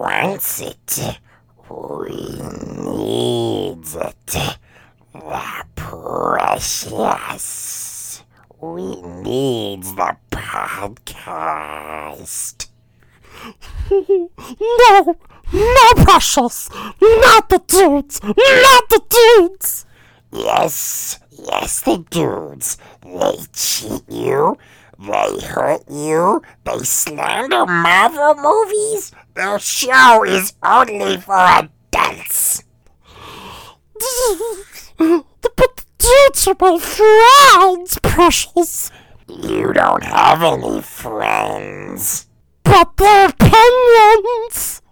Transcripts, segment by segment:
wants it. We need it. The precious. We need the podcast. No, no, Precious. Not the dudes. Not the dudes. Yes, yes, the dudes. They cheat you. They hurt you. They slander Marvel movies. Their show is only for adults. But the dudes are my friends, Precious. You don't have any friends. But their opinions.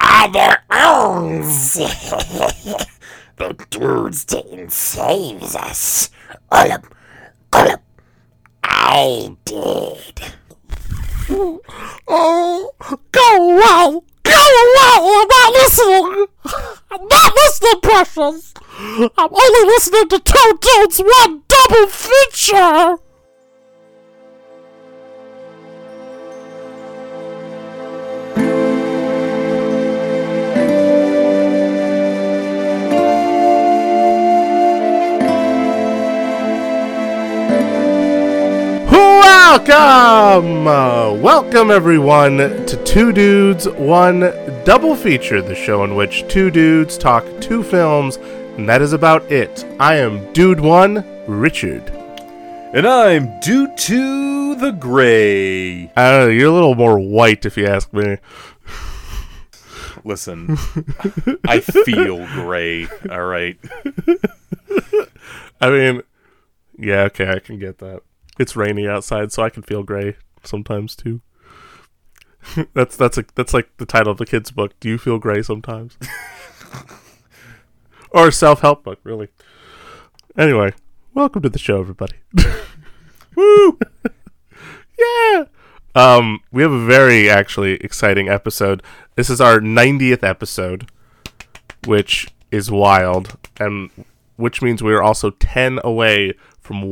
Are ah, their own. the dudes didn't save us. All of, all of, I did. Oh, go away. Go away. I'm not listening. I'm not listening, Precious. I'm only listening to two dudes, one double feature. Welcome! Uh, welcome, everyone, to Two Dudes, One Double Feature, the show in which two dudes talk two films, and that is about it. I am Dude One, Richard. And I'm Dude Two, the gray. I don't know, you're a little more white if you ask me. Listen, I feel gray. All right. I mean, yeah, okay, I can get that. It's rainy outside, so I can feel gray sometimes too. that's that's a, that's like the title of the kids' book. Do you feel gray sometimes? or a self-help book, really. Anyway, welcome to the show, everybody. Woo! yeah. Um, we have a very actually exciting episode. This is our 90th episode, which is wild, and which means we are also 10 away from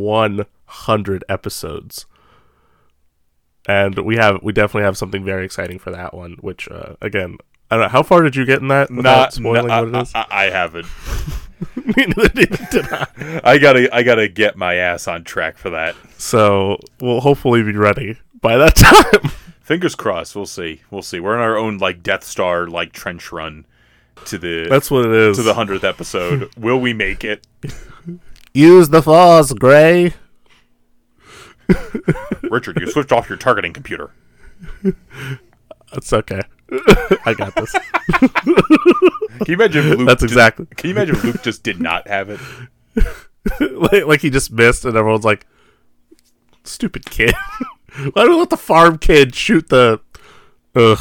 100 episodes. And we have we definitely have something very exciting for that one, which uh, again, I don't know how far did you get in that Not spoiling no, what it is? I, I, I haven't. Neither did- did I. I gotta I gotta get my ass on track for that. So we'll hopefully be ready by that time. Fingers crossed. We'll see. We'll see. We're in our own like Death Star like trench run to the That's what it is. to the hundredth episode. Will we make it? Use the force, Gray. Richard, you switched off your targeting computer. That's okay. I got this. Can you imagine Luke That's just- exactly Can you imagine Luke just did not have it? like, like he just missed, and everyone's like, "Stupid kid! Why do we let the farm kid shoot the?" Ugh.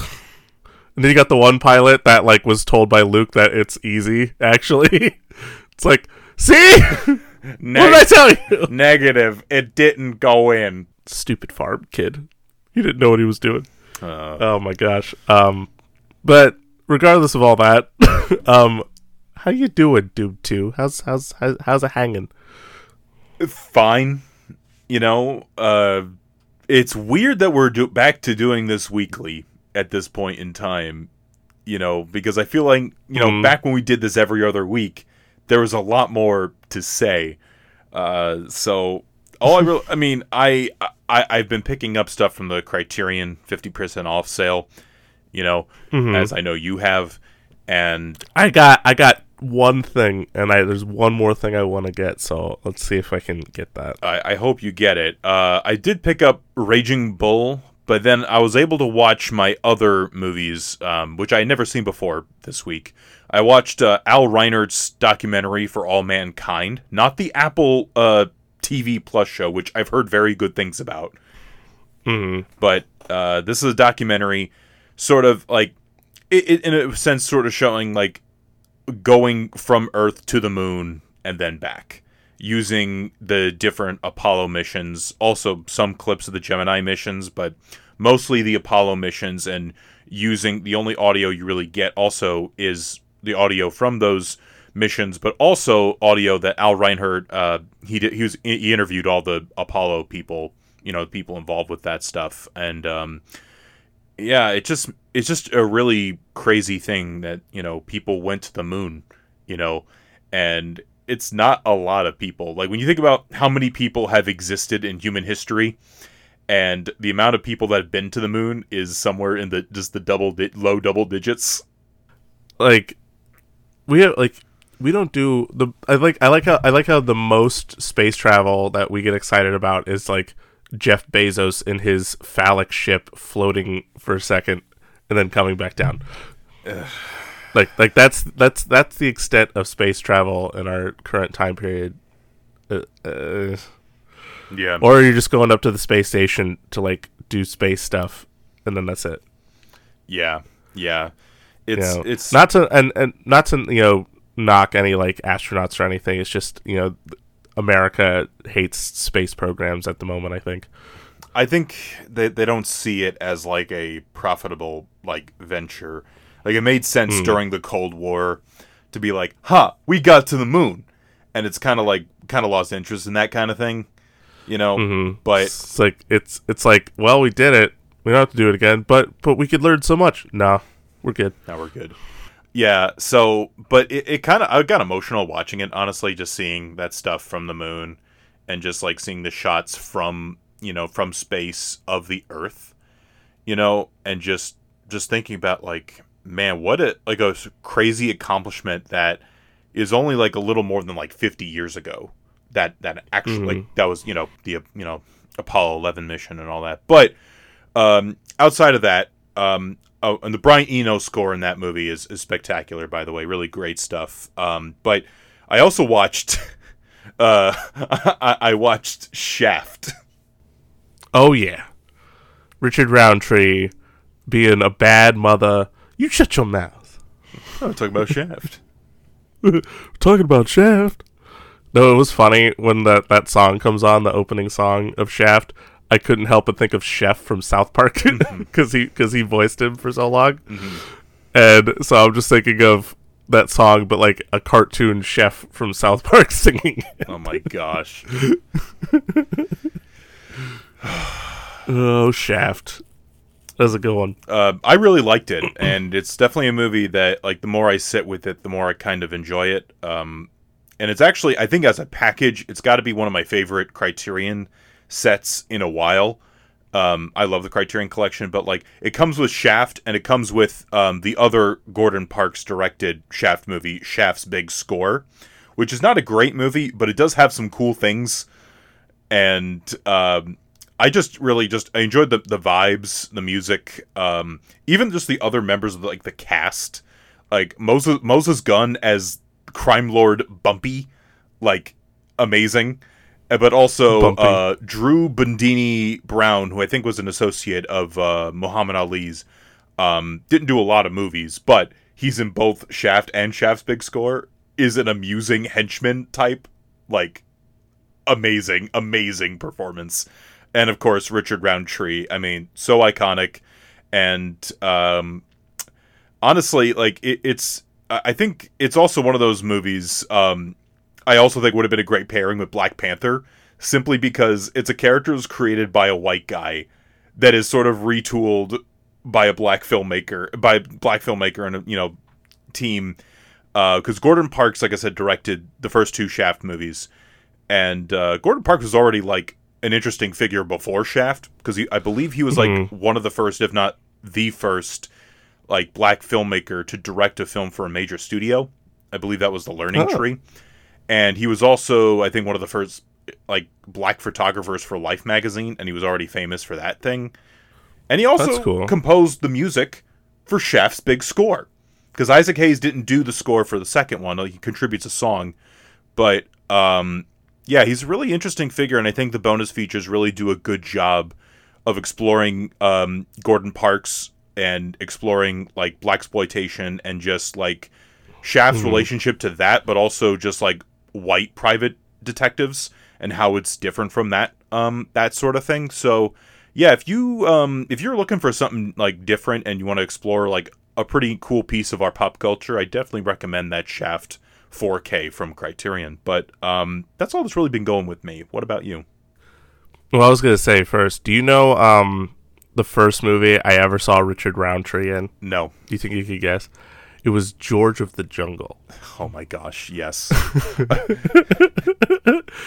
And then you got the one pilot that like was told by Luke that it's easy. Actually, it's like, see, what did I tell you? Negative. It didn't go in. Stupid farm kid. He didn't know what he was doing. Uh, Oh my gosh. Um, but regardless of all that, um, how you doing, dude? Two? How's how's how's, how's it hanging? fine. You know, uh, it's weird that we're do- back to doing this weekly at this point in time. You know, because I feel like you know Mhm. back when we did this every other week, there was a lot more to say. Uh, so all I really, I mean, I, I I've been picking up stuff from the Criterion fifty percent off sale. You know, Mhm. as I know you have, and I got I got one thing, and I there's one more thing I want to get. So let's see if I can get that. I, I hope you get it. Uh, I did pick up Raging Bull, but then I was able to watch my other movies, um, which I had never seen before this week. I watched uh, Al Reinert's documentary for All Mankind, not the Apple uh, TV Plus show, which I've heard very good things about. hmm But uh, this is a documentary, sort of like, it, it, in a sense, sort of showing like going from Earth to the moon and then back using the different Apollo missions, also some clips of the Gemini missions, but mostly the Apollo missions and using the only audio you really get also is the audio from those missions, but also audio that Al Reinert uh, he did, he was he interviewed all the Apollo people, you know, people involved with that stuff, and um, yeah, it just it's just a really crazy thing that you know people went to the moon, you know, and it's not a lot of people. Like when you think about how many people have existed in human history, and the amount of people that have been to the moon is somewhere in the just the double di- low double digits. like we have like we don't do the I like I like how I like how the most space travel that we get excited about is like Jeff Bezos in his phallic ship floating for a second and then coming back down. like like that's that's that's the extent of space travel in our current time period. Uh, uh, Yeah. or you're just going up to the space station to like do space stuff and then that's it. yeah. Yeah. You It's know, it's not to and, and not to you know knock any like astronauts or anything. It's just you know America hates space programs at the moment. I think. I think they they don't see it as like a profitable like venture. Like it made sense Hmm. during the Cold War to be like, "Ha, we got to the moon," and it's kind of like kind of lost interest in that kind of thing, you know. Mhm. But It's like it's it's like well we did it. We don't have to do it again, but but we could learn so much. Nah, we're good. now we're good. Yeah. So, but it, it kind of I got emotional watching it. Honestly, just seeing that stuff from the moon, and just like seeing the shots from you know from space of the Earth, you know, and just just thinking about like man, what a like a crazy accomplishment that is only like a little more than like 50 years ago. That that actually like, that was you know the you know Apollo 11 mission and all that. But um, outside of that, um, oh, and the Brian Eno score in that movie is, is spectacular. By the way, really great stuff. Um, but I also watched. Uh, I, I watched Shaft. Oh yeah, Richard Roundtree being a bad mother. You shut your mouth. I'm talking about Shaft. talking about Shaft. No, it was funny when that, that song comes on, the opening song of Shaft. I couldn't help but think of Chef from South Park because he because he voiced him for so long, and so I'm just thinking of that song, but like a cartoon chef from South Park singing. it. Oh my gosh. oh, Shaft, that's a good one. uh, I really liked it, and it's definitely a movie that, like, the more I sit with it, the more I kind of enjoy it. Um, and it's actually, I think, as a package, it's got to be one of my favorite Criterion sets in a while. Um, I love the Criterion Collection, but like, it comes with Shaft, and it comes with um, the other Gordon Parks directed Shaft movie, Shaft's Big Score, which is not a great movie, but it does have some cool things. And um, I just really just I enjoyed the the vibes, the music, um, even just the other members of the, like the cast, like Moses Moses Gunn as crime lord Bumpy, like amazing, but also uh, Drew Bundini Brown, who I think was an associate of uh, Muhammad Ali's, um, didn't do a lot of movies, but he's in both Shaft and Shaft's Big Score. Is an amusing henchman type, like amazing, amazing performance. And of course, Richard Roundtree. I mean, so iconic. And um, honestly, like it, it's, I I think it's also one of those movies. Um, I also think would have been a great pairing with Black Panther, simply because it's a character who's created by a white guy that is sort of retooled by a black filmmaker, by a black filmmaker and a you know team. Because Gordon Parks, like I said, directed the first two Shaft movies and uh, Gordon Parks was already like an interesting figure before Shaft because I believe he was like one of the first, if not the first, like black filmmaker to direct a film for a major studio. I believe that was the Learning Oh. Tree, and he was also, I think, one of the first like black photographers for Life magazine, and he was already famous for that thing. And he also cool. composed the music for Shaft's big score because Isaac Hayes didn't do the score for the second one; he contributes a song, but um, yeah, he's a really interesting figure, and I think the bonus features really do a good job of exploring um, Gordon Parks and exploring like blaxploitation and just like Shaft's relationship to that, but also just like white private detectives and how it's different from that um, that sort of thing. So yeah, if you um, if you're looking for something like different and you want to explore like a pretty cool piece of our pop culture, I definitely recommend that Shaft 4K from Criterion. But um, that's all that's really been going with me. What about you? Well, I was gonna say first. Do you know um, the first movie I ever saw Richard Roundtree in? No. Do you think you could guess? It was George of the Jungle. Oh my gosh, yes.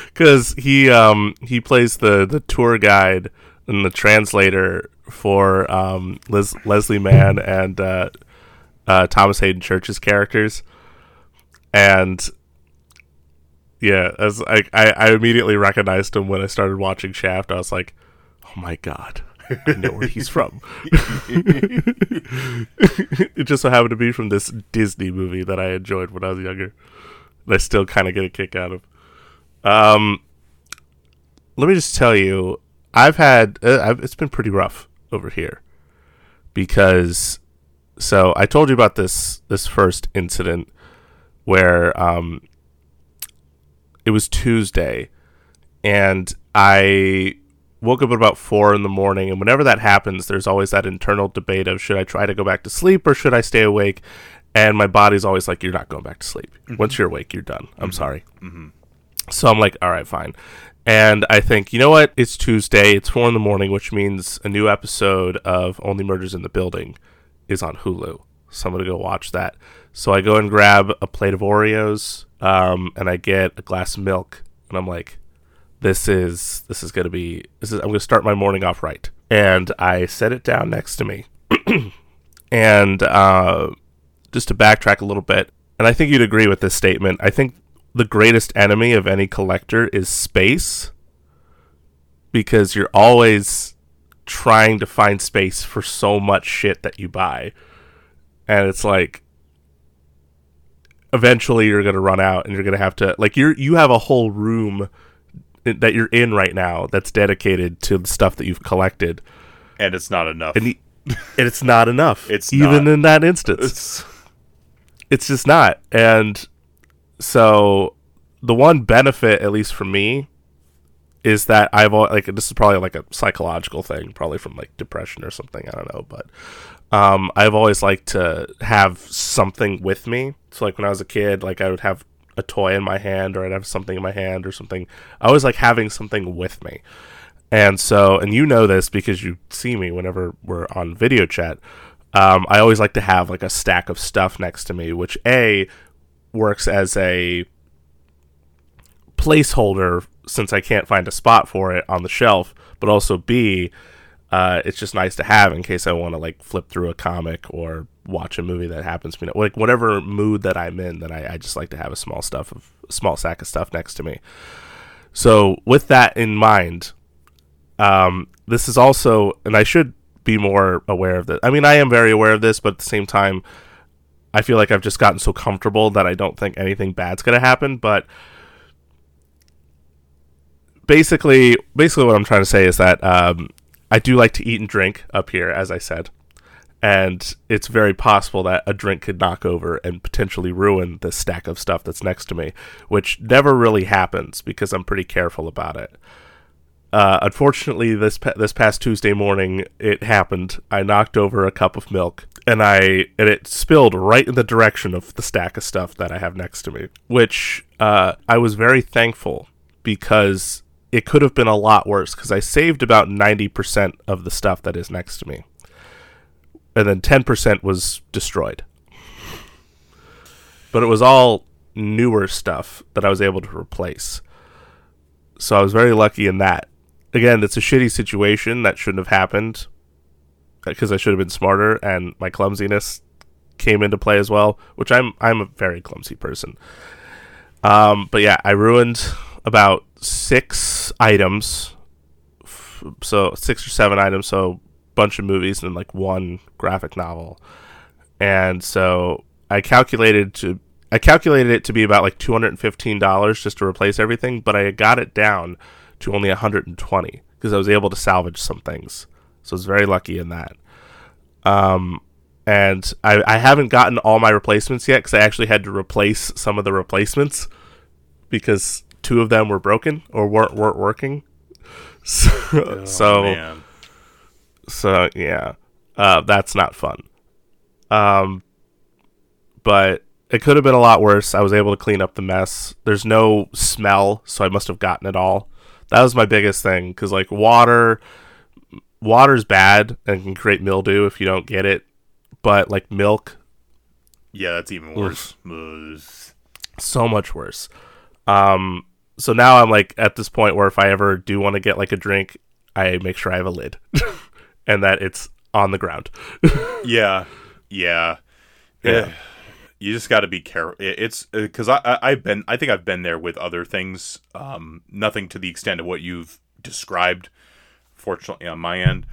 because he um he plays the the tour guide and the translator for um Les- Leslie Mann and uh, uh, Thomas Haden Church's characters, and yeah, as I, I I immediately recognized him when I started watching Shaft. I was like, oh my god. I know where he's from. it just so happened to be from this Disney movie that I enjoyed when I was younger. That I still kind of get a kick out of. Um, let me just tell you, I've had uh, I've, it's been pretty rough over here because so I told you about this this first incident where um it was Tuesday and I woke up at about four in the morning and whenever that happens there's always that internal debate of should I try to go back to sleep or should I stay awake and my body's always like you're not going back to sleep mm-hmm. once you're awake you're done I'm mm-hmm. sorry mm-hmm. so I'm like, all right, fine. And I think, you know what? It's Tuesday. It's four in the morning, which means a new episode of Only Murders in the Building is on Hulu. So I'm gonna go watch that. So I go and grab a plate of Oreos, um, and I get a glass of milk, and I'm like, this is this is gonna be this is I'm gonna start my morning off right. And I set it down next to me, and uh, just to backtrack a little bit, and I think you'd agree with this statement. I think the greatest enemy of any collector is space because you're always trying to find space for so much shit that you buy. And it's like eventually you're going to run out and you're going to have to like you're you have a whole room that you're in right now that's dedicated to the stuff that you've collected and it's not enough. and, and it's not enough It's even not. in that instance It's- it's just not. And so the one benefit, at least for me, is that I've like this is probably like a psychological thing, probably from like depression or something. I don't know, but um, I've always liked to have something with me. So like when I was a kid, like I would have a toy in my hand or I'd have something in my hand or something. I always like having something with me. And so, and you know this because you see me whenever we're on video chat. Um, I always like to have like a stack of stuff next to me, which a works as a placeholder since I can't find a spot for it on the shelf, but also b uh, it's just nice to have in case I want to like flip through a comic or watch a movie that happens to me. Like whatever mood that I'm in, then I, I just like to have a small stuff of small sack of stuff next to me. So with that in mind, um, this is also, and I should be more aware of this. I mean, I am very aware of this, but at the same time, I feel like I've just gotten so comfortable that I don't think anything bad's gonna happen. But basically, basically, what I'm trying to say is that um, I do like to eat and drink up here, as I said, and it's very possible that a drink could knock over and potentially ruin the stack of stuff that's next to me, which never really happens because I'm pretty careful about it. Uh, unfortunately, this pa- this past Tuesday morning, it happened. I knocked over a cup of milk, and I and it spilled right in the direction of the stack of stuff that I have next to me. Which uh, I was very thankful because it could have been a lot worse. Because I saved about ninety percent of the stuff that is next to me, and then ten percent was destroyed. But it was all newer stuff that I was able to replace. So I was very lucky in that again, it's a shitty situation that shouldn't have happened because I should have been smarter, and my clumsiness came into play as well. Which I'm I'm a very clumsy person. Um, but yeah, I ruined about six items, so six or seven items, so bunch of movies and like one graphic novel, and so I calculated to. I calculated it to be about like two hundred and fifteen dollars just to replace everything, but I got it down to only 120 because I was able to salvage some things. So I was very lucky in that. Um, and I, I haven't gotten all my replacements yet because I actually had to replace some of the replacements because two of them were broken or weren't weren't working. So, so Oh, man. So yeah, uh, that's not fun. Um, but it could have been a lot worse. I was able to clean up the mess. There's no smell, so I must have gotten it all. That was my biggest thing because like water, water's bad and can create mildew if you don't get it, but like milk, Yeah, that's even worse. Ugh. so much worse. Um, so now I'm like at this point where if I ever do want to get like a drink, I make sure I have a lid and that it's on the ground. Yeah, yeah, Yeah. You just got to be careful. It's because I, I I've been I think I've been there with other things. Um, nothing to the extent of what you've described. Fortunately, on my end,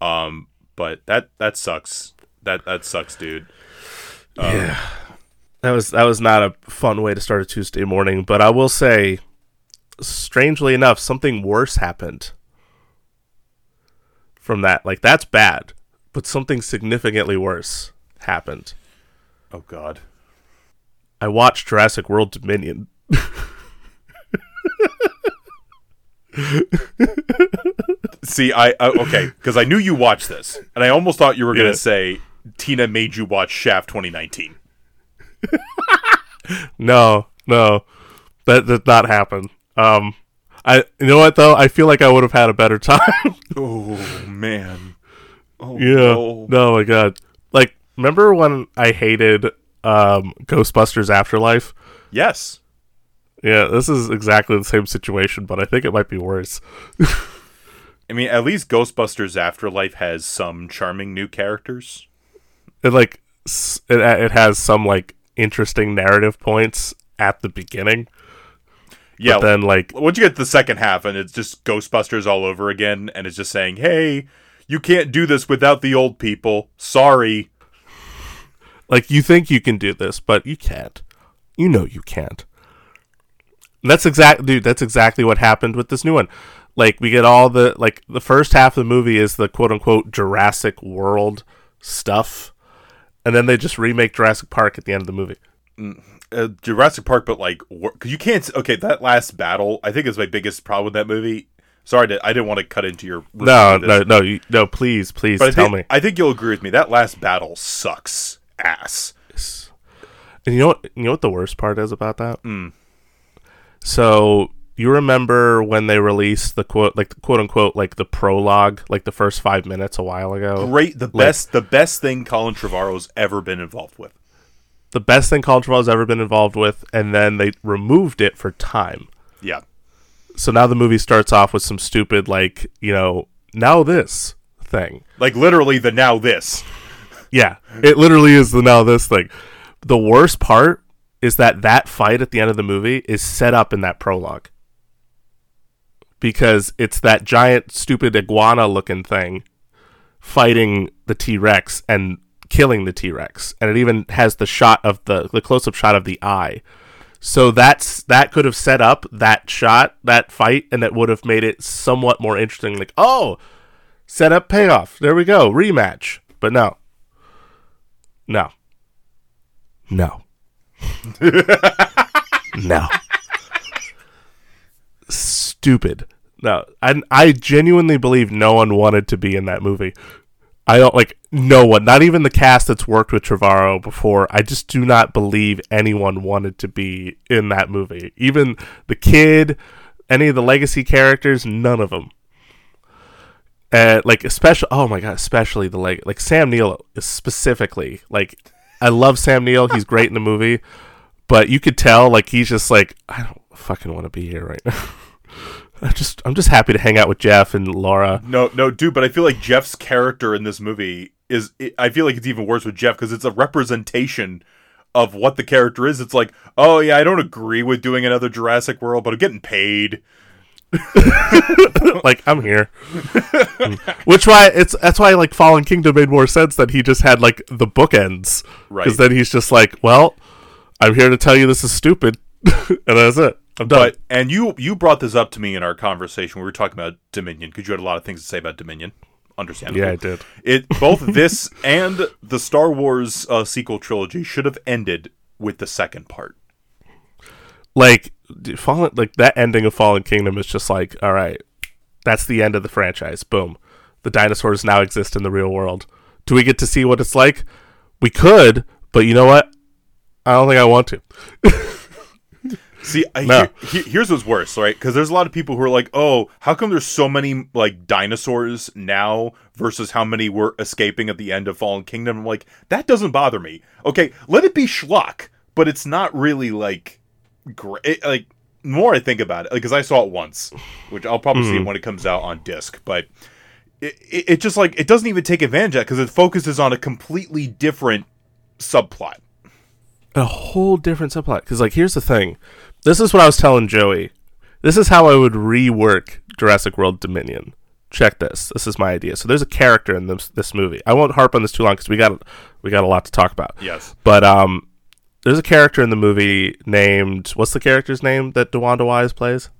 um, but that that sucks. That that sucks, dude. yeah, that was that was not a fun way to start a Tuesday morning. But I will say, strangely enough, something worse happened from that. Like that's bad, but something significantly worse happened. Oh God. I watched Jurassic World Dominion. See, I, I okay because I knew you watched this, and I almost thought you were gonna say Tina made you watch Shaft 2019. No, no, that did not happen. Um, I you know what though? I feel like I would have had a better time. Oh man. Oh yeah. no. No, my god. Like, remember when I hated um Ghostbusters Afterlife? Yes. Yeah, this is exactly the same situation, but I think it might be worse. I mean, at least Ghostbusters Afterlife has some charming new characters. It like it it has some like interesting narrative points at the beginning, Yeah. but then like once you get to the second half, and it's just Ghostbusters all over again, and it's just saying, "Hey, you can't do this without the old people. Sorry." like you think you can do this, but you can't. You know you can't. And that's exact, dude. That's exactly what happened with this new one. Like we get all the like the first half of the movie is the quote unquote Jurassic World stuff, and then they just remake Jurassic Park at the end of the movie. Mm. Uh, Jurassic Park, but like, because you can't. Okay, that last battle, I think, is my biggest problem with that movie. Sorry, to, I didn't want to cut into your. No, no, no, you, no. Please, please But I tell think, me. I think you'll agree with me. That last battle sucks ass. And you know what? You know what the worst part is about that? Mm. So you remember when they released the quote, like the quote unquote, like the prologue, like the first five minutes a while ago. Great, the best, the best thing Colin Trevorrow's ever been involved with. The best thing Colin has ever been involved with, and then they removed it for time. Yeah, So now the movie starts off with some stupid, like you know, now this thing. like literally the now this. Yeah, it literally is the now this thing. The worst part is that that fight at the end of the movie is set up in that prologue because it's that giant, stupid iguana looking thing fighting the T Rex and killing the T Rex, and it even has the shot of the the close up shot of the eye. So that's that could have set up that shot, that fight, and that would have made it somewhat more interesting. Like, oh, set up payoff. There we go, rematch. But no, no, no, no. Stupid. No, I I genuinely believe no one wanted to be in that movie. I don't like no one, not even the cast that's worked with Trevorrow before. I just do not believe anyone wanted to be in that movie. Even the kid, any of the legacy characters, none of them. Uh, like especially, oh my god, especially the leg, like Sam Neill specifically. Like, I love Sam Neill; he's great in the movie, but you could tell like he's just like I don't fucking want to be here right now. I just I'm just happy to hang out with Jeff and Laura. No, no, dude. But I feel like Jeff's character in this movie is. I feel like it's even worse with Jeff because it's a representation of what the character is. It's like, oh yeah, I don't agree with doing another Jurassic World, but I'm getting paid. like I'm here. Which why it's that's why like Fallen Kingdom made more sense that he just had like the bookends. Right. Because then he's just like, well, I'm here to tell you this is stupid, and that's it. I'm done. But and you you brought this up to me in our conversation. We were talking about Dominion because you had a lot of things to say about Dominion. Understandable. yeah, I did. It both this and the Star Wars uh, sequel trilogy should have ended with the second part. Like Fallen, like that ending of Fallen Kingdom is just like, all right, that's the end of the franchise. Boom, the dinosaurs now exist in the real world. Do we get to see what it's like? We could, but you know what? I don't think I want to. See, I, No. here- he- here's what's worse, right? Because there's a lot of people who are like, "Oh, how come there's so many like dinosaurs now versus how many were escaping at the end of Fallen Kingdom?" I'm like, that doesn't bother me. Okay, let it be schlock, but it's not really like great. Like more I think about it, because I saw it once, which I'll probably see hmm. when it comes out on disc, but. It, it, it just like it doesn't even take advantage of that because it focuses on a completely different subplot. a whole different subplot. Because like, here's the thing. This is what I was telling Joey. This is how I would rework Jurassic World Dominion. Check this. This is my idea. So there's a character in this this movie. I won't harp on this too long because we got we got a lot to talk about. Yes. But um, there's a character in the movie named what's the character's name that DeWanda Wise plays?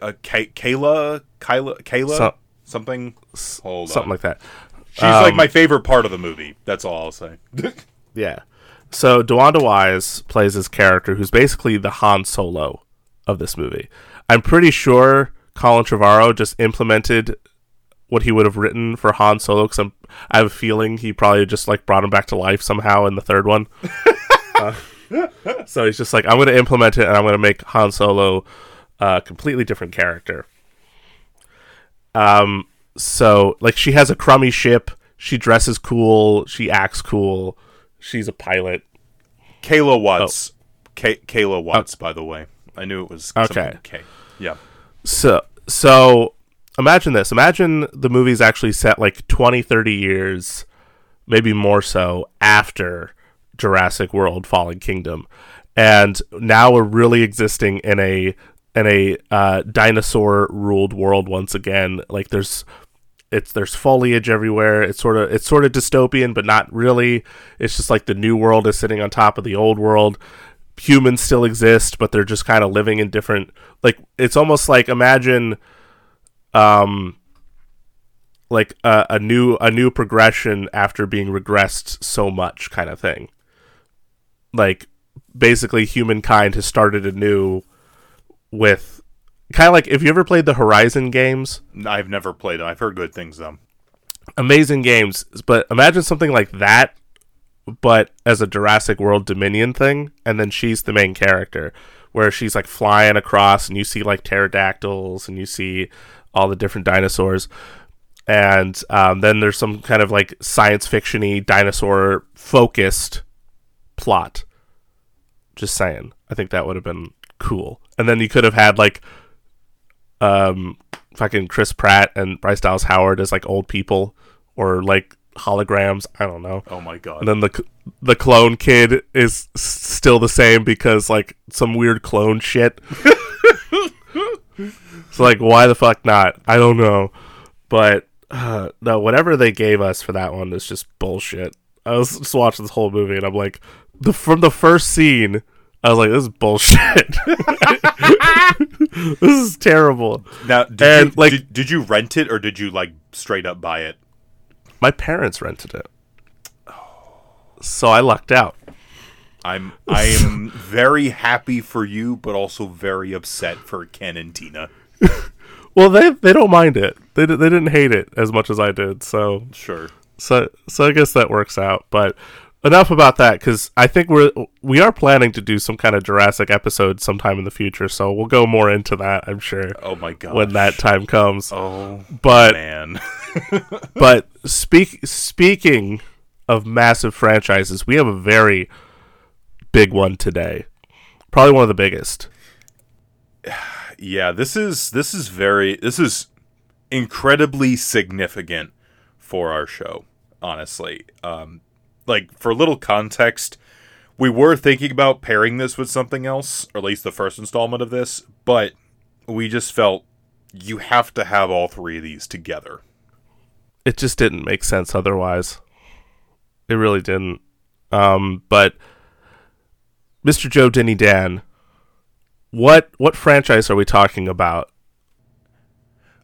uh, Kay- Kayla, Kayla, So- something, Hold Something on. like that. She's like um, my favorite part of the movie. That's all I'll say. Yeah. So DeWanda Wise plays this character who's basically the Han Solo of this movie. I'm pretty sure Colin Trevorrow just implemented what he would have written for Han Solo because I have a feeling he probably just like brought him back to life somehow in the third one. Uh, so he's just like, I'm going to implement it and I'm going to make Han Solo a completely different character. Um, so like she has a crummy ship. She dresses cool. She acts cool. She's a pilot. Kayla Watts, Kay- Kayla Watts. by the way, I knew it was something Okay. K. Yeah, So so imagine this. Imagine the movie's actually set like 20, 30 years, maybe more so after Jurassic World Fallen Kingdom. And now we're really existing in a in a uh, dinosaur ruled world once again. Like there's it's there's foliage everywhere. It's sort of it's sort of dystopian, but not really. It's just like the new world is sitting on top of the old world. Humans still exist, but they're just kind of living in different. Like it's almost like imagine, um, like a, a new a new progression after being regressed so much, kind of thing. Like basically, humankind has started anew with kind of like if you ever played the Horizon games I've never played them. I've heard good things though. amazing games, but imagine something like that, but as a Jurassic World Dominion thing, and then she's the main character, where she's like flying across, and you see like pterodactyls, and you see all the different dinosaurs, and um, then there's some kind of like science fictiony dinosaur focused plot. Just saying, I think that would have been cool, and then you could have had like um fucking Chris Pratt and Bryce Dallas Howard as like old people or like holograms. I don't know. Oh my god. And then the the clone kid is still the same because like some weird clone shit. so like, why the fuck not? I don't know, but uh, no, whatever they gave us for that one is just bullshit. I was just watching this whole movie and I'm like, the from the first scene. I was like, "This is bullshit. this is terrible." now, did and, you like- did, did you rent it or did you like straight up buy it? My parents rented it, so I lucked out. I'm I am very happy for you, but also very upset for Ken and Tina. Well, they they don't mind it. They they didn't hate it as much as I did. So Sure. so so I guess that works out. But enough about that because I think we're we are planning to do some kind of Jurassic episode sometime in the future. So we'll go more into that. I'm sure Oh my god. when that time comes. Oh but man. but speak speaking of massive franchises, we have a very big one today. Probably one of the biggest. yeah, this is this is very this is incredibly significant for our show, honestly. Um like for a little context, we were thinking about pairing this with something else, or at least the first installment of this, but we just felt you have to have all three of these together. it just didn't make sense otherwise. It really didn't. Um, but Mr. Joe Denny Dan, what what franchise are we talking about?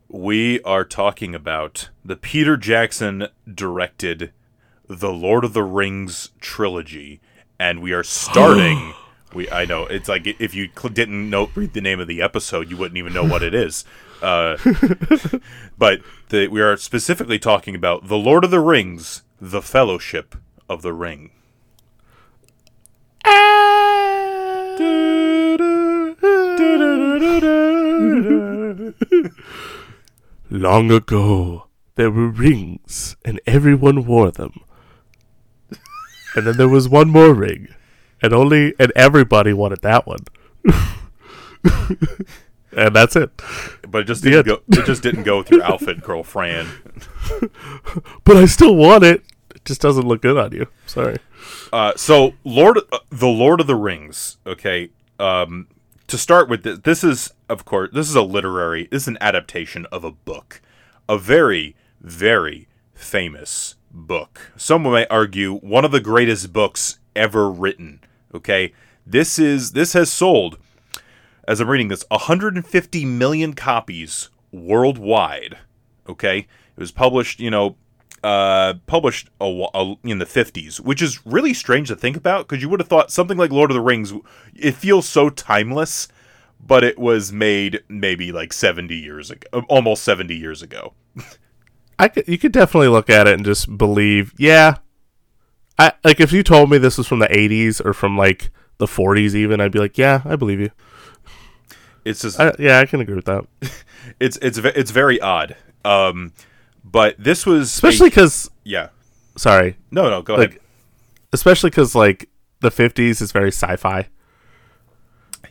We are talking about the Peter Jackson directed the Lord of the Rings trilogy, and we are starting. we I know it's like if you cl- didn't know read the name of the episode, you wouldn't even know what it is. Uh, but the, we are specifically talking about the Lord of the Rings, the Fellowship of the Ring. Long ago, there were rings, and everyone wore them and then there was one more ring, and only and everybody wanted that one. and that's it. But it just didn't go. It just didn't go with your outfit, girl, Fran. But I still want it. It just doesn't look good on you. Sorry. Uh, so Lord, uh, the Lord of the Rings. Okay. Um, to start with, this, this is of course this is a literary. This is an adaptation of a book, a very very famous book. Some may argue one of the greatest books ever written. Okay. This is this has sold, as I'm reading this, 150 million copies worldwide. Okay, it was published, you know, uh, published a, a, in the 50s, which is really strange to think about because you would have thought something like Lord of the Rings, it feels so timeless, but it was made maybe like 70 years ago, almost 70 years ago. I could, you could definitely look at it and just believe, yeah. I like if you told me this was from the 80s or from like the 40s even, I'd be like, yeah, I believe you. It's just I, yeah, I can agree with that. it's it's it's very odd. Um, but this was Especially cuz yeah. sorry, No, no, go like ahead. especially cuz like the 50s is very sci-fi.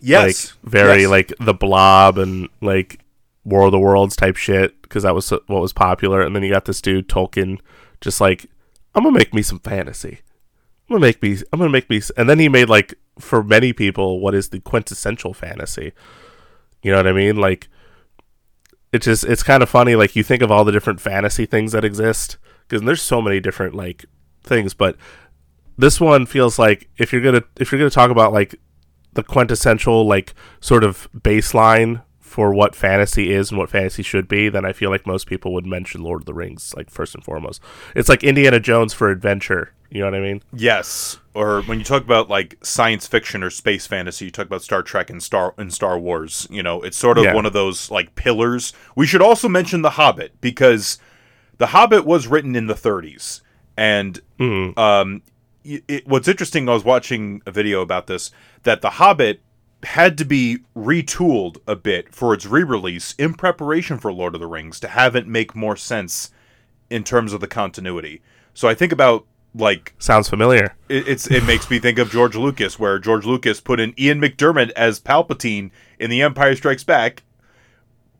Yes, like very Yes. like the blob and like War of the Worlds type shit because that was what was popular. And then you got this dude Tolkien, just like I'm gonna make me some fantasy. I'm gonna make me. I'm gonna make me. And then he made like for many people what is the quintessential fantasy. You know what I mean? Like it's just it's kind of funny. Like you think of all the different fantasy things that exist because there's so many different like things, but this one feels like if you're gonna if you're gonna talk about like the quintessential like sort of baseline for what fantasy is and what fantasy should be, then I feel like most people would mention Lord of the Rings like first and foremost. It's like Indiana Jones for adventure. You know what I mean? Yes, or when you talk about like science fiction or space fantasy, you talk about Star Trek and Star and Star Wars. You know, it's sort of Yeah. one of those like pillars. We should also mention The Hobbit because The Hobbit was written in the 30s, and um, y- it, what's interesting, I was watching a video about this that The Hobbit had to be retooled a bit for its re-release in preparation for Lord of the Rings to have it make more sense in terms of the continuity. So I think about like Sounds familiar. it, it's it makes me think of George Lucas, where George Lucas put in Ian McDiarmid as Palpatine in The Empire Strikes Back,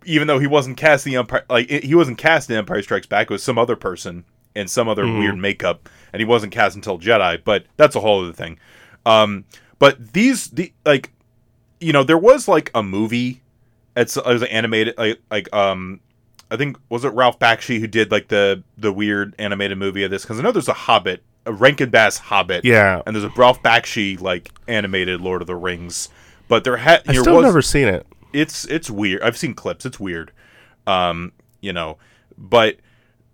even though he wasn't cast in the Empire like he wasn't cast in Empire Strikes Back. It was some other person in some other weird makeup, and he wasn't cast until Jedi. But that's a whole other thing. Um, but these the like, you know, there was like a movie. It's it was an animated like like um. I think was it Ralph Bakshi who did like the the weird animated movie of this because I know there's a Hobbit, a Rankin Bass Hobbit, Yeah. and there's a Ralph Bakshi like animated Lord of the Rings, but there had I still was never seen it. it's it's weird. I've seen clips. It's weird. Um, you know, but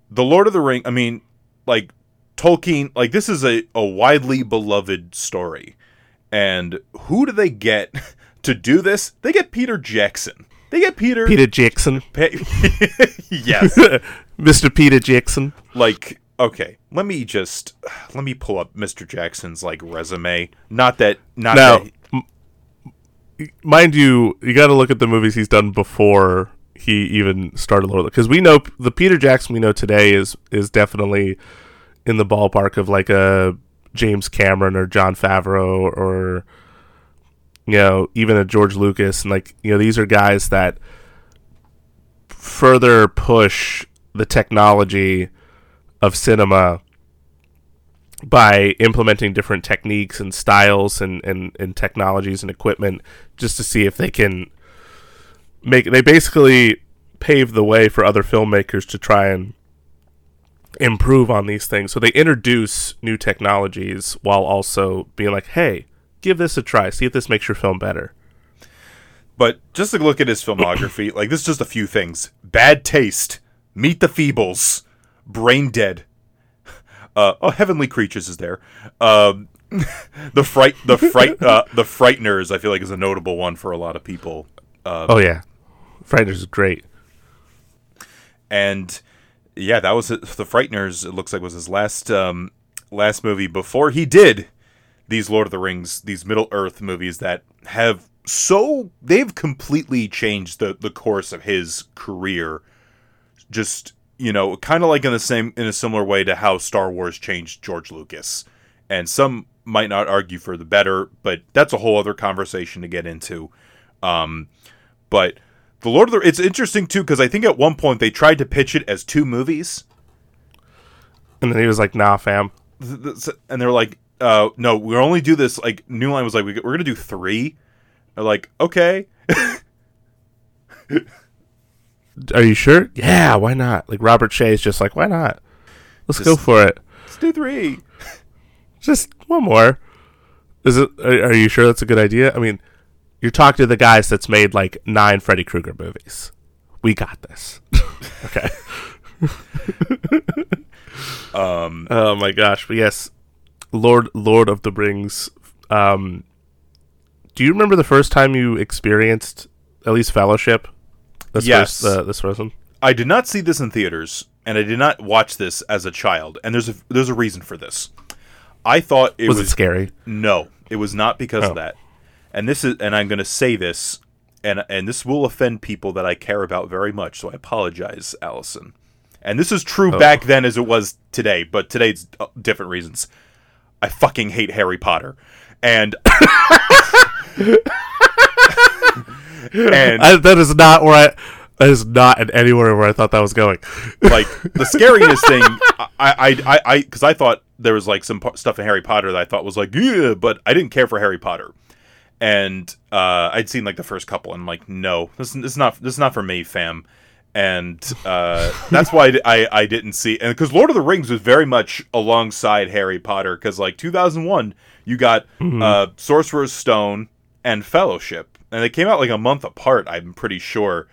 the Lord of the Ring. I mean, like Tolkien. Like this is a a widely beloved story, and who do they get to do this? They get Peter Jackson. They get Peter. Peter Jackson. Pa- yes. Mr. Peter Jackson. like okay let me just let me pull up mr jackson's like resume not that not Now, that m- mind you, you got to look at the movies he's done before he even started Lord because we know the Peter Jackson we know today is is definitely in the ballpark of like a James Cameron or Jon Favreau or you know even a George Lucas and like you know these are guys that further push the technology of cinema by implementing different techniques and styles and, and, and technologies and equipment just to see if they can make they basically pave the way for other filmmakers to try and improve on these things. So they introduce new technologies while also being like hey give this a try. See if this makes your film better. But just to look at his filmography like this is just a few things. Bad taste meet the feebles brain dead. Uh, oh heavenly creatures is there. Um, the fright the fright uh, the frighteners i feel like is a notable one for a lot of people. Oh yeah. Frighteners is great. And yeah, that was it. the Frighteners. It looks like was his last um, last movie before he did these Lord of the Rings, these Middle Earth movies that have so they've completely changed the the course of his career. Just you know, kind of like in the same in a similar way to how Star Wars changed George Lucas, and some might not argue for the better, but that's a whole other conversation to get into. Um, but the Lord of the it's interesting too because I think at one point they tried to pitch it as two movies, And then he was like, "Nah, fam." and they're like, uh, "No, we'll only do this." Like New Line was like, "We- "We're gonna do three. They're like, "Okay." Are you sure? Yeah, why not? Like Robert Shaye is just like, why not? Let's go for it. Let's do three. Just one more. Is it? Are, are you sure that's a good idea? I mean, you're talking to the guys that's made like nine Freddy Krueger movies. We got this. okay. Um, Oh my gosh! But yes, Lord Lord of the Rings. Um, do you remember the first time you experienced at least Fellowship? This Yes. First, uh, this first one. I did not see this in theaters, and I did not watch this as a child. And there's a there's a reason for this. I thought it Was, was, it scary? no, it was not because Oh. of that. And this is, and I'm going to say this, and and this will offend people that I care about very much. So I apologize, Allison. And this is true back then as it was today, but today it's uh, different reasons. I fucking hate Harry Potter, and and I, that is not where I. That is not in anywhere where I thought that was going. like the scariest thing i i i i because I, thought there was like some pa- stuff in harry potter that i thought was like yeah but i didn't care for harry potter and uh i'd seen like the first couple and i'm like no this, this is not this is not for me fam and uh that's why i i didn't see and because lord of the rings was very much alongside harry potter because like 2001 you got uh sorcerer's stone and fellowship and they came out like a month apart i'm pretty sure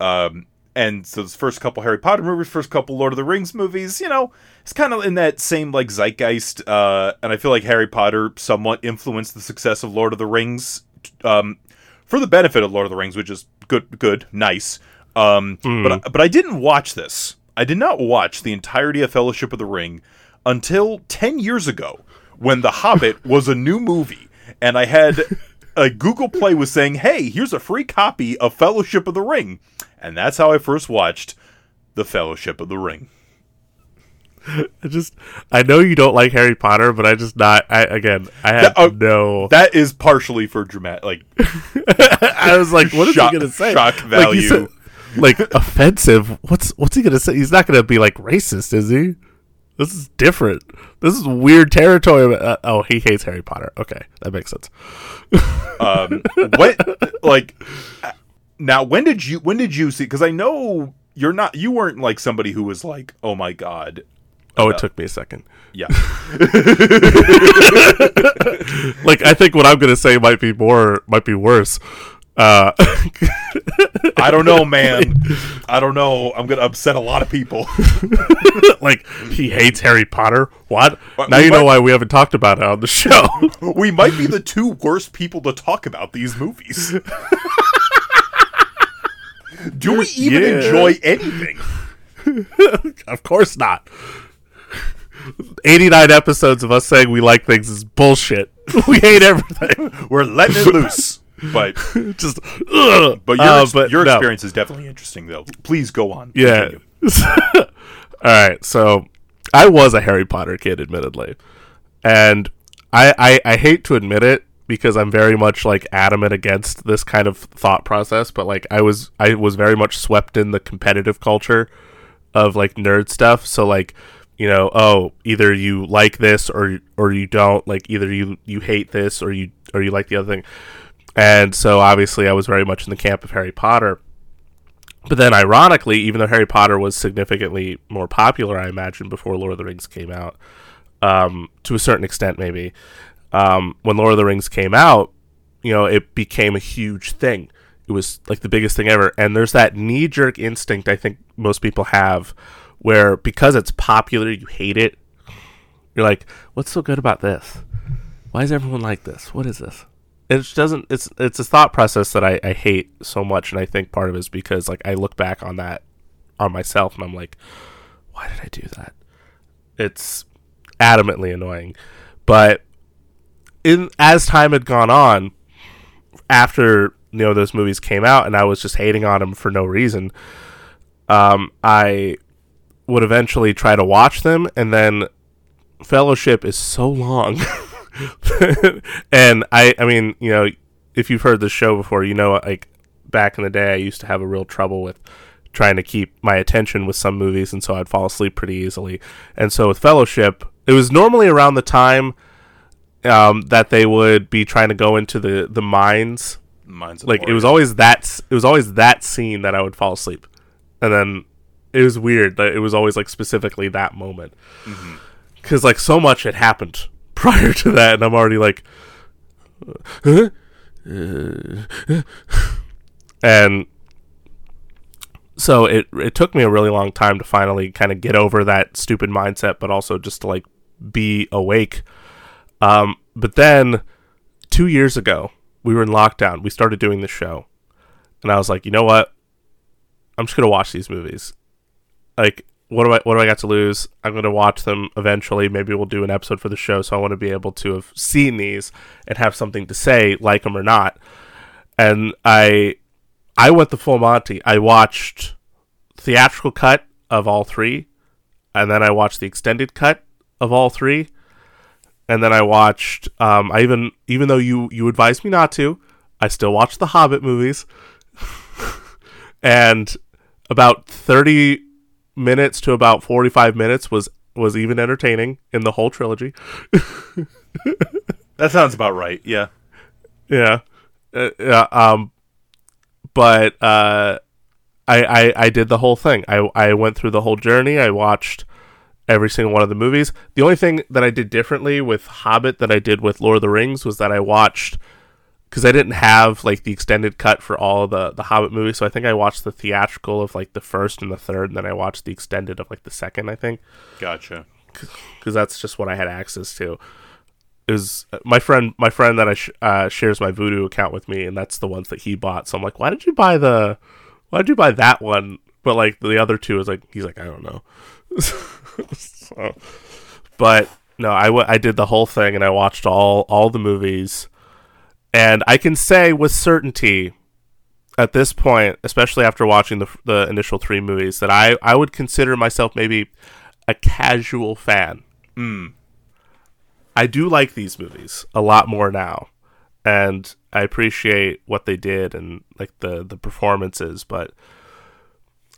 um, and so those first couple Harry Potter movies, first couple Lord of the Rings movies, you know, it's kind of in that same like zeitgeist. Uh, and I feel like Harry Potter somewhat influenced the success of Lord of the Rings, um, for the benefit of Lord of the Rings, which is good, good, nice. Um, but but I didn't watch this. I did not watch the entirety of Fellowship of the Ring until ten years ago, when The Hobbit was a new movie, and I had. A Google Play was saying, "Hey, here's a free copy of Fellowship of the Ring," and that's how I first watched the Fellowship of the Ring. I just, I know you don't like Harry Potter, but I just not. I again, I had That- oh, no. That is partially for dramatic, like I was like, what is shock- he gonna say? shock Like, value. said- like offensive. What's what's he gonna say? He's not gonna be like racist, is he? This is different. This is weird territory. Uh, oh, he hates Harry Potter. Okay, that makes sense. um, when like now when did you when did you see? Because I know you're not you weren't like somebody who was like, oh my god, Oh, it took me a second. yeah, Like, I think what I'm gonna say might be more, might be worse. Uh, I don't know, man, I don't know. I'm gonna upset a lot of people. like he hates Harry Potter. What? But now you know why we haven't talked about it on the show. we might be the two worst people to talk about these movies. Do we even Yeah. enjoy anything? of course not. 89 episodes of us saying we like things is bullshit. We hate everything. We're letting it loose. But Just, ugh. but your, Uh, but your no. experience is definitely interesting, though. Please go on. Yeah. All right. So I was a Harry Potter kid, admittedly, and I, I I hate to admit it because I'm very much like adamant against this kind of thought process. But like I was I was very much swept in the competitive culture of like nerd stuff. So like you know oh either you like this or or you don't like either you you hate this or you or you like the other thing. And so obviously I was very much in the camp of Harry Potter. But then, ironically, even though Harry Potter was significantly more popular, I imagine, before Lord of the Rings came out, um, to a certain extent, maybe, um, when Lord of the Rings came out, you know, it became a huge thing. It was like the biggest thing ever. And there's that knee jerk instinct I think most people have where because it's popular, you hate it. You're like, what's so good about this? Why is everyone like this? What is this? It doesn't it's it's a thought process that I, I hate so much and I think part of it is because like I look back on that on myself and I'm like, why did I do that? It's adamantly annoying. But in as time had gone on, after you know those movies came out, and I was just hating on them for no reason. Um, I would eventually try to watch them, and then Fellowship is so long, and I I mean you know if you've heard the show before, you know like back in the day I used to have a real trouble with trying to keep my attention with some movies, and so I'd fall asleep pretty easily. And so with Fellowship, it was normally around the time um, that they would be trying to go into the the mines. Mine's Like it was always that it was always that scene that I would fall asleep, and then it was weird that it was always like specifically that moment. Because like so much had happened prior to that, and I'm already like? Uh, and so it it took me a really long time to finally kind of get over that stupid mindset, but also just to like be awake. Um, but then two years ago, we were in lockdown. We started doing the show, and I was like, you know what? I'm just gonna watch these movies. Like, what do I what do I got to lose? I'm gonna watch them eventually. Maybe we'll do an episode for the show, so I want to be able to have seen these and have something to say, like them or not. And I I went the full Monty. I watched theatrical cut of all three, and then I watched the extended cut of all three, and then I watched. Um, I even even though you you advised me not to, I still watched the Hobbit movies, and about thirty minutes to about forty five minutes was was even entertaining in the whole trilogy. that sounds about right. Yeah. Yeah. Uh, yeah. Um, but uh, I, I I did the whole thing. I I went through the whole journey. I watched every single one of the movies. The only thing that I did differently with Hobbit that I did with Lord of the Rings was that I watched because I didn't have like the extended cut for all of the the Hobbit movies. So I think I watched the theatrical of like the first and the third, and then I watched the extended of like the second. I think Gotcha. because that's just what I had access to. It was uh, my friend, my friend that I sh- uh, shares my Vudu account with me, and that's the ones that he bought. So I'm like, why did you buy the, why did you buy that one? But like the other two is like, he's like, I don't know. so, but no, I w- I did the whole thing, and I watched all all the movies, and I can say with certainty at this point, especially after watching the the initial three movies, that I I would consider myself maybe a casual fan. I do like these movies a lot more now, and I appreciate what they did and like the the performances. But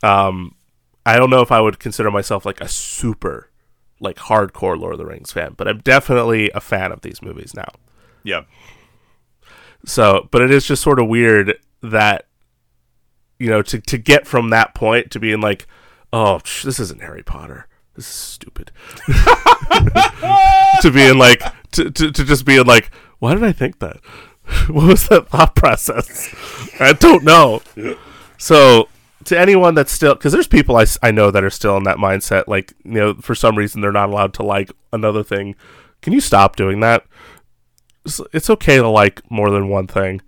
um, I don't know if I would consider myself like a super like hardcore Lord of the Rings fan, but I'm definitely a fan of these movies now. Yeah. So, but it is just sort of weird that you know to to get from that point to being like, oh, this isn't Harry Potter. This is stupid. to being like to, to to just being like, why did I think that? what was that thought process? I don't know. So to anyone that's still because there's people I, I know that are still in that mindset like you know for some reason they're not allowed to like another thing can you stop doing that it's, okay to like more than one thing.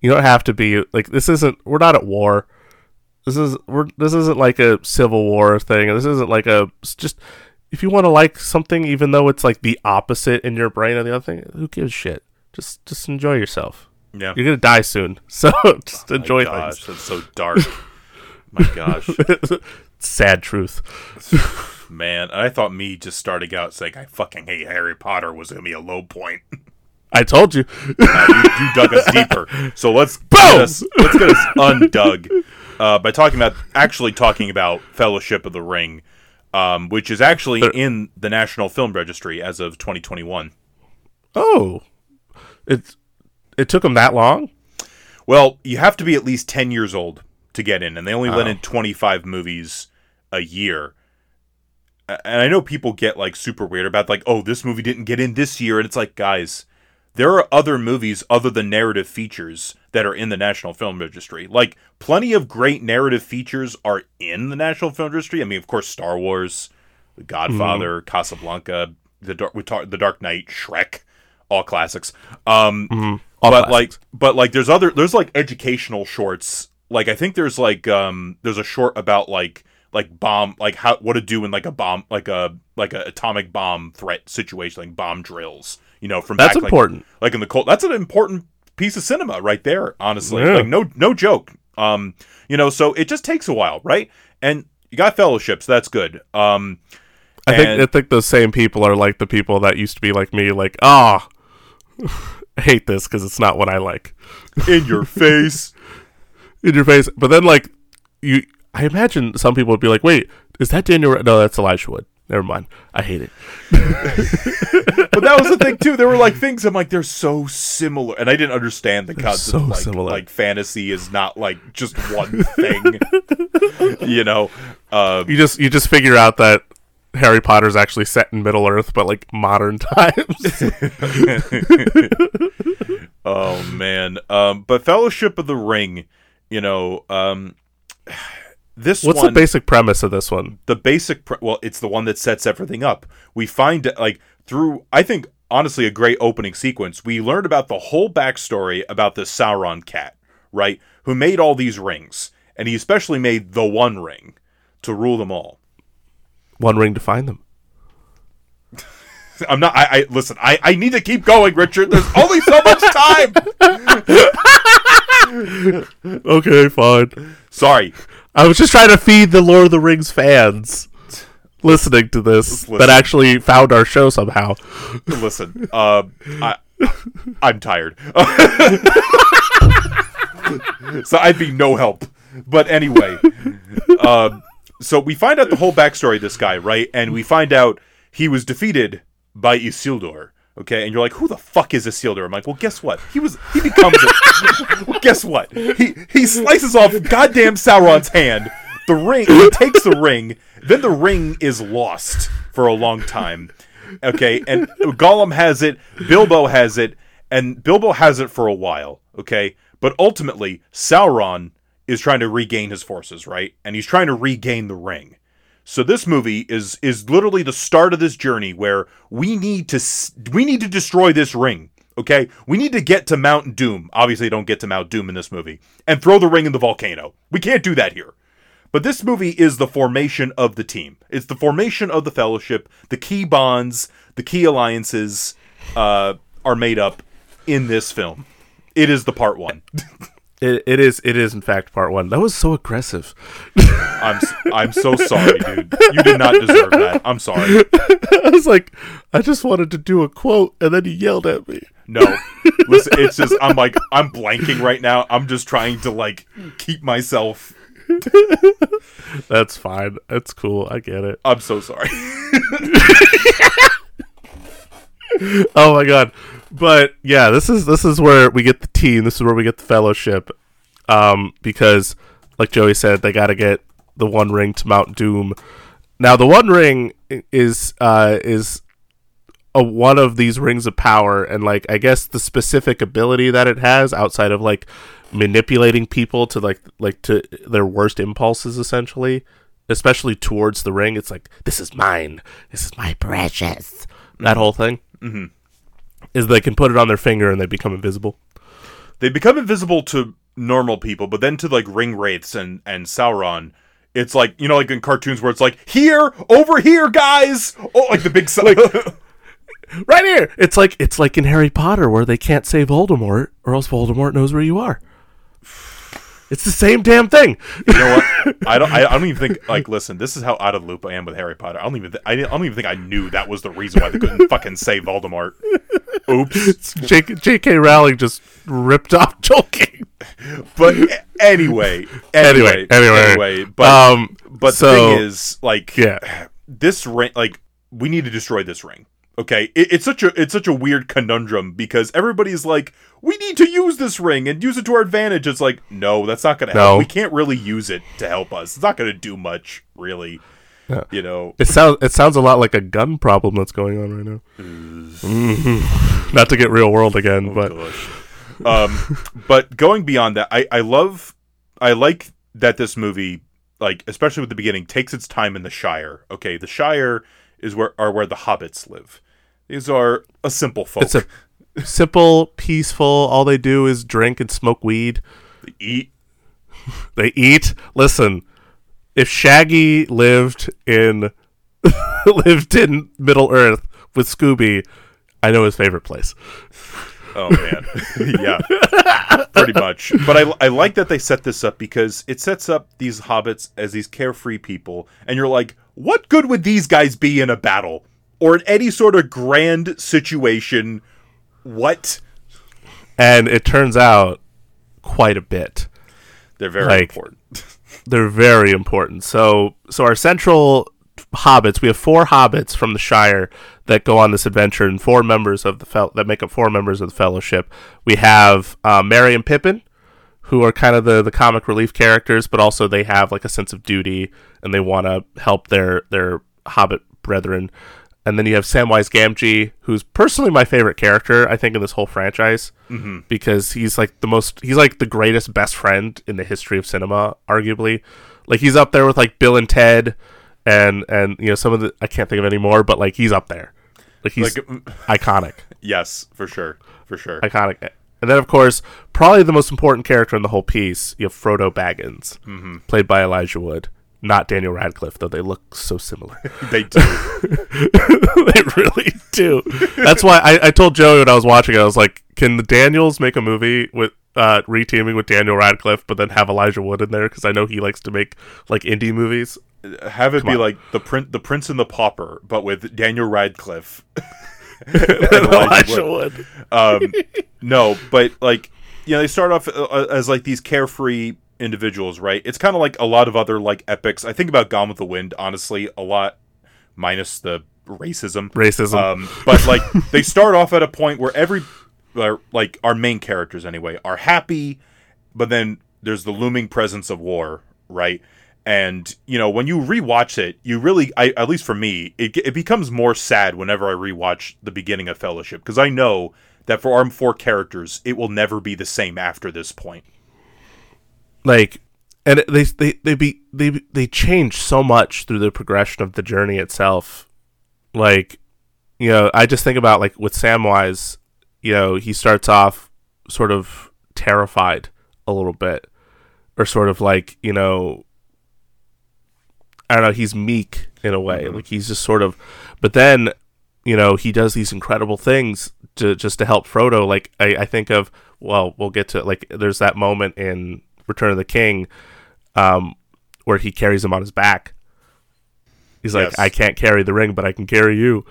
You don't have to be like this. Isn't we're not at war. This is we're this isn't like a civil war thing. This isn't like a just if you want to like something, even though it's like the opposite in your brain of the other thing, who gives shit? Just just enjoy yourself. Yeah. You're gonna die soon, so just oh My enjoy gosh, that's so dark. Oh my gosh. Sad truth. man! I thought me just starting out saying I fucking hate Harry Potter was gonna be a low point. I told you. Uh, you, you dug us deeper. So let's get us, let's get us undug uh, by talking about actually talking about Fellowship of the Ring, um, which is actually in the National Film Registry as of 2021. oh, it it took them that long. Well, you have to be at least 10 years old to get in, and they only let Oh. in 25 movies a year. And I know people get like super weird about like, oh, this movie didn't get in this year, and it's like, guys, there are other movies other than narrative features that are in the National Film Registry. Like, plenty of great narrative features are in the National Film Registry. I mean, of course, Star Wars, The Godfather, Casablanca, the Dark, the Dark Knight, Shrek, all classics. Um, All but classics. like but like there's other there's like educational shorts like i think there's like um there's a short about like like bomb like how what to do in like a bomb like a like a atomic bomb threat situation like bomb drills you know from That's back, important. like, in the cold that's an important piece of cinema right there. Honestly, Yeah. like no no joke. Um, you know, so it just takes a while, right? And you got fellowships. that's good. Um, I think I think those same people are like the people that used to be like me, like ah, I hate this because it's not what I like in your face. in your face. But then like you, I imagine some people would be like, wait, is that Daniel? No, that's Elijah Wood. Never mind. I hate it. But that was the thing too. There were like things I'm like they're so similar, and I didn't understand the concept. so of, like, similar. like fantasy is not like just one thing. you know, um, You just you just figure out that Harry Potter's actually set in Middle Earth, but like modern times. Oh man. Um, but Fellowship of the Ring, you know, um, this What's one, the basic premise of this one? the basic, pre- well, it's the one that sets everything up. We find it like through, I think, honestly, a great opening sequence. We learned about the whole backstory about the Sauron cat, right? Who made all these rings, and he especially made the One Ring to rule them all. One ring to find them. I'm not. I, I listen. I, I need to keep going, Richard. There's only so much time. Okay, fine. Sorry. I was just trying to feed the Lord of the Rings fans listening to this listen. that actually found our show somehow. Listen, uh, I, I'm tired. so I'd be no help. But anyway, um, so we find out the whole backstory of this guy, right? And we find out he was defeated by Isildur. Okay, and you're like, who the fuck is Isildur? I'm like, well, guess what? He was he becomes it. well, guess what? He he slices off goddamn Sauron's hand. The ring he takes the ring, then the ring is lost for a long time. Okay, and Gollum has it, Bilbo has it, and Bilbo has it for a while, okay? But ultimately, Sauron is trying to regain his forces, right? And he's trying to regain the ring. So this movie is is literally the start of this journey where we need to we need to destroy this ring. Okay, we need to get to Mount Doom. Obviously, don't get to Mount Doom in this movie, and throw the ring in the volcano. We can't do that here. But this movie is the formation of the team. It's the formation of the Fellowship. The key bonds, the key alliances, uh, are made up in this film. It is the part one. It, it is it is in fact part one. That was so aggressive. I'm I'm so sorry, dude. You did not deserve that. I'm sorry. I was like, I just wanted to do a quote, and then you yelled at me. No, listen. It's just I'm like I'm blanking right now. I'm just trying to like keep myself. That's fine. That's cool. I get it. I'm so sorry. Oh my god. But yeah, this is this is where we get the team. This is where we get the fellowship. Um, because like Joey said, they got to get the One Ring to Mount Doom. Now, the One Ring is uh is a one of these rings of power, and like I guess the specific ability that it has outside of like manipulating people to like like to their worst impulses, essentially, especially towards the ring. It's like this is mine. This is my precious. That whole thing Mm-hmm. Is they can put it on their finger and they become invisible. they become invisible to normal people, but then to like ring wraiths and and Sauron, it's like you know, like in cartoons where it's like here, over here, guys. Oh, like the big Sau- Right here. It's like it's like in Harry Potter where they can't say Voldemort or else Voldemort knows where you are. It's the same damn thing. You know what? I don't. I, I don't even think. Like, listen. This is how out of the loop I am with Harry Potter. I don't even. Th- I, I don't even think I knew that was the reason why they couldn't fucking say Voldemort. Oops. J- J.K. Rowling just ripped off Tolkien. But anyway, Anyway, anyway, anyway. anyway. But um, but so- the thing is, like, yeah. this ring. Like, we need to destroy this ring. Okay, it, it's such a it's such a weird conundrum because everybody's like, we need to use this ring and use it to our advantage. It's like, no, that's not going to No. help. We can't really use it to help us. It's not going to do much, really. Yeah. You know, It sounds it sounds a lot like a gun problem that's going on right now. Mhm. Not to get real world again, but Gosh. um, but going beyond that, I, I love, I like that this movie, like especially with the beginning, takes its time in the Shire. Okay, the Shire is where are where the hobbits live. These are a simple folk. it's a simple, peaceful. All they do is drink and smoke weed. They eat. They eat. Listen, if Shaggy lived in lived in Middle Earth with Scooby, I know his favorite place. Oh man, yeah, pretty much. But I, I like that they set this up because it sets up these hobbits as these carefree people, and you're like, what good would these guys be in a battle or in any sort of grand situation? What? And it turns out quite a bit. They're very Like- important. They're very important. So, so our central hobbits, we have four hobbits from the Shire that go on this adventure, and four members of the fel- that make up four members of the Fellowship. We have uh, Merry and Pippin, who are kind of the the comic relief characters, but also they have like a sense of duty and they want to help their their hobbit brethren. And then you have Samwise Gamgee, who's personally my favorite character, I think, in this whole franchise, mm-hmm. because he's like the most, he's like the greatest best friend in the history of cinema, arguably. Like he's up there with like Bill and Ted, and and you know some of the I can't think of any more, but like he's up there, like he's Like, iconic yes, for sure, for sure. iconic. And then, of course, probably the most important character in the whole piece, you have Frodo Baggins, played by Elijah Wood, not Daniel Radcliffe, though they look so similar. they do. they really do. That's why I, I told Joey when I was watching it, I was like, can the Daniels make a movie with uh, reteaming with Daniel Radcliffe, but then have Elijah Wood in there? Because I know he likes to make like indie movies. Have it be on. like the prince, the Prince and the Pauper, but with Daniel Radcliffe. Elijah Wood. um, no, but like you know, they start off uh, as like these carefree individuals, right? It's kind of like a lot of other like epics. I think about Gone with the Wind, honestly, a lot minus the racism. Racism. Um, but like they start off at a point where every uh, like our main characters anyway are happy, but then there's the looming presence of war, right? And you know when you rewatch it, you really, I, at least for me, it it becomes more sad whenever I rewatch the beginning of Fellowship because I know that for arm 4 characters, it will never be the same after this point. like and they they they be they they change so much through the progression of the journey itself like you know i just think about like with samwise you know he starts off sort of terrified a little bit or sort of like you know i don't know he's meek in a way like he's just sort of but then you know he does these incredible things to just to help frodo like i, I think of well we'll get to like there's that moment in return of the king um where he carries him on his back he's like Yes. i can't carry the ring but i can carry you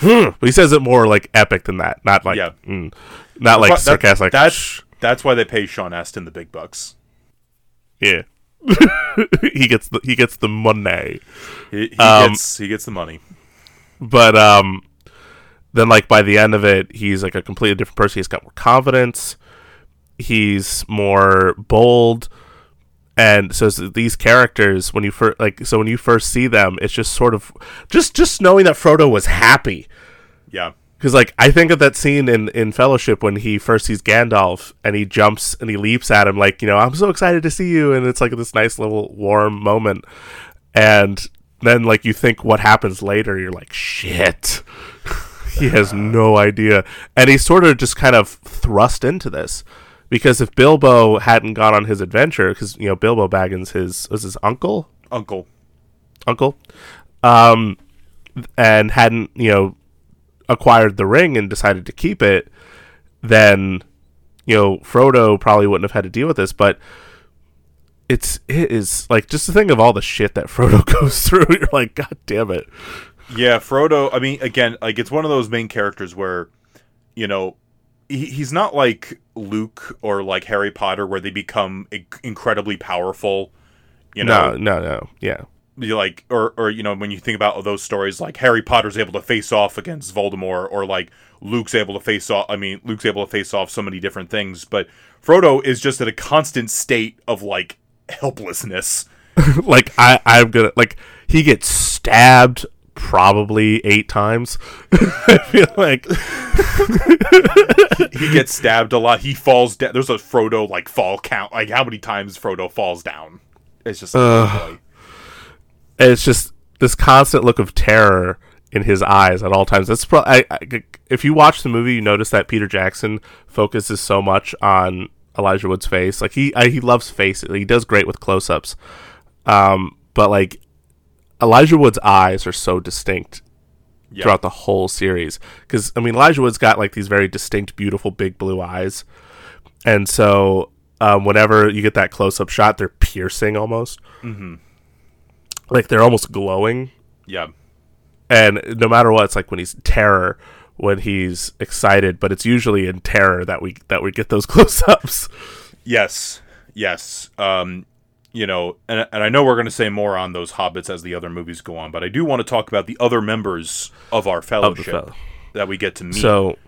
but he says it more like epic than that not like Yeah. mm, not like that- sarcastic that's that's why they pay Sean Astin the big bucks. yeah he gets the he gets the money. He, he Um, gets he gets the money. but um then like by the end of it he's like a completely different person. He's got more confidence. He's more bold. And so these characters when you first like so when you first see them it's just sort of just just knowing that frodo was happy. Yeah. Because like I think of that scene in in Fellowship when he first sees Gandalf and he jumps and he leaps at him like you know I'm so excited to see you and it's like this nice little warm moment. And then like you think what happens later you're like shit. He has no idea. And he's sort of just kind of thrust into this. Because if Bilbo hadn't gone on his adventure because you know Bilbo Baggins his was his uncle? Uncle. uncle. Um and hadn't you know acquired the ring and decided to keep it then you know frodo probably wouldn't have had to deal with this but it's it is like just to think of all the shit that frodo goes through you're like god damn it Yeah, Frodo. I mean, again, like it's one of those main characters where, you know, he, he's not like Luke or like Harry Potter, where they become inc- incredibly powerful. You know, no no no yeah you like or or you know when you think about those stories like Harry Potter's able to face off against Voldemort or like Luke's able to face off I mean Luke's able to face off so many different things but Frodo is just in a constant state of like helplessness. Like i i'm gonna like he gets stabbed probably eight times. I feel like. He gets stabbed a lot. He falls down. There's a Frodo like fall count. Like how many times Frodo falls down? It's just like, boy. And it's just this constant look of terror in his eyes at all times. That's pro- I, I- if you watch the movie, you notice that Peter Jackson focuses so much on Elijah Wood's face. Like he I, he loves faces. He does great with close-ups. Um, but like Elijah Wood's eyes are so distinct Yeah. throughout the whole series. Because I mean, Elijah Wood's got like these very distinct, beautiful, big blue eyes, and so um, whenever you get that close up shot, they're piercing almost, mm-hmm. Like they're almost glowing. Yeah. And no matter what, it's like when he's terror, when he's excited, but it's usually in terror that we that we get those close ups. Yes. Yes. Um, you know, and, and I know we're going to say more on those hobbits as the other movies go on, but I do want to talk about the other members of our fellowship fel- that we get to meet. So,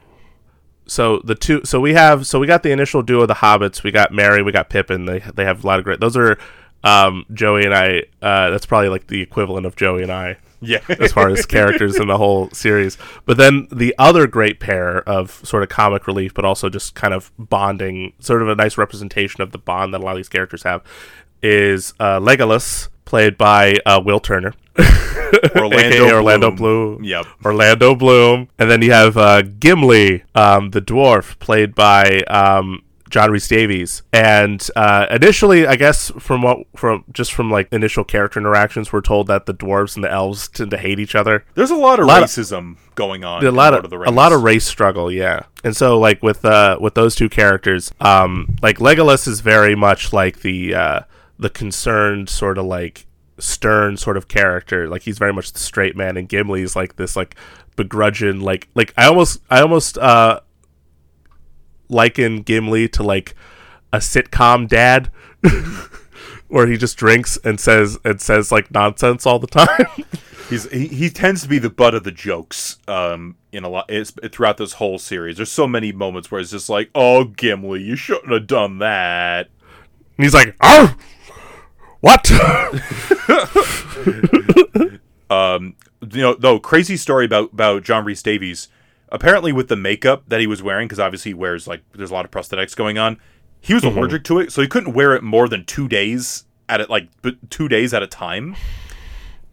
so the two, so we have, so we got the initial duo of the hobbits. We got Merry, we got Pippin. They they have a lot of great. Those are um, Joey and I. Uh, that's probably like the equivalent of Joey and I yeah. as far as characters in the whole series. But then the other great pair of sort of comic relief, but also just kind of bonding, sort of a nice representation of the bond that a lot of these characters have, is uh, Legolas, played by uh, Will Turner. Orlando Orlando Bloom. Bloom. Yep. Orlando Bloom. And then you have uh, Gimli, um, the dwarf, played by um, John Rhys Davies. And uh, initially, I guess from what from just from like initial character interactions, we're told that the dwarves and the elves tend to hate each other. There's a lot of lot of- racism going on. A lot of, a lot of race struggle, yeah. And so like with uh with those two characters, um like Legolas is very much like the uh the concerned sort of like stern sort of character. Like he's very much the straight man and Gimli's like this like begrudging like like I almost I almost uh liken Gimli to like a sitcom dad where he just drinks and says and says like nonsense all the time. He's he, he tends to be the butt of the jokes. Um, in a lot it's, throughout this whole series. There's so many moments where it's just like, "Oh, Gimli, you shouldn't have done that." And he's like, "Oh, what?" Um, you know, though crazy story about about John Rhys Davies. Apparently, with the makeup that he was wearing, because obviously he wears like there's a lot of prosthetics going on. He was allergic to it, so he couldn't wear it more than two days at it, like b- two days at a time.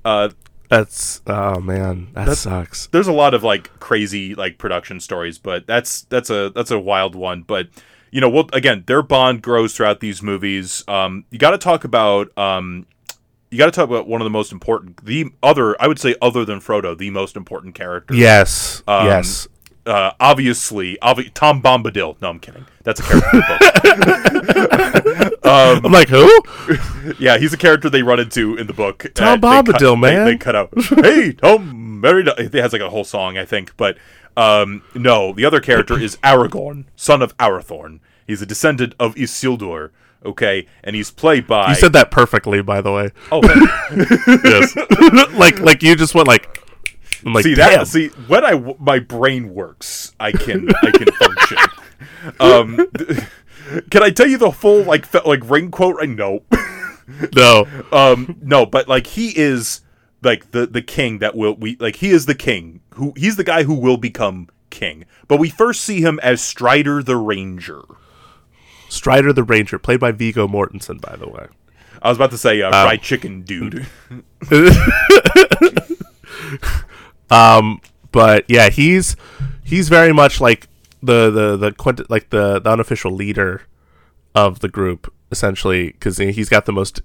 Uh, That's oh man, that sucks. there's a lot of like crazy like production stories, but that's that's a that's a wild one. But you know, well, again, their bond grows throughout these movies. Um, you got to talk about um, you got to talk about one of the most important, the other, I would say, other than Frodo, the most important character. Yes, Um, yes. Uh, obviously, obvi- Tom Bombadil. No, I'm kidding. That's a character in the book. I'm like, who? Yeah, he's a character they run into in the book. Tom Uh, they cut- Bombadil, they- man. They, cut out. hey, Tom married. a-" It has like a whole song, I think. But um, no, the other character is Aragorn, son of Arathorn. He's a descendant of Isildur. Okay, and he's played by. You said that perfectly, by the way. Oh, Yes. like, like you just went like, I'm like, see damn. that? See when I my brain works, I can I can function. Um, can I tell you the full like fe- like ring quote? I know. no, um no but like he is like the the king that will we like he is the king who he's the guy who will become king but we first see him as strider the ranger Strider the Ranger, played by Viggo Mortensen, by the way. i was about to say uh, fried chicken dude Um, but yeah, he's he's very much like the the the quint- like the, the unofficial leader of the group essentially because he's got the most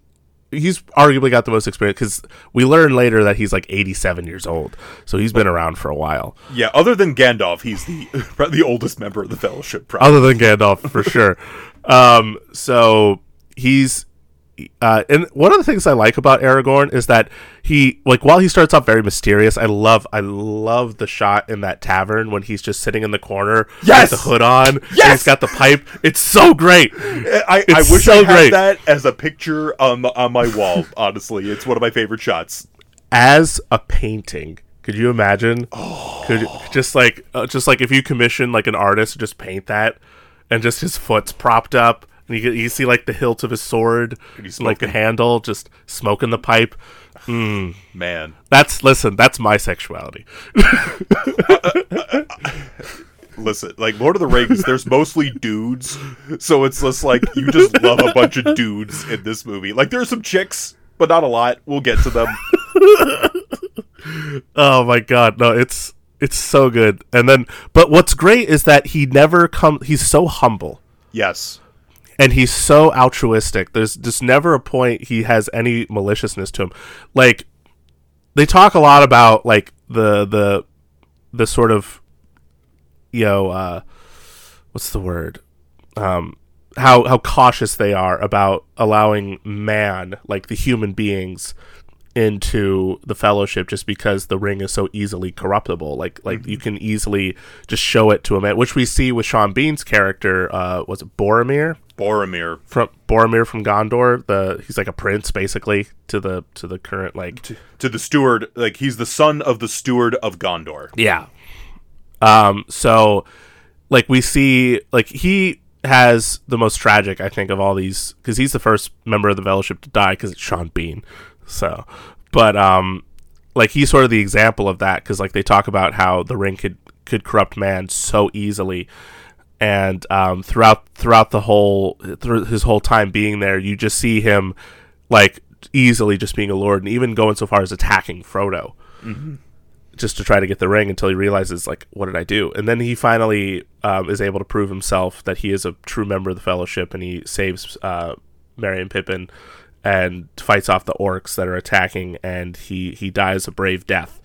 he's arguably got the most experience because we learn later that he's like 87 years old so he's been around for a while yeah other than gandalf he's the the oldest member of the fellowship probably. other than Gandalf for sure. Um, so he's uh, and one of the things I like about Aragorn is that he like while he starts off very mysterious, I love I love the shot in that tavern when he's just sitting in the corner Yes! with the hood on. and Yes! he's got the pipe. It's so great. I, I wish so I had great. that as a picture on the, on my wall honestly it's one of my favorite shots As a painting, could you imagine? Could just like uh, just like if you commission like an artist to just paint that, and just his foot's propped up, and you, you see like the hilt of his sword, like the handle, just smoking the pipe. Hmm. man That's listen. That's my sexuality. listen like lord of the rings there's mostly dudes so it's just like you just love a bunch of dudes in this movie like there's some chicks but not a lot we'll get to them Oh my god, no, it's it's so good. And then, but what's great is that he never come. He's so humble. yes and he's so altruistic. There's just never a point he has any maliciousness to him. Like they talk a lot about like the the the sort of you know uh, what's the word um, how how cautious they are about allowing man like the human beings into the fellowship just because the ring is so easily corruptible like like you can easily just show it to a man which we see with Sean Bean's character uh was it Boromir Boromir from Boromir from Gondor the he's like a prince basically to the to the current like to the steward, like he's the son of the steward of Gondor. Yeah. Um. So, like, we see, like, he has the most tragic, I think, of all these, because he's the first member of the Fellowship to die, because it's Sean Bean. So, but um, like, he's sort of the example of that, because like they talk about how the ring could could corrupt man so easily, and um, throughout throughout the whole through his whole time being there, you just see him like easily just being allured, and even going so far as attacking Frodo just to try to get the ring until he realizes like what did i do? And then he finally um, is able to prove himself that he is a true member of the fellowship and he saves uh, Merry and pippin and fights off the orcs that are attacking and he he dies a brave death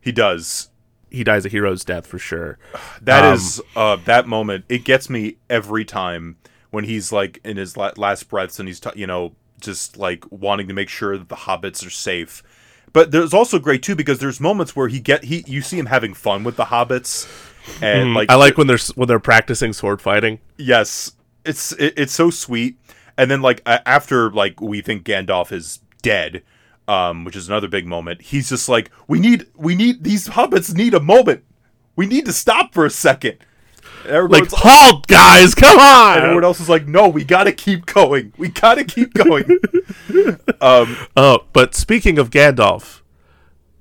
He does. he dies a hero's death for sure That Um, is uh, that moment. It gets me every time when he's like in his la- last breaths and he's t- you know just like wanting to make sure that the hobbits are safe. But there's also great too because there's moments where he get he you see him having fun with the hobbits and like i like when they're when they're practicing sword fighting yes it's it, it's so sweet and then like after like we think Gandalf is dead um which is another big moment he's just like we need we need these hobbits need a moment. We need to stop for a second. And like everyone's halt guys come on! and everyone else is like no we gotta keep going. We gotta keep going. Um Oh, but speaking of Gandalf,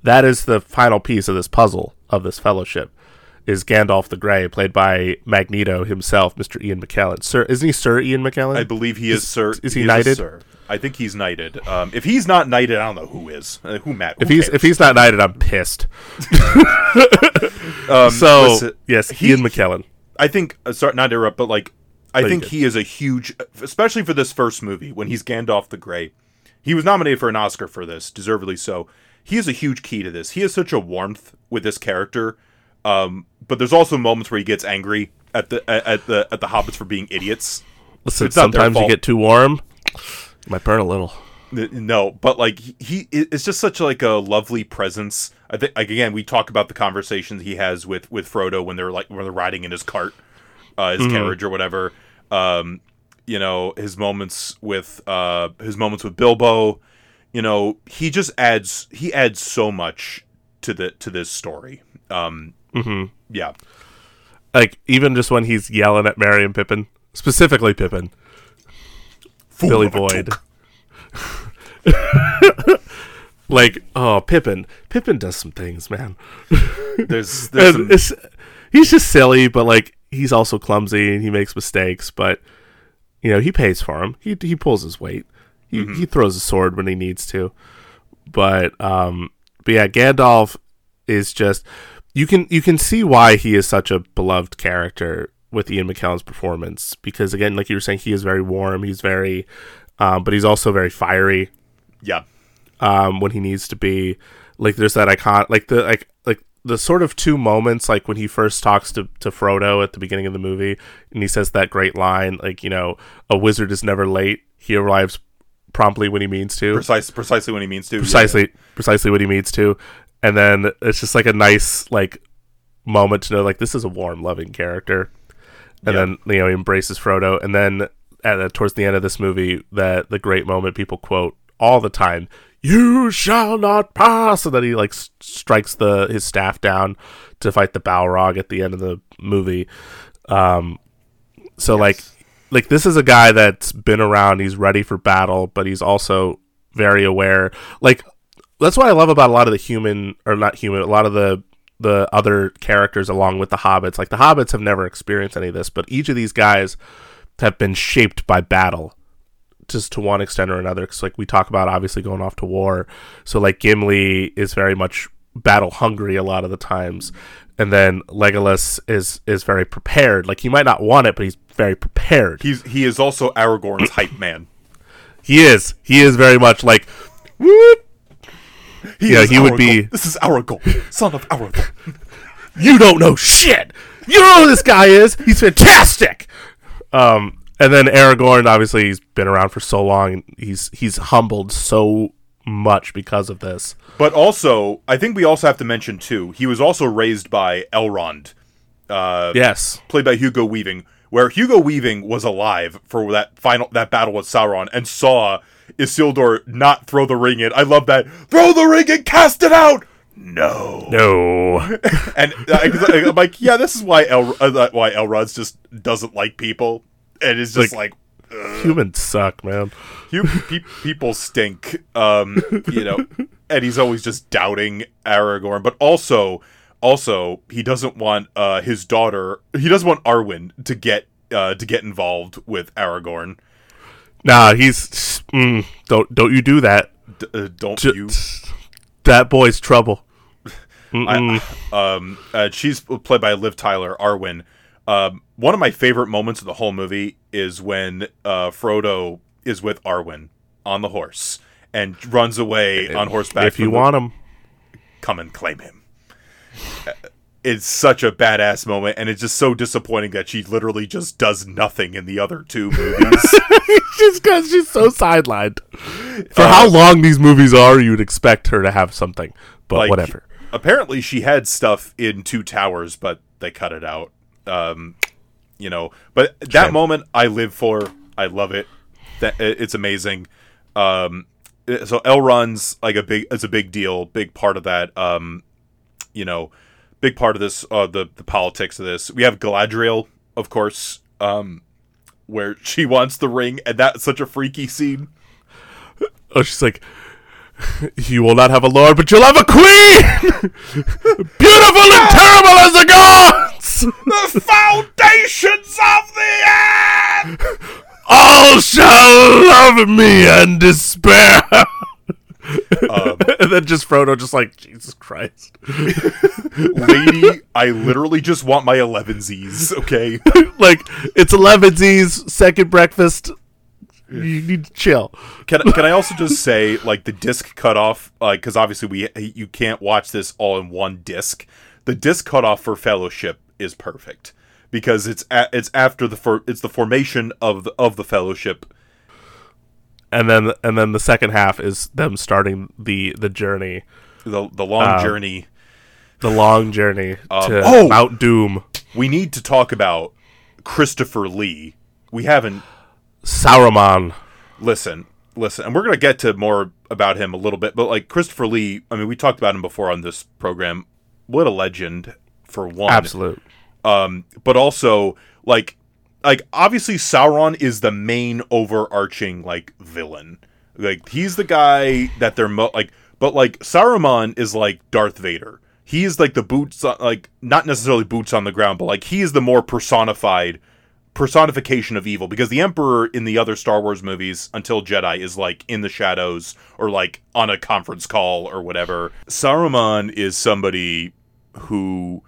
that is the final piece of this puzzle of this fellowship. Is Gandalf the Grey, played by Magneto himself, Mr. Ian McKellen? Sir, isn't he Sir Ian McKellen? I believe he is, sir is he a knighted? sir. I think he's knighted um if he's not knighted I don't know who is uh, who Matt if he's if he's not knighted, I'm pissed. um, So listen, yes, he- Ian McKellen. I think uh, sorry not to interrupt, but like I think he is a huge, especially for this first movie when he's Gandalf the Grey. He was nominated for an Oscar for this, deservedly so. He is a huge key to this. He has such a warmth with this character, um, but there's also moments where he gets angry at the at, the at the hobbits for being idiots. Listen, sometimes you get too warm, you might burn a little. No, but like he- it's just such like a lovely presence. I think like again we talk about the conversations he has with with Frodo when they're like when they're riding in his cart, uh, his carriage or whatever. Um, you know his moments with uh his moments with Bilbo. You know he just adds he adds so much to the to this story. Um, Mhm. Yeah, Like even just when he's yelling at Merry and Pippin, specifically Pippin, Billy Boyd. like, oh, Pippin. Pippin does some things, man. there's there's some, he's just silly, but like he's also clumsy and he makes mistakes. But you know, he pays for him. He he pulls his weight. He Mm-hmm. he throws a sword when he needs to. But um, but yeah, Gandalf is just you can you can see why he is such a beloved character with Ian McKellen's performance because again, like you were saying, he is very warm. He's very, um, but he's also very fiery yeah. um, when he needs to be. Like there's that icon, like the like like the sort of two moments, like when he first talks to to Frodo at the beginning of the movie, and he says that great line, like you know, a wizard is never late; he arrives promptly when he means to, Precise, precisely when he means to. Yeah, precisely precisely what he means to, and then it's just like a nice like moment to know like this is a warm, loving character, and Yeah. then you know he embraces Frodo, and then at the, towards the end of this movie, that the great moment people quote all the time, "You shall not pass," and then he like s- strikes the his staff down to fight the Balrog at the end of the movie. Um, so like like this is a guy that's been around. He's ready for battle but he's also very aware. Like that's what i love about a lot of the human or not human a lot of the the other characters along with the hobbits. Like the hobbits have never experienced any of this but each of these guys have been shaped by battle just to one extent or another. Because like we talk about obviously going off to war. So like gimli is very much battle hungry a lot of the times. And then legolas is is very prepared. Like he might not want it but he's very prepared. He's he is also Aragorn's hype man. he is. He is very much like whoop He Yeah, he would Aragorn. be- This is Aragorn, son of Aragorn. You don't know shit. You know who this guy is. He's fantastic. Um, and then Aragorn, obviously, he's been around for so long. And he's he's humbled so much because of this. But also, I think we also have to mention too. He was also raised by Elrond, uh, Yes. played by Hugo Weaving, where Hugo Weaving was alive for that final that battle with Sauron and saw Isildur not throw the ring in. I love that. Throw the ring and cast it out. No. No. And I- I'm like, yeah, this is why El uh, why Elrond just doesn't like people, and it's just like, Humans suck, man. you pe- people stink. Um, you know, and he's always just doubting Aragorn, but also, also he doesn't want uh his daughter. He doesn't want Arwen to get uh to get involved with Aragorn. Nah, he's mm, don't don't you do that. D- uh, don't J- you? That boy's trouble. I, um, uh, she's played by Liv Tyler, Arwen. Um, one of my favorite moments of the whole movie is when uh, Frodo is with Arwen on the horse and runs away on horseback. if you want him, come and claim him. Uh, It's such a badass moment, and it's just so disappointing that she literally just does nothing in the other two movies. Just because she's so sidelined. For how long these movies are, you'd expect her to have something, but Like, whatever. Apparently, she had stuff in Two Towers, but they cut it out. Um, you know, but that Shame. moment I live for. I love it. That it's amazing. Um, uh, so Elrond's like a big, it's a big deal, big part of that. Um, you know, big part of this, uh, the the politics of this. We have Galadriel, of course, um, where she wants the ring, and that's such a freaky scene. Oh, she's like, you will not have a lord, but you'll have a queen, beautiful and terrible as the gods. the foundations of the earth. All shall love me and despair. Um, and then just Frodo, just like Jesus Christ. lady, I literally just want my elevenses, okay? like it's elevenses second breakfast. You need to chill. Can, can I also just say, like, the disc cutoff, like, because obviously we you can't watch this all in one disc. The disc cutoff for Fellowship is perfect because it's a, it's after the for, it's the formation of the of the Fellowship. And then and then the second half is them starting the the journey, The, the long Um, journey. the long journey to oh! Mount Doom. We need to talk about Christopher Lee. We haven't Sauron. listen, listen, and we're gonna get to more about him a little bit, but like Christopher Lee, I mean, we talked about him before on this program. What a legend for one, Absolute. um, but also like, like obviously Sauron is the main overarching like villain. Like he's the guy that they're mo- like, but like Saruman is like Darth Vader. He is like the boots, on, like not necessarily boots on the ground, but like he is the more personified personification of evil because the emperor in the other star wars movies until jedi is like in the shadows or like on a conference call or whatever saruman is somebody who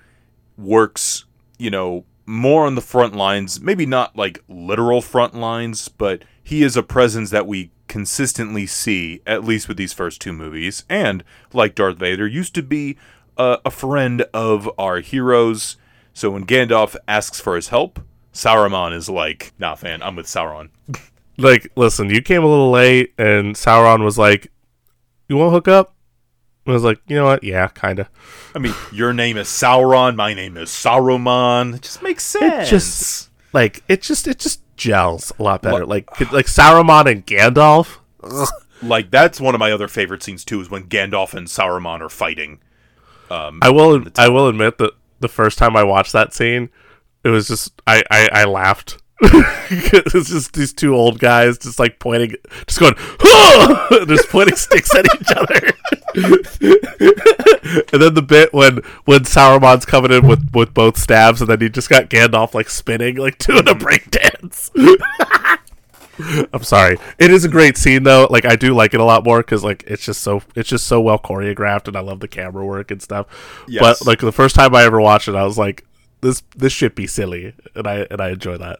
works you know more on the front lines maybe not like literal front lines but he is a presence that we consistently see at least with these first two movies and like darth vader used to be a friend of our heroes so when gandalf asks for his help Sauron is like, nah, fan, I'm with Sauron. Like, listen, you came a little late, and Sauron was like, "You want to hook up?" I was like, "You know what? Yeah, kind of." I mean, your name is Sauron, my name is Saruman. It just makes sense. It just like it just it just gels a lot better. Like could- like Saruman and Gandalf. like that's one of my other favorite scenes too, is when Gandalf and Saruman are fighting. Um, I will I will admit that the first time I watched that scene, it was just I I, I laughed. it's just these two old guys just like pointing, just going, "Huh!" just pointing sticks at each other. and then the bit when when Sauron's coming in with with both stabs, and then he just got Gandalf like spinning, like doing a break dance. I'm sorry. It is a great scene though. Like I do like it a lot more because like it's just so it's just so well choreographed, and I love the camera work and stuff. Yes. But like the first time I ever watched it, I was like, this this should be silly, and I and I enjoy that.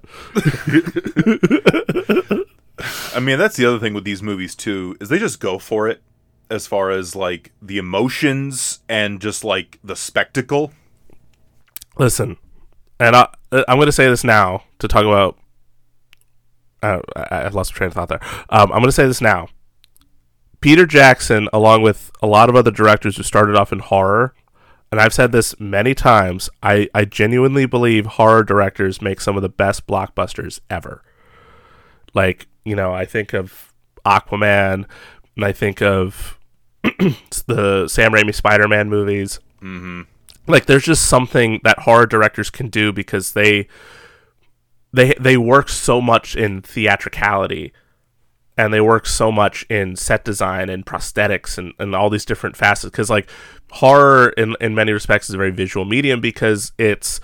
I mean, that's the other thing with these movies too, is they just go for it as far as like the emotions and just like the spectacle. listen, and I, I'm going to say this now to talk about. Uh, I, I lost my train of thought there. Um, I'm going to say this now. Peter Jackson, along with a lot of other directors who started off in horror, and I've said this many times, I, I genuinely believe horror directors make some of the best blockbusters ever. Like, you know, I think of Aquaman, and I think of the Sam Raimi Spider Man movies. Mm-hmm. Like, there's just something that horror directors can do because they they they work so much in theatricality and they work so much in set design and prosthetics and, and all these different facets because like horror in, in many respects is a very visual medium because it's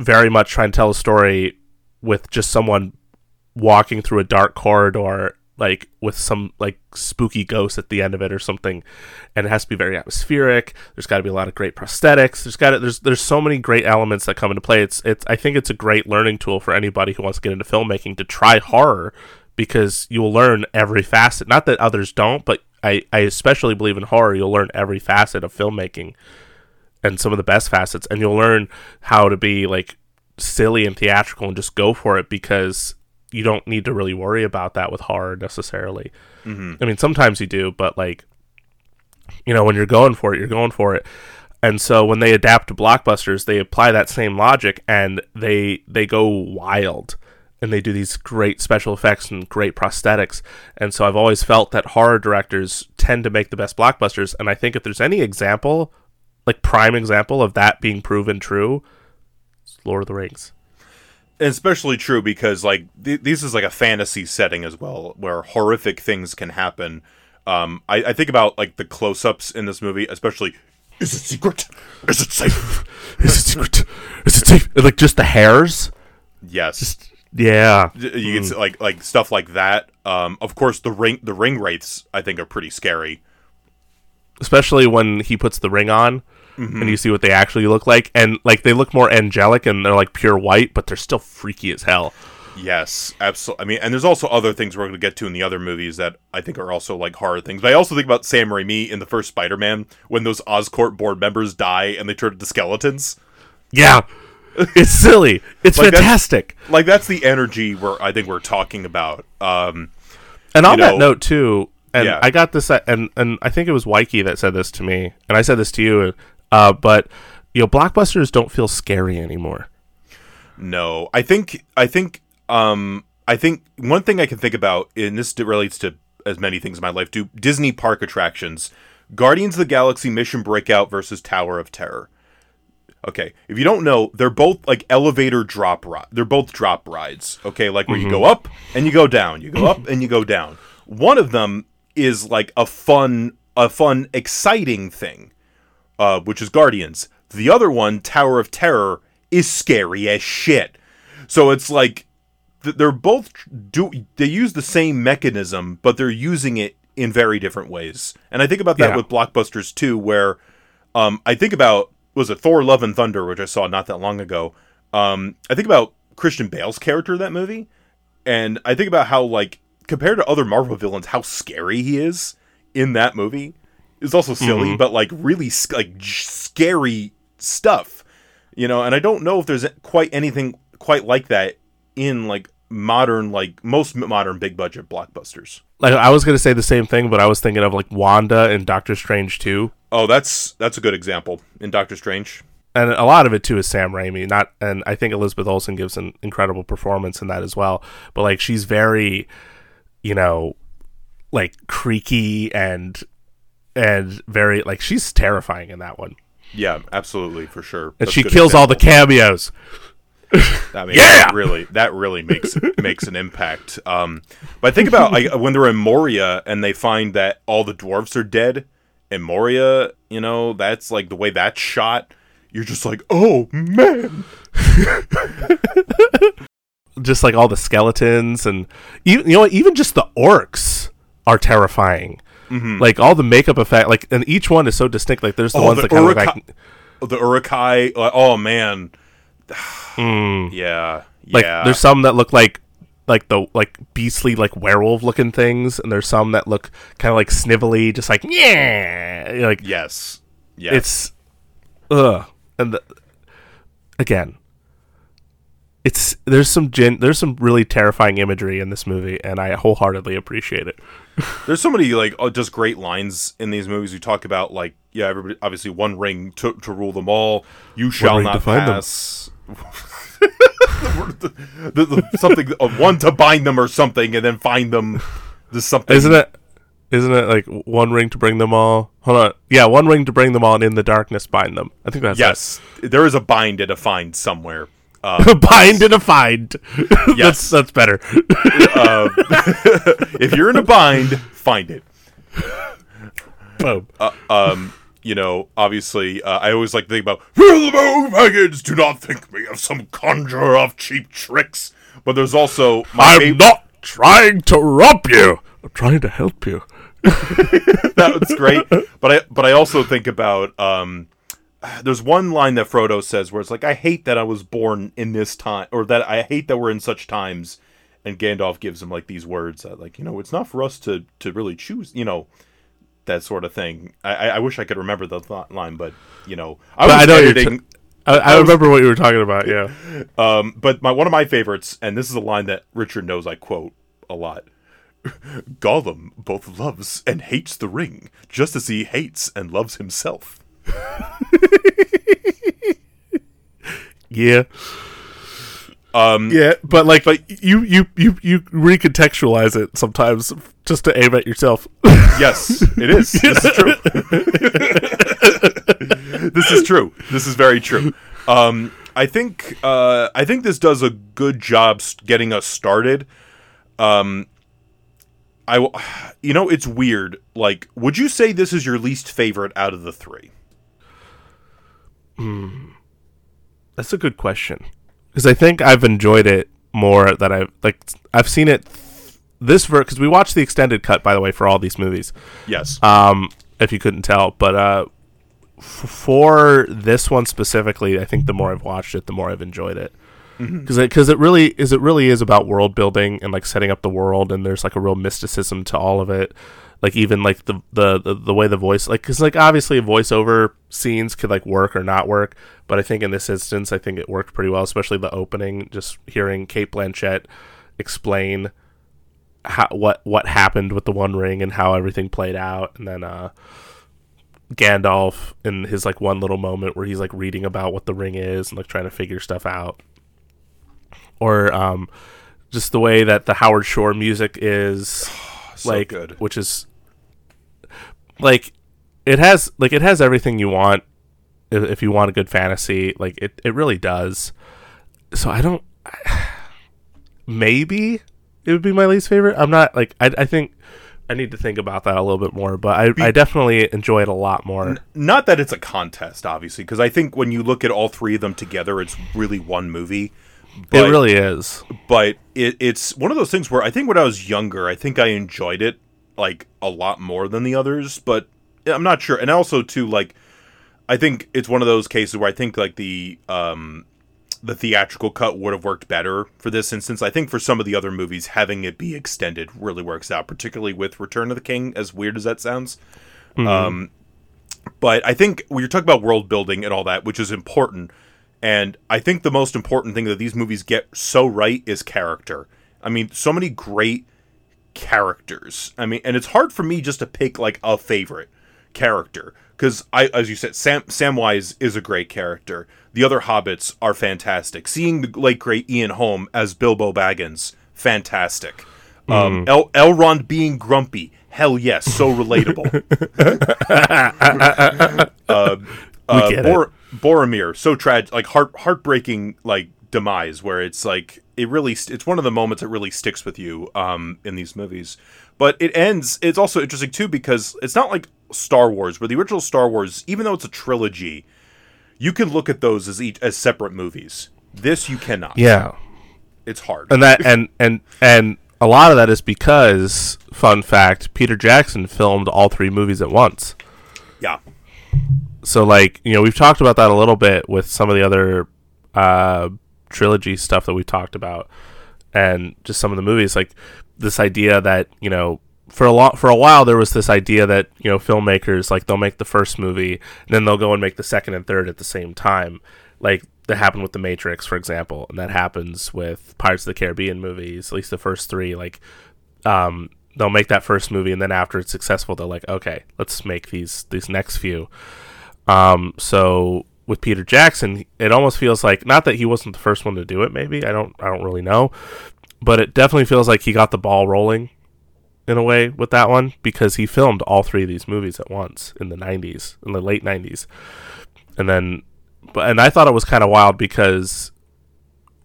very much trying to tell a story with just someone walking through a dark corridor like with some like spooky ghost at the end of it or something. And it has to be very atmospheric. There's got to be a lot of great prosthetics. There's got there's there's so many great elements that come into play. It's it's i think it's a great learning tool for anybody who wants to get into filmmaking to try horror because you'll learn every facet not that others don't but i i especially believe in horror you'll learn every facet of filmmaking and some of the best facets and you'll learn how to be like silly and theatrical and just go for it because you don't need to really worry about that with horror necessarily. Mm-hmm. I mean, sometimes you do, but like, you know, when you're going for it, you're going for it. And so when they adapt to blockbusters, they apply that same logic and they they go wild and they do these great special effects and great prosthetics. And so I've always felt that horror directors tend to make the best blockbusters. And I think if there's any example, like prime example of that being proven true, it's Lord of the Rings. Especially true because like th- this is like a fantasy setting as well, where horrific things can happen. Um, I, I think about like the close-ups in this movie, especially. Is it secret? Is it safe? Is it secret? Is it safe? Like just the hairs? Yes. Yeah. you can see, like like stuff like that. Um, of course, the ring the ring wraiths I think are pretty scary. especially when he puts the ring on Mm-hmm. and you see what they actually look like and like they look more angelic and they're like pure white but they're still freaky as hell Yes, absolutely. I mean, and there's also other things we're going to get to in the other movies that I think are also like horror things. But I also think about Sam Raimi in the first Spider-Man when those Oscorp board members die and they turn into skeletons. yeah it's silly it's Like, that's- fantastic Like that's the energy where I think we're talking about. Um, and on that know- note too and Yeah. i got this and and i think it was Waikey that said this to me and i said this to you uh but you know blockbusters don't feel scary anymore No, I think I think um I think one thing I can think about, and this relates to as many things in my life, do Disney park attractions, Guardians of the Galaxy Mission Breakout versus Tower of Terror. Okay, if you don't know, they're both like elevator drop ride. They're both drop rides. Okay, like where you go up and you go down, you go up and you go down. One of them is like a fun, a fun, exciting thing uh, which is Guardians. The other one, Tower of Terror, is scary as shit. So it's like they're both do they use the same mechanism, but they're using it in very different ways. And I think about that Yeah. with blockbusters too, where um, I think about was it Thor: Love and Thunder, which I saw not that long ago. Um, I think about Christian Bale's character in that movie, and I think about how like compared to other Marvel villains, how scary he is in that movie is also silly, but like really sc- like j- scary stuff, you know. And I don't know if there's quite anything quite like that in like modern, like most modern big budget blockbusters. like i was gonna say the same thing but i was thinking of like wanda and doctor strange too Oh, that's that's a good example in Doctor Strange. and a lot of it too is Sam Raimi. Not, and I think Elizabeth Olsen gives an incredible performance in that as well. But like, she's very, you know, like creaky and and very like she's terrifying in that one. Yeah, absolutely for sure. And That's she kills all the cameos. I mean, Yeah! that really that really makes makes an impact. Um, but think about like when they're in Moria and they find that all the dwarves are dead in Moria. You know, that's like the way that's shot. You're just like, oh man, Just like all the skeletons and even you know what, even just the orcs are terrifying. Like all the makeup effect, like and each one is so distinct. Like there's the Oh, ones the that kind of like the Uruk-hai. Oh man, Mm. yeah, like yeah. there's some that look like like the like beastly like werewolf looking things and there's some that look kind of like snivelly just like yeah like yes, yes. it's ugh and the, again, it's there's some gen, there's some really terrifying imagery in this movie, and I wholeheartedly appreciate it. There's so many like uh, oh, just great lines in these movies. We talk about like yeah, everybody obviously one ring to, to rule them all. You shall not find them. The, the, the- something one to bind them or something, and then find them. There's something. Isn't it? Isn't it like one ring to bring them all? Hold on, yeah, one ring to bring them all, and in the darkness bind them. I think that's Yes, there is a bind and a find somewhere. Uh, bind and a find. Yes. that's that's better. uh, if you're in a bind, find it. Boom. Uh, um, you know, obviously, uh, I always like to think about "Fill the moon wagons. Do not think me of some conjurer of cheap tricks. But there's also I'm not trying to rob you. I'm trying to help you. That's great. But I but I also think about um, there's one line that Frodo says where it's like, I hate that I was born in this time, or that I hate that we're in such times. And Gandalf gives him like these words that, like, you know, it's not for us to to really choose, you know, that sort of thing. I I, I wish I could remember the th- line, but you know, I was I know you're t- I, I remember what you were talking about. Yeah. Um, but my one of my favorites, and this is a line that Richard knows I quote a lot. Gollum both loves and hates the ring, just as he hates and loves himself. Yeah. Um, Yeah, but like, but you you you you recontextualize it sometimes just to aim at yourself. yes, it is. This is true. this is true. This is very true. Um, I think uh, I think this does a good job getting us started. Um, I, w- you know, it's weird. Like, would you say this is your least favorite out of the three? That's a good question because I think I've enjoyed it more that I've like I've seen it this ver because we watched the extended cut by the way for all these movies. Yes. Um, if you couldn't tell, but uh, f- for this one specifically, I think the more I've watched it, the more I've enjoyed it. Because it, cause it really is it really is about world building and like setting up the world and there's like a real mysticism to all of it like even like the the the, the way the voice like because like obviously voiceover scenes could like work or not work but i think in this instance i think it worked pretty well especially the opening just hearing cate blanchett explain how what what happened with the one ring and how everything played out and then uh Gandalf in his like one little moment where he's like reading about what the ring is and like trying to figure stuff out or um just the way that the Howard Shore music is So like good. which is like it has like it has everything you want if, if you want a good fantasy. Like it, it really does. So i don't maybe it would be my least favorite. I'm not like i, I think i need to think about that a little bit more but i, I definitely enjoy it a lot more. Not that it's a contest, obviously, because I think when you look at all three of them together, it's really one movie. But, it really is. but it, it's one of those things where I think when I was younger, I think I enjoyed it like a lot more than the others. But I'm not sure, and also too like I think it's one of those cases where I think like the um the theatrical cut would have worked better for this instance. I think for some of the other movies, having it be extended really works out, particularly with Return of the King. As weird as that sounds, um, but I think when you're talking about world building and all that, which is important, and I think the most important thing that these movies get so right is character. I mean, so many great characters. I mean, and it's hard for me just to pick like a favorite character because I, as you said, Sam Samwise is a great character. The other hobbits are fantastic. Seeing the late great Ian Holm as Bilbo Baggins, fantastic. Um, El- Elrond being grumpy, hell yes, so relatable. uh, uh, get Bor- Boromir, so tragic, like heart heartbreaking, like demise, where it's like it really st- it's one of the moments that really sticks with you um, in these movies. But it ends. It's also interesting too because it's not like Star Wars, where the original Star Wars, even though it's a trilogy, you can look at those as each as separate movies. This you cannot. yeah it's hard. and that and and and a lot of that is because fun fact peter jackson filmed all three movies at once yeah, so like you know we've talked about that a little bit with some of the other uh trilogy stuff that we talked about and just some of the movies like this idea that you know for a lot for a while there was this idea that you know filmmakers like they'll make the first movie and then they'll go and make the second and third at the same time like that happened with the Matrix, for example, and that happens with Pirates of the Caribbean movies. At least the first three, like, um, they'll make that first movie, and then after it's successful, they're like, okay, let's make these these next few. Um, so with Peter Jackson, it almost feels like not that he wasn't the first one to do it. Maybe I don't I don't really know, but it definitely feels like he got the ball rolling in a way with that one because he filmed all three of these movies at once in the 90s in the late 90s and then but and I thought it was kind of wild because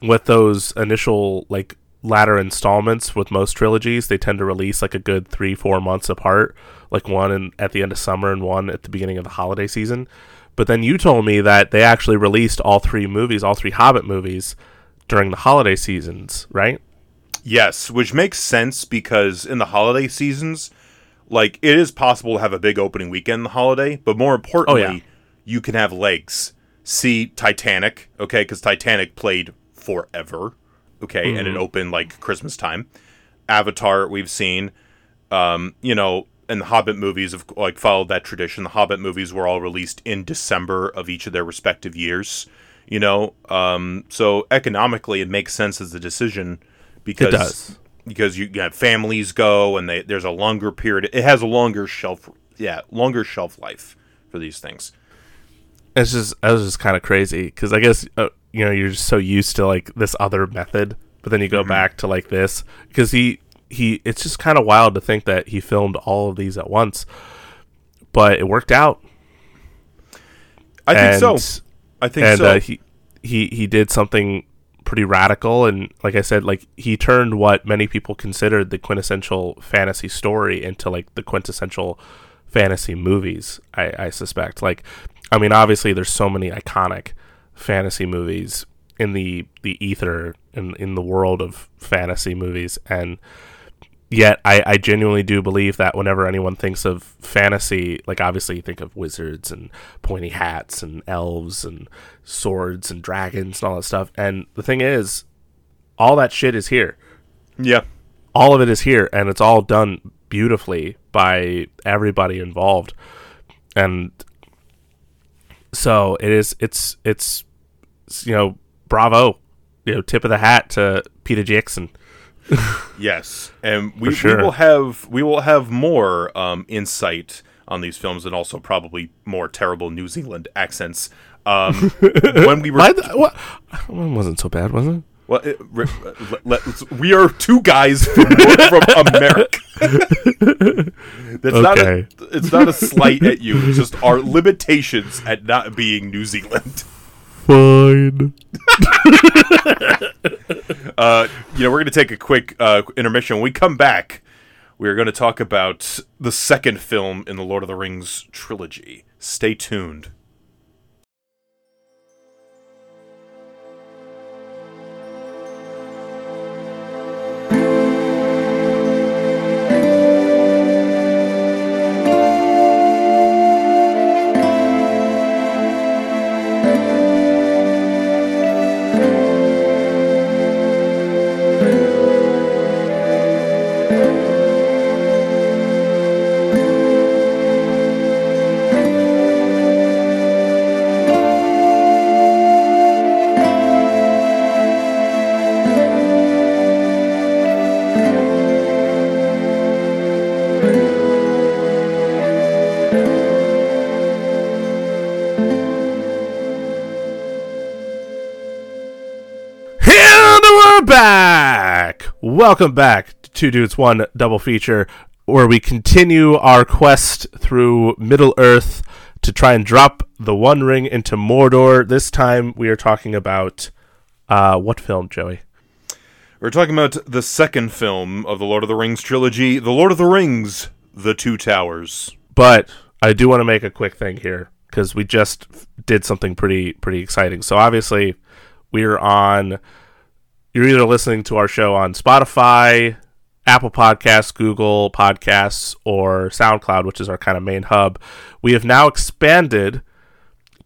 with those initial like latter installments with most trilogies they tend to release like a good 3 4 months apart like one in, at the end of summer and one at the beginning of the holiday season but then you told me that they actually released all three movies all three Hobbit movies during the holiday seasons right Yes, which makes sense because in the holiday seasons, like it is possible to have a big opening weekend in the holiday, but more importantly, yeah. you can have legs. See Titanic, okay, because Titanic played forever, okay, and it opened like Christmas time. Avatar, we've seen, um, you know, and the Hobbit movies have like followed that tradition. The Hobbit movies were all released in December of each of their respective years, you know, um, so economically it makes sense as a decision because does. because you have families go and they, there's a longer period. It has a longer shelf, yeah, longer shelf life for these things. it's just that was just kind of crazy because I guess uh, you know you're just so used to like this other method, but then you go back to like this because he he it's just kind of wild to think that he filmed all of these at once, but it worked out. I think so. I think and so. uh, he he he did something pretty radical and like I said, like he turned what many people considered the quintessential fantasy story into like the quintessential fantasy movies. I, I suspect. Like, I mean, obviously, there's so many iconic fantasy movies in the the ether in in the world of fantasy movies, and yet I, I genuinely do believe that whenever anyone thinks of fantasy, like obviously you think of wizards and pointy hats and elves and swords and dragons and all that stuff. And the thing is, all that shit is here. yeah, All of it is here, and it's all done beautifully by everybody involved. And so it is. It's it's you know bravo, you know tip of the hat to Peter Jackson. yes, and we, sure. we will have we will have more um, insight on these films and also probably more terrible New Zealand accents. Um, when we were the-? One wasn't so bad, was it? Well, it, re- we are two guys from, from America. That's not a, Okay. it's not a slight at you. It's just our limitations at not being New Zealand. Fine. Uh, you know, we're going to take a quick uh, intermission. When we come back, we're going to talk about the second film in the Lord of the Rings trilogy. Stay tuned. Welcome back to Two Dudes One Double Feature, where we continue our quest through Middle Earth to try and drop the One Ring into Mordor. This time we are talking about uh, what film, Joey? We're talking about the second film of the Lord of the Rings trilogy, The Lord of the Rings: The Two Towers. But I do want to make a quick thing here because we just f- did something pretty pretty exciting. So obviously, we're on. You're either listening to our show on Spotify, Apple Podcasts, Google Podcasts, or SoundCloud, which is our kind of main hub. We have now expanded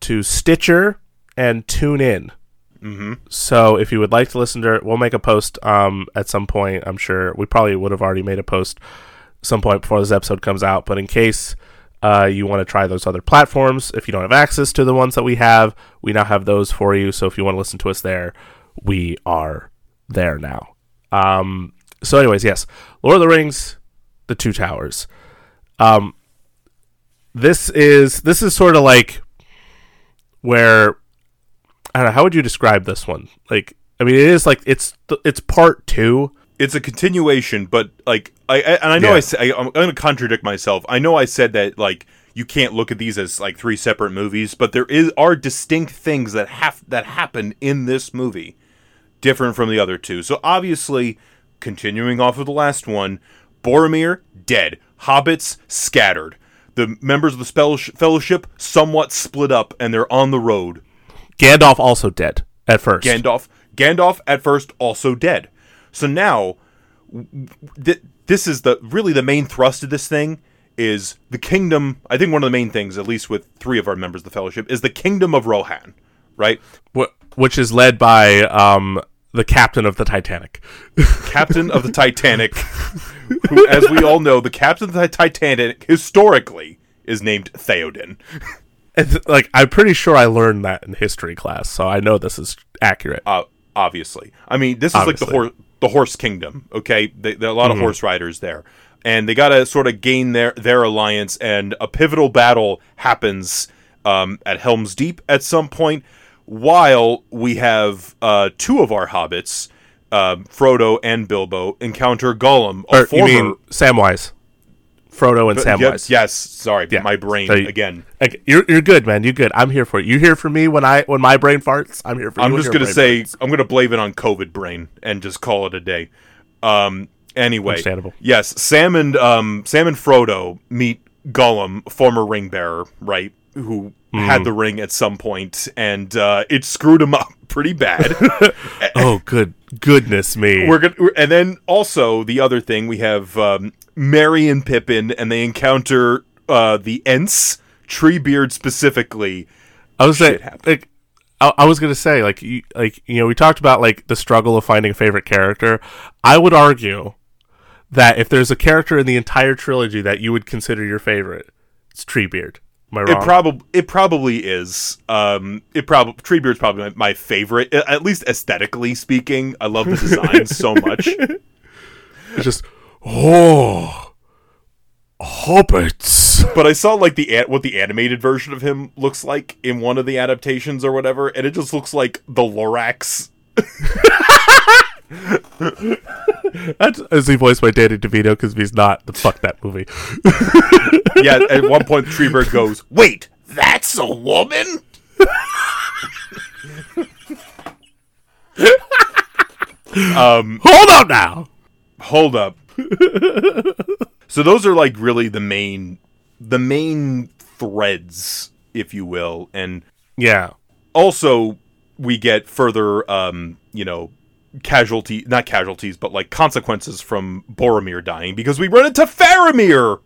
to Stitcher and TuneIn. Mm-hmm. So if you would like to listen to it, we'll make a post um, at some point. I'm sure we probably would have already made a post some point before this episode comes out. But in case uh, you want to try those other platforms, if you don't have access to the ones that we have, we now have those for you. So if you want to listen to us there, we are there now. Um, so, anyways, yes, Lord of the Rings, The Two Towers. Um, this is this is sort of like where I don't know how would you describe this one? Like, I mean, it is like it's it's part two. it's a continuation, but like I, I and I know Yeah. I say, I, I'm going to contradict myself. I know I said that like you can't look at these as like three separate movies, but there is are distinct things that have that happen in this movie, different from the other two. So obviously, continuing off of the last one, Boromir dead, hobbits scattered, the members of the spell- fellowship somewhat split up, and they're on the road. Gandalf also dead at first. Gandalf. Gandalf at first also dead. So now, th- this is the really the main thrust of this thing is the kingdom. I think one of the main things, at least with three of our members of the Fellowship, is the kingdom of Rohan. Right, wh- which is led by um, the captain of the Titanic. captain of the Titanic. who, as we all know, the captain of the Titanic historically is named Theoden. It's, like I'm pretty sure I learned that in history class, so I know this is accurate. uh, obviously. I mean, this is like the Obviously. horse, the horse kingdom. Okay, they, there are a lot of horse riders there, and they got to sort of gain their their alliance. And a pivotal battle happens um, at Helm's Deep at some point, while we have uh, two of our hobbits, uh, Frodo and Bilbo, encounter Gollum, a or you mean Samwise, Frodo and Yep, Samwise? yes, sorry, Yeah. my brain So you- again. Like, you're you're good, man. You're good. I'm here for you. You here for me when I when my brain farts. I'm here for you. I'm just gonna say farts. I'm gonna blame it on COVID brain and just call it a day. Um. Anyway, Understandable. Yes, Sam and um Sam and Frodo meet Gollum, former ring bearer, right? Who Mm. had the ring at some point, and uh, it screwed him up pretty bad. Oh, good goodness me. We're gonna, and then also the other thing we have um, Merry and Pippin, and they encounter uh, the Ents, Treebeard specifically. I was shit happened. like, I, I was gonna say, like, you, like you know, we talked about like the struggle of finding a favorite character. I would argue that if there's a character in the entire trilogy that you would consider your favorite, it's Treebeard. Am I wrong? It probably it probably is. Um, it probably Treebeard's probably my, my favorite, at least aesthetically speaking. I love the design so much. it's just oh, hobbits. But I saw like the what the animated version of him looks like in one of the adaptations or whatever, and it just looks like the Lorax. That's is he voiced by Danny DeVito? Because if he's not, then fuck that movie. Yeah, at one point Treebeard goes, "Wait, that's a woman." um, Hold on now. hold up. so those are like really the main, the main threads, if you will, and Yeah, also we get further um you know casualty not casualties but like consequences from Boromir dying because we run into Faramir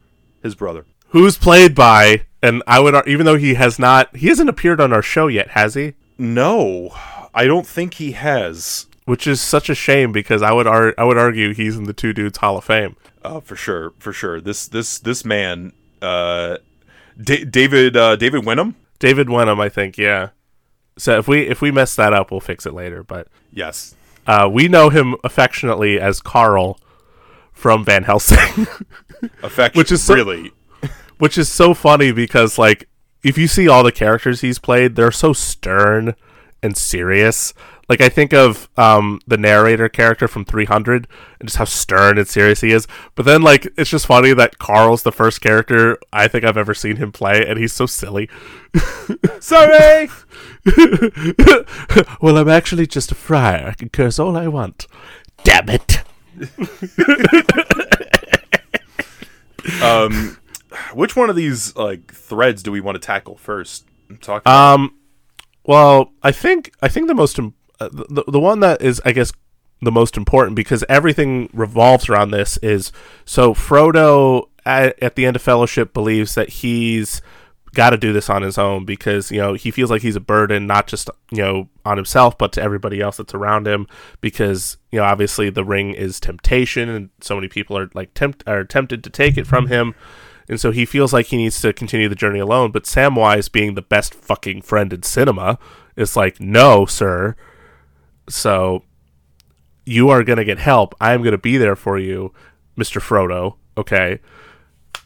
his brother who's played by? And I would, even though he has not, he hasn't appeared on our show yet, has he? no I don't think he has Which is such a shame because I would, ar- I would argue he's in the Two Dudes Hall of Fame. uh for sure for sure this this this man uh Da- David uh David Wenham David Wenham, I think, yeah. So if we if we mess that up, we'll fix it later. But yes uh, we know him affectionately as Carl from Van Helsing, affection Which is so- really which is so funny because like if you see all the characters he's played, they're so stern and serious. Like I think of um, the narrator character from 300 and just how stern and serious he is. But then like it's just funny that Carl's the first character I think I've ever seen him play, and he's so silly. sorry well, I'm actually just a friar. I can curse all I want. Damn it. um which one of these like threads do we want to tackle first talk Um, well, I think I think the most im- uh, Uh, the the one that is I guess the most important because everything revolves around this is so Frodo at, at the end of Fellowship believes that he's got to do this on his own because you know he feels like he's a burden not just you know on himself but to everybody else that's around him because you know obviously the ring is temptation and so many people are like tempt are tempted to take it from him and so he feels like he needs to continue the journey alone. But Samwise, being the best fucking friend in cinema, is like, no, sir. So you are gonna get help. I am gonna be there for you, Mister Frodo. Okay,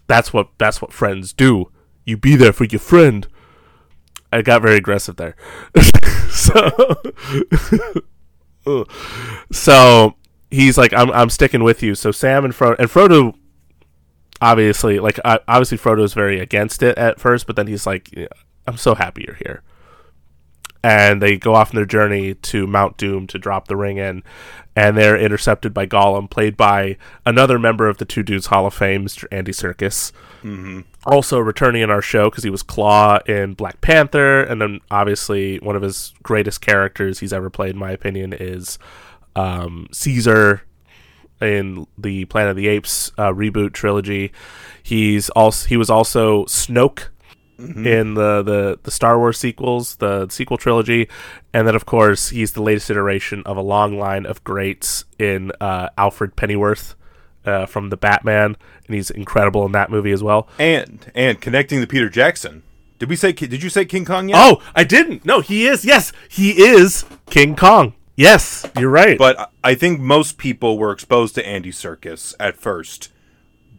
that's what that's what friends do. You be there for your friend. I got very aggressive there. so, so he's like, I'm, I'm sticking with you. So Sam and Frodo, and Frodo, obviously, like, obviously Frodo's very against it at first, but then he's like, I'm so happy you're here. And they go off on their journey to Mount Doom to drop the ring in, and they're intercepted by Gollum, played by another member of the Two Dudes Hall of Fame, Mr. Andy Serkis. Also returning in our show because he was Klaue in Black Panther, and then obviously one of his greatest characters he's ever played, in my opinion, is um, Caesar in the Planet of the Apes uh, reboot trilogy. He's also he was also Snoke in the, the the Star Wars sequels, the sequel trilogy, and then of course he's the latest iteration of a long line of greats in uh, Alfred Pennyworth uh, from the Batman, and he's incredible in that movie as well. And and connecting to Peter Jackson. Did we say? Did you say King Kong yet? Oh, I didn't. No, he is. Yes, he is King Kong. Yes, you're right. But I- I think most people were exposed to Andy Serkis at first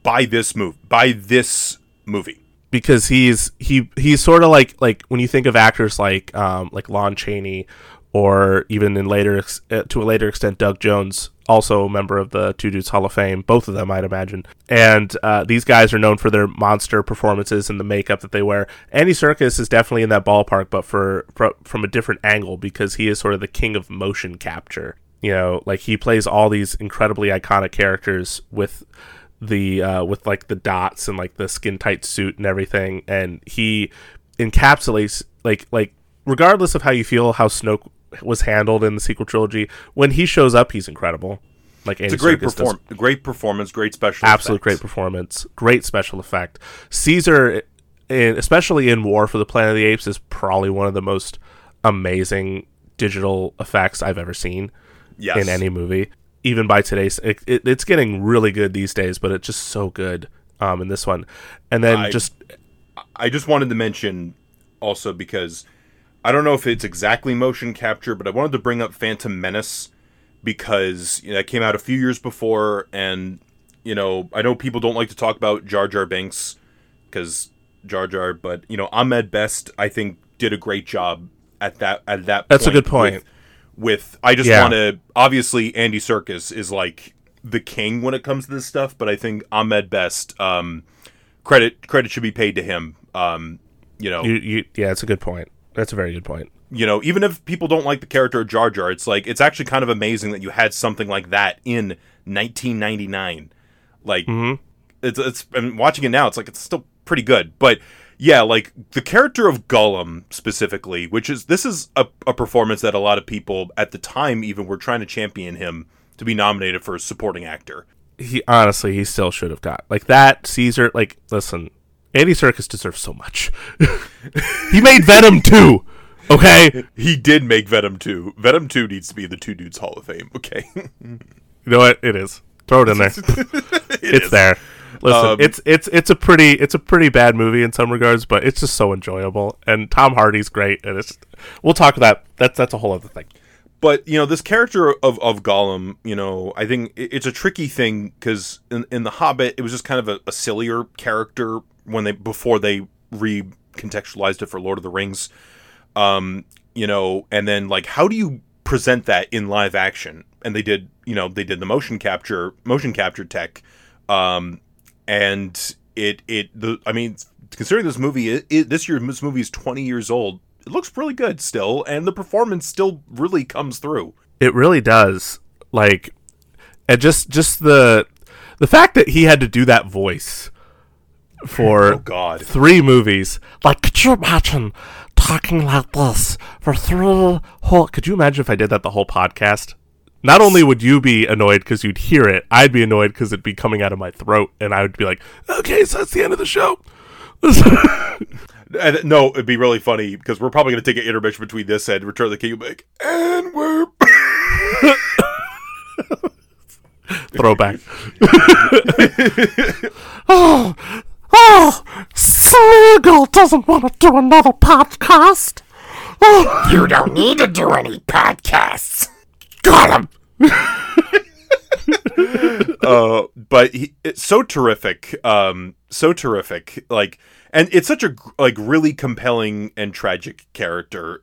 by this move by this movie. Because he's he he's sort of like like when you think of actors like um like Lon Chaney or even in later uh, to a later extent Doug Jones also a member of the Two Dudes Hall of Fame both of them I'd imagine. And uh, these guys are known for their monster performances and the makeup that they wear. Andy Serkis is definitely in that ballpark but for, for from a different angle because he is sort of the king of motion capture. You know like he plays all these incredibly iconic characters with the uh, with like the dots and like the skin tight suit and everything, and he encapsulates like like regardless of how you feel how Snoke was handled in the sequel trilogy, when he shows up, he's incredible. Like It's a great perform great performance, great special absolute effects. great performance, great special effect. Caesar, in, especially in War for the Planet of the Apes, is probably one of the most amazing digital effects I've ever seen Yes. in any movie. Even by today's, it, it, it's getting really good these days, but it's just so good um, in this one. And then I- just I just wanted to mention also because I don't know if it's exactly motion capture, but I wanted to bring up Phantom Menace because you know, that came out a few years before, and you know I know people don't like to talk about Jar Jar Binks because Jar Jar, but you know Ahmed Best I think did a great job at that at that. That's a good point. With, with I just Yeah. want to obviously Andy Serkis is like the king when it comes to this stuff, but I think Ahmed Best um, credit credit should be paid to him. Um, you know, you, you, yeah, it's a good point. That's a very good point. you know, even if people don't like the character of Jar Jar, it's like it's actually kind of amazing that you had something like that in 1999. Like, it's it's. I'm watching it now. It's like it's still pretty good, but yeah, like the character of Gollum specifically, which is this is a, a performance that a lot of people at the time even were trying to champion him to be nominated for a supporting actor. He honestly, he still should have got like that. Caesar, like, listen, Andy Serkis deserves so much. he made Venom too. Okay, He did make Venom 2. Venom 2 needs to be in the Two Dudes Hall of Fame. Okay, you know what? It is. Throw it in there. it's is. there. Listen, Um, it's it's it's a pretty it's a pretty bad movie in some regards, but it's just so enjoyable. And Tom Hardy's great, and it's we'll talk about that's that's a whole other thing. but you know this character of, of Gollum, you know, I think it's a tricky thing because in, in the Hobbit it was just kind of a, a sillier character when they before they recontextualized it for Lord of the Rings, um, you know, and then like how do you present that in live action? And they did, you know, they did the motion capture motion capture tech, um, and it it the I mean considering this movie it, it, this year this movie is twenty years old. It looks really good still, and the performance still really comes through. It really does. Like, and just just the the fact that he had to do that voice for Oh God, three movies. Like, could you imagine talking like this for three Whole, could you imagine if I did that the whole podcast? Not only would you be annoyed because you'd hear it, I'd be annoyed because it'd be coming out of my throat, and I would be like, "Okay, so that's the end of the show." And, no, it'd be really funny because we're probably going to take an intermission between this and Return of the King. and be like, and we're Throwback. Oh, Oh, Smeagol doesn't want to do another podcast. Oh, You don't need to do any podcasts. got him. Uh, but he, it's so terrific, um, so terrific. Like, and it's such a like really compelling and tragic character.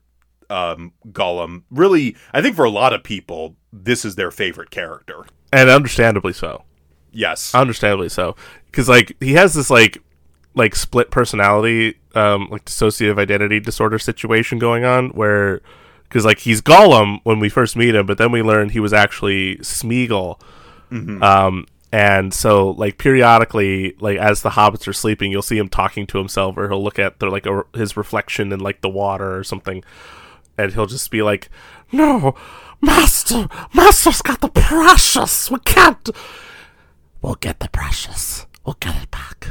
Um, Gollum, really, I think for a lot of people, this is their favorite character. and understandably so. Yes, Understandably so, because like he has this like like split personality, um, like dissociative identity disorder situation going on where. Because like he's Gollum when we first meet him, but then we learned he was actually Smeagol, Um, and so like periodically, like as the hobbits are sleeping, you'll see him talking to himself, or he'll look at the like a, his reflection in like the water or something, and he'll just be like, No, Master, Master's got the precious. We can't. We'll get the precious. We'll get it back.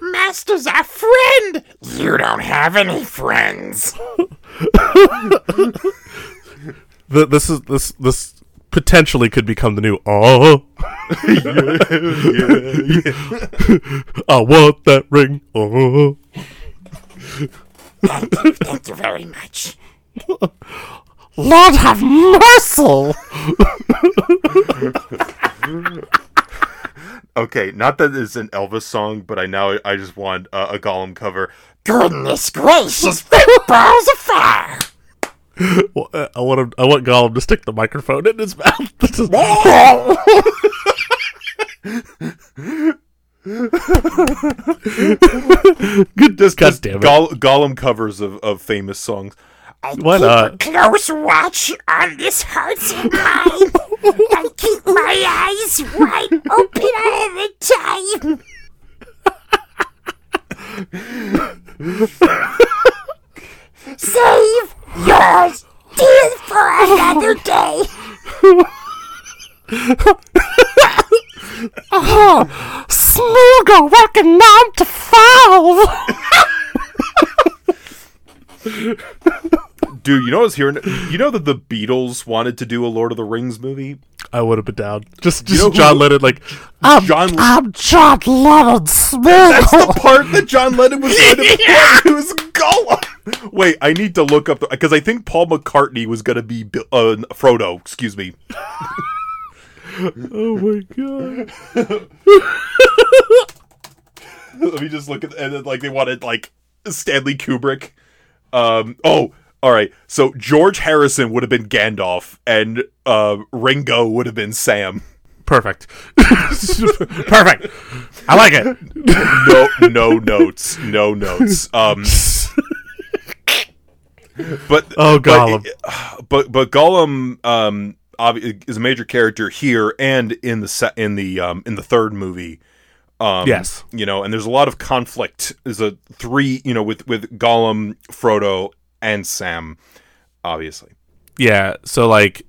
Master's our friend. You don't have any friends. "The- "This is this this potentially could become the new oh." I want that ring. Oh. Thank you, thank you very much. Lord have mercy. Okay, not that it's an Elvis song, but I now I just want uh, a Gollum cover. Goodness gracious, balls of fire. Well, uh, I want him. I want Gollum to stick the microphone in his mouth. This is- Good, just, God just damn it. Goll- Gollum covers of, of famous songs. I Why keep not? a close watch on this hearts and mind. I keep my eyes wide open all the time. Save yours tears for another day. oh, Smeagol working nine to five. Dude, you know I was hearing. You know that the Beatles wanted to do a Lord of the Rings movie. I would have been down. Just, just know who- John Lennon, like, I'm, John- I'm John Lennon That's the part that John Lennon was going to play. It was Gollum. Wait, I need to look up because I think Paul McCartney was going to be Bi- uh, Frodo. Excuse me. oh my god. Let me just look at and then, like they wanted like Stanley Kubrick. Um. Oh, all right. So George Harrison would have been Gandalf, and uh, Ringo would have been Sam. Perfect. Perfect. I like it. No, no notes. No notes. Um. But Oh, Gollum. but but Gollum um is a major character here and in the se- in the um in the third movie. Um, Yes. you know, and there's a lot of conflict. There's a three, you know, with with Gollum, Frodo, and Sam, obviously. Yeah. So like,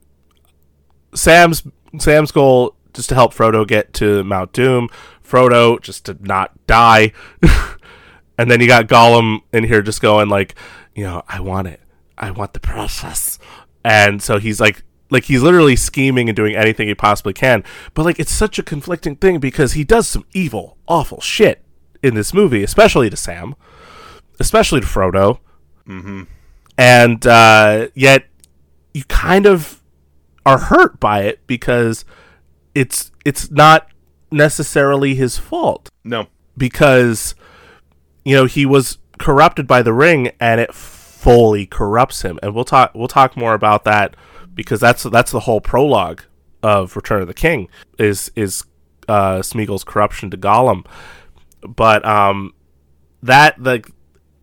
Sam's Sam's goal just to help Frodo get to Mount Doom. Frodo just to not die. and then you got Gollum in here just going like, you know, I want it. I want the precious. And so he's like like he's literally scheming and doing anything he possibly can. But like it's such a conflicting thing because he does some evil, awful shit in this movie, especially to Sam, especially to Frodo. Mm-hmm. And uh, yet you kind of are hurt by it because it's it's not necessarily his fault. No, because you know he was corrupted by the ring and it fully corrupts him. And we'll talk we'll talk more about that because that's that's the whole prologue of Return of the King is is uh Smeagol's corruption to Gollum. But um that like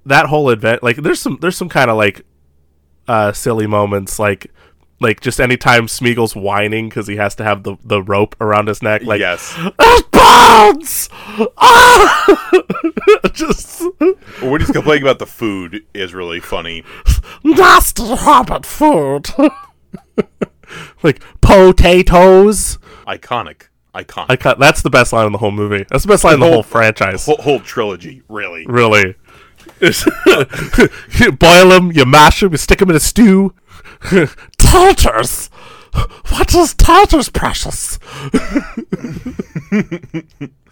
that whole event like there's some there's some kind of like uh silly moments like like just anytime Smeagol's whining because he has to have the, the rope around his neck like yes. Burns. Ah! just when he's complaining about the food is really funny. Nasty hobbit food. like potatoes. Iconic, iconic. I cut. That's the best line in the whole movie. That's the best line in the whole franchise. whole, whole trilogy, really. Really. You boil them, you mash them, you stick them in a stew. Taters. What is Tartars, precious?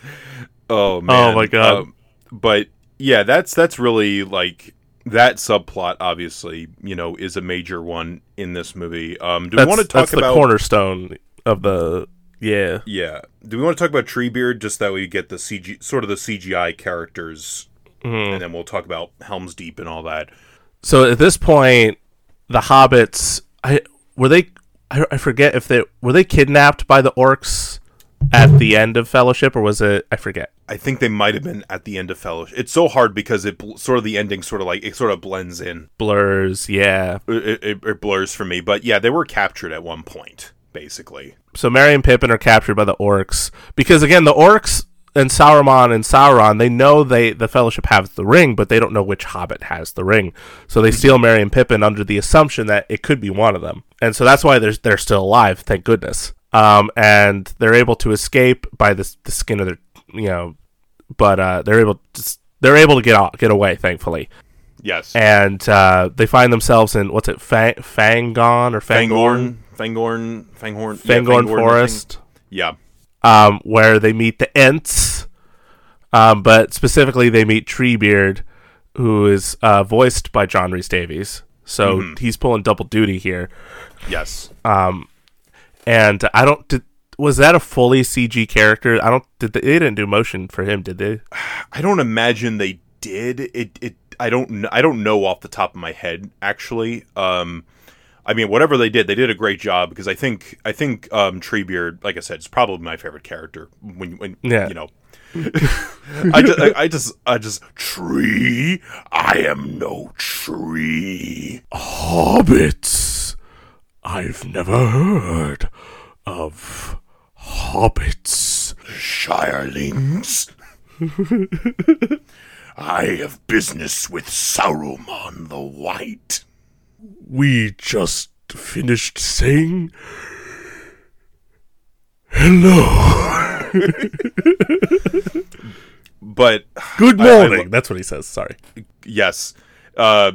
Oh man. Oh my God. Um, but yeah, that's that's really like that subplot. Obviously, you know, is a major one in this movie. Um, do That's, we want to talk that's the cornerstone of the yeah. Yeah. Do we want to talk about Treebeard just that we get the CG, sort of the CGI characters, Mm-hmm. and then we'll talk about Helm's Deep and all that. So at this point, the hobbits, I were they, I, I forget if they were they kidnapped by the orcs at the end of Fellowship, or was it? I forget. I think they might have been at the end of Fellowship. It's so hard because it bl- sort of the ending sort of like it sort of blends in. Blurs, yeah. It, it, it blurs for me, but yeah, they were captured at one point, basically. So Merry and Pippin are captured by the orcs because again, the orcs and Sauron and Sauron, they know they the Fellowship has the ring, but they don't know which hobbit has the ring. So they steal Merry and Pippin under the assumption that it could be one of them, and so that's why they're they're still alive. Thank goodness. Um, and they're able to escape by the the skin of their you know, but uh, they're able to they're able to get out, get away. Thankfully, Yes. and uh, they find themselves in what's it, Fang, Fangon or Fangorn, Fangorn, Fangorn, Fangorn, yeah, Fangorn I think. Forest. Yeah. Um, where they meet the Ents, um, but specifically they meet Treebeard, who is uh, voiced by John Rhys Davies. So Mm-hmm. he's pulling double duty here. Yes. Um, and I don't. Did, was that a fully CG character? I don't. Did they, they didn't do motion for him? Did they? I don't imagine they did. It. It. I don't. I don't know off the top of my head. Actually. Um. I mean, whatever they did, they did a great job because I think. I think. Um. Treebeard, like I said, is probably my favorite character. When. When. Yeah. You know. I just. I, I just. I just. Tree. I am no tree. Hobbits. I've never heard of hobbits. Shirelings. I have business with Saruman the White. We just finished saying hello. But Good I- I morning. That's what he says. Sorry. yes uh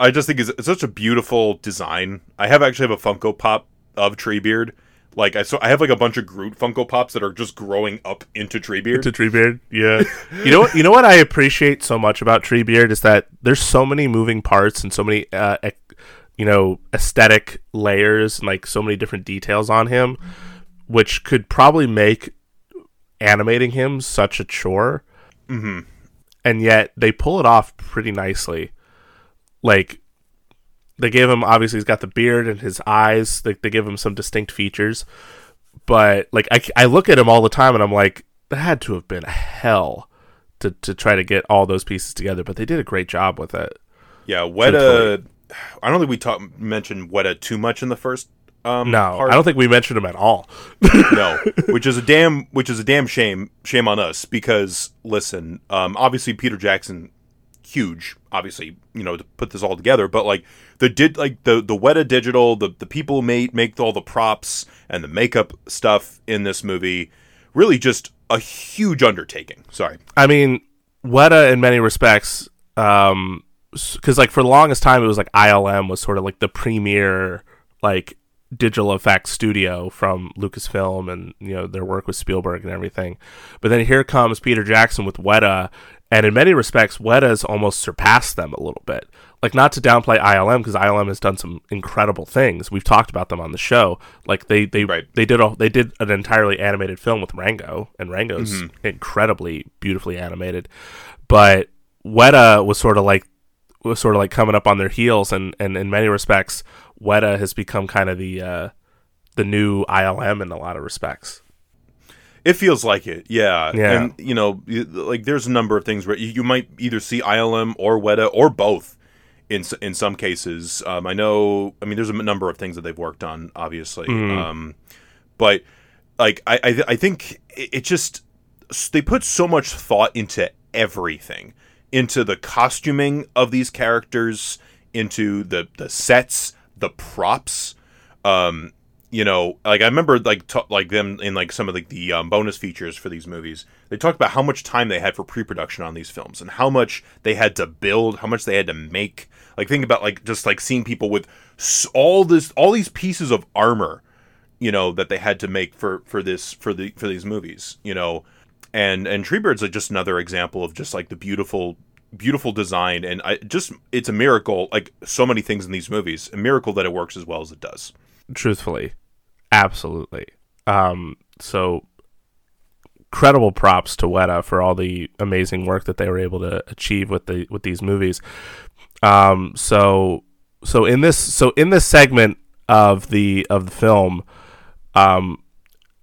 i just think it's, it's such a beautiful design i have actually have a funko pop of treebeard like i so i have like a bunch of groot funko pops that are just growing up into treebeard to Treebeard. Yeah. you know what? You know what I appreciate so much about Treebeard is that there's so many moving parts and so many, uh, ec- you know, aesthetic layers and like so many different details on him, which could probably make animating him such a chore. Mm-hmm. And yet they pull it off pretty nicely. Like they give him obviously he's got the beard and his eyes. They they give him some distinct features but like I, I look at him all the time and I'm like that had to have been hell to, to try to get all those pieces together but they did a great job with it yeah weta i don't think we talked mentioned weta too much in the first um no part. I don't think we mentioned him at all no, which is a damn which is a damn shame shame on us because listen, um, obviously Peter Jackson, huge, obviously you know to put this all together, but like the did like the the Weta Digital, the the people who made make all the props and the makeup stuff in this movie, really just a huge undertaking. Sorry, I mean Weta in many respects um because like for the longest time it was like ILM was sort of like the premier like digital effects studio from Lucasfilm and you know their work with Spielberg and everything. But then here comes Peter Jackson with Weta and in many respects Weta's almost surpassed them a little bit. Like not to downplay ILM because ILM has done some incredible things. We've talked about them on the show. Like they they Right. they did a, they did an entirely animated film with Rango and Rango's Mm-hmm. incredibly beautifully animated. But Weta was sort of like was sort of like coming up on their heels and, and in many respects Weta has become kind of the uh, the new ILM in a lot of respects. it feels like it, yeah, Yeah. And you know, like there's a number of things where you, might either see ILM or Weta or both. In, in some cases, um, I know. I mean, there's a number of things that they've worked on, obviously. Um, but like, I I, I think it, it just they put so much thought into everything, into the costuming of these characters, into the the sets, the props. Um, you know, like I remember like ta- like them in like some of like the um, bonus features for these movies. They talked about how much time they had for pre-production on these films and how much they had to build, how much they had to make. Like think about like just like seeing people with all this all these pieces of armor you know, that they had to make for for this for the for these movies, you know, and and Treebeard's like just another example of just like the beautiful beautiful design and I just it's a miracle like so many things in these movies a miracle that it works as well as it does. Truthfully. Absolutely. Um so credible props to Weta for all the amazing work that they were able to achieve with the with these movies. Um so so in this so in this segment of the of the film um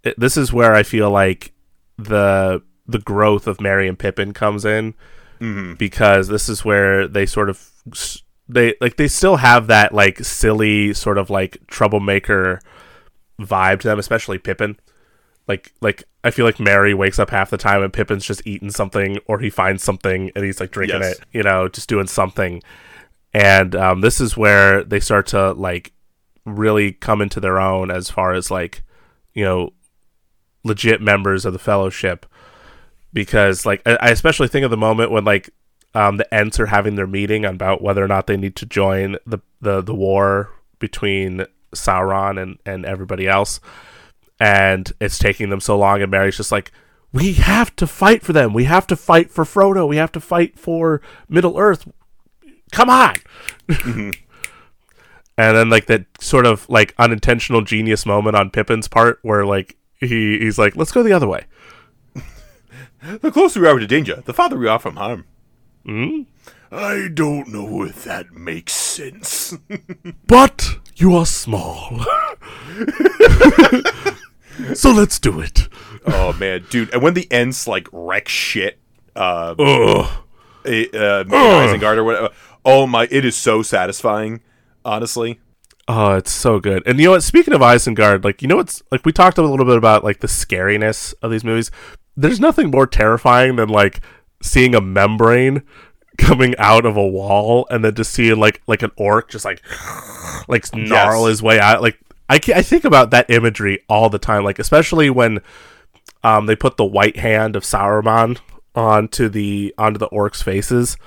it, this is where I feel like the the growth of Merry and Pippin comes in because this is where they sort of they like they still have that like silly sort of like troublemaker vibe to them, especially Pippin. Like like I feel like Merry wakes up half the time and Pippin's just eating something or he finds something and he's like drinking Yes. it, you know, just doing something. And um, this is where they start to like really come into their own as far as like you know legit members of the fellowship because like I I especially think of the moment when like um, the Ents are having their meeting about whether or not they need to join the the, the war between Sauron and, and everybody else, and it's taking them so long, and Merry's just like, "We have to fight for them. We have to fight for Frodo. We have to fight for Middle Earth. Come on!" and then like that sort of like unintentional genius moment on Pippin's part, where like he he's like, "Let's go the other way." The closer we are to danger the farther we are from harm Hmm? I don't know if that makes sense. But you are small. so let's do it. oh man dude and when the Ents like wreck shit uh Ugh. eh, uh, Isengard or whatever. Oh my! It is so satisfying, honestly. Oh, it's so good. And you know what? Speaking of Isengard, like you know what's like we talked a little bit about like the scariness of these movies. There's nothing more terrifying than like seeing a membrane coming out of a wall and then to see like like an orc just like like gnarl Yes. his way out. Like I I think about that imagery all the time. Like especially when um they put the white hand of Sauron onto the onto the orcs' faces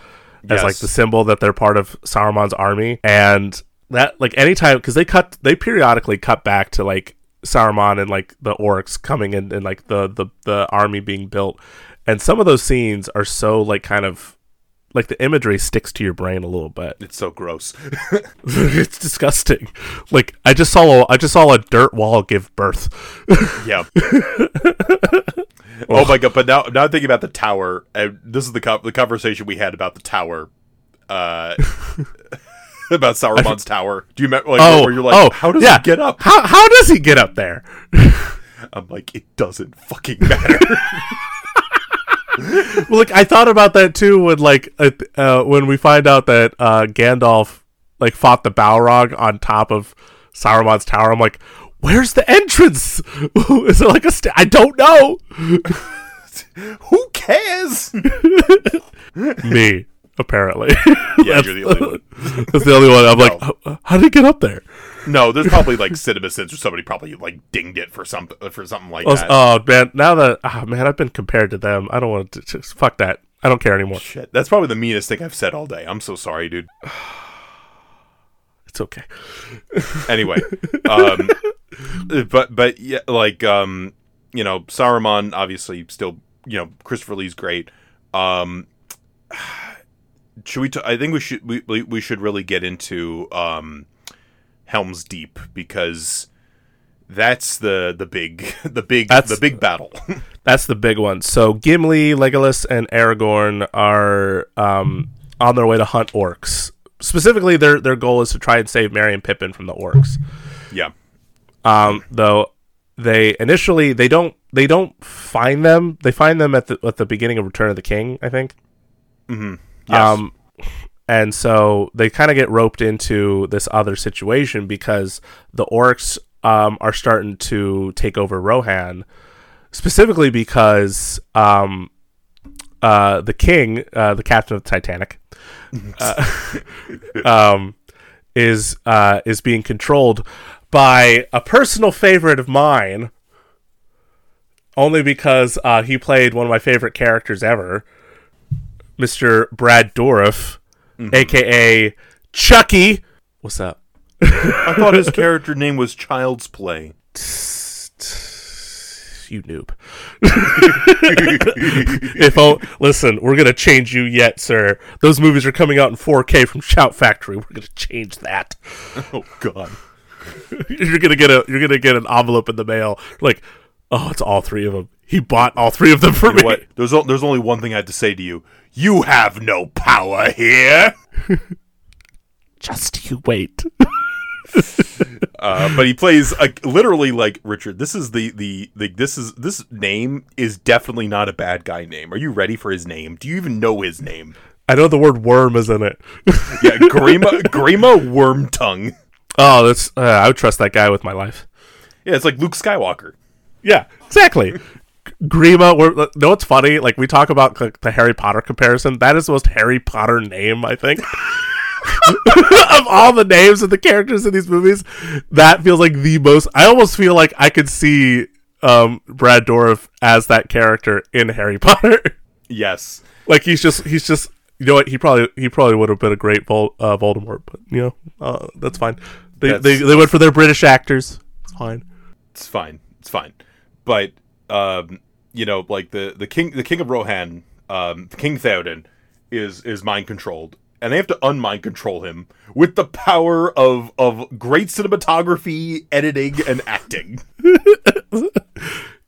as like the symbol that they're part of Saruman's army and that like anytime because they cut they periodically cut back to like Saruman and like the orcs coming in and like the the the army being built and some of those scenes are so like kind of like the imagery sticks to your brain a little bit It's so gross. it's disgusting like i just saw a, i just saw a dirt wall give birth yeah. oh my god! But now, now I'm thinking about the tower. And this is the co- the conversation we had about the tower. Uh, about Sauron's tower. Do you remember? Like, oh where you're like, oh how does yeah. he get up? how, how does he get up there I'm like, it doesn't fucking matter. well, like I thought about that too when like uh, uh, when we find out that uh, Gandalf like fought the Balrog on top of Saruman's tower. I'm like, where's the entrance? Is it like a? St- I don't know. Who cares? Me apparently. yeah, you're the only one. That's the only one. I'm like, No. "How- how did he get up there? No, there's probably like CinemaSins or somebody probably like dinged it for something for something like Oh, that. oh man, now that oh, man, I've been compared to them. I don't want to just fuck that. I don't care anymore. Shit, that's probably the meanest thing I've said all day. I'm so sorry, dude. It's okay. anyway um but but yeah like um you know saruman obviously still you know christopher lee's great um should we t- i think we should we, we we should really get into um helm's deep because that's the the big the big That's- the big battle That's the big one. So Gimli, Legolas, and Aragorn are um, on their way to hunt orcs. Specifically, their their goal is to try and save Merry and Pippin from the orcs. yeah Um, though they initially they don't they don't find them. They find them at the at the beginning of Return of the King, I think. Yes. Um, and so they kind of get roped into this other situation because the orcs um, are starting to take over Rohan, specifically because um, uh, the king, uh, the captain of the Titanic, uh, um, is uh, is being controlled by a personal favorite of mine. Only because uh, he played one of my favorite characters ever, Mr. Brad Dourif, mm-hmm. aka Chucky. What's up? i thought his character name was child's play You noob. if oh, listen, we're gonna change you yet, sir. Those movies are coming out in 4K from Shout Factory. We're gonna change that. Oh God. you're gonna get a you're gonna get an envelope in the mail like oh it's all three of them he bought all three of them for You me what? There's o- there's only one thing I had to say to you. You have no power here. just you wait Uh, but he plays like literally like Richard. This is the, the the this is this name is definitely not a bad guy name. Are you ready for his name? Do you even know his name? i know the word worm is in it Yeah, Grima Grima Wormtongue. oh that's uh, i would trust that guy with my life Yeah, it's like Luke Skywalker. Yeah exactly grima we're, know what's funny like we talk about like, the harry potter comparison that is the most harry potter name i think of all the names of the characters in these movies that feels like the most i almost feel like i could see um brad dourif as that character in harry potter Yes. like he's just he's just you know what he probably he probably would have been a great Vol- uh, Voldemort, but you know uh, that's fine. They, That's- they they went for their British actors. It's fine. It's fine. It's fine. But um, you know, like the the king the king of Rohan, um, King Theoden, is is mind controlled, and they have to unmind control him with the power of of great cinematography, editing, and acting.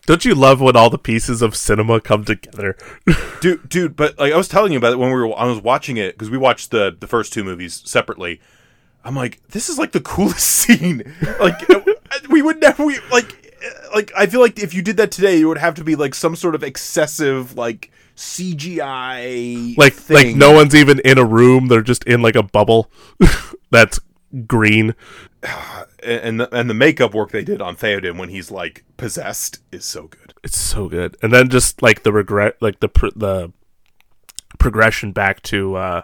Don't you love when all the pieces of cinema come together? dude, dude. But like I was telling you about it when we were I was watching it because we watched the the first two movies separately. I'm like, this is like the coolest scene. Like we would never we like like I feel like if you did that today, it would have to be like some sort of excessive like CGI like thing. like no one's even in a room; they're just in like a bubble that's green. and the, and the makeup work they did on Theoden when he's like possessed is so good. It's so good, and then just like the regret, like the pr- the progression back to uh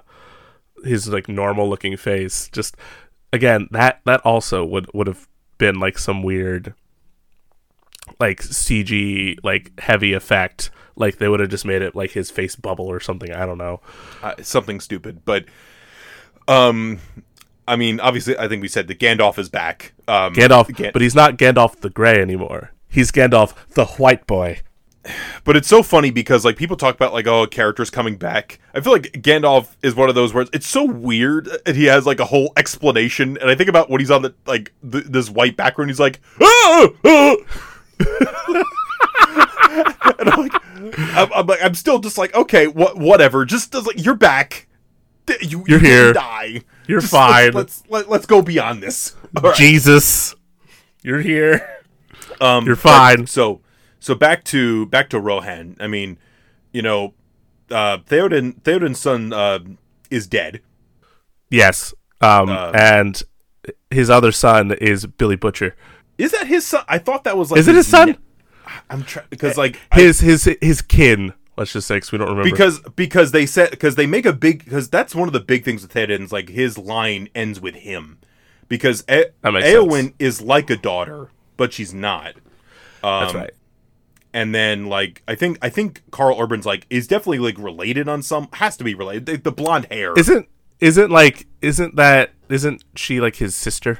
his like normal looking face. Just again, that that also would would have been like some weird like CG like heavy effect. Like they would have just made it like his face bubble or something. I don't know. uh, something stupid, but um, I mean, obviously, I think we said that Gandalf is back. Um, Gandalf, Gan- but he's not Gandalf the Grey anymore. He's Gandalf the White Boy. but it's so funny because like people talk about like oh characters coming back. I feel like Gandalf is one of those words. It's so weird, and he has like a whole explanation. And I think about when he's on the like th- this white background, he's like, ah! ah!" And I'm like, I'm, I'm like, I'm still just like, okay, what, whatever. Just does like you're back. You, You're you didn't here. Die. You're Just fine. Let's let's, let, let's go beyond this. All right. Jesus, you're here. Um, You're but- fine. so, so back to back to Rohan. I mean, you know, uh, Theoden Theoden's son uh, is dead. Yes. Um, Uh, and his other son is Billy Butcher. Is that his son? I thought that was like. Is it his son? ne- I'm trying because like I- His his his kin. Let's just say, because we don't remember. because because they said because they make a big because that's one of the big things with Theoden's like his line ends with him because e- Eowyn sense. is like a daughter but she's not. Um, that's right. and then like I think I think Karl Urban's like is definitely like related on some has to be related the, the blonde hair Isn't isn't like isn't that isn't she like his sister?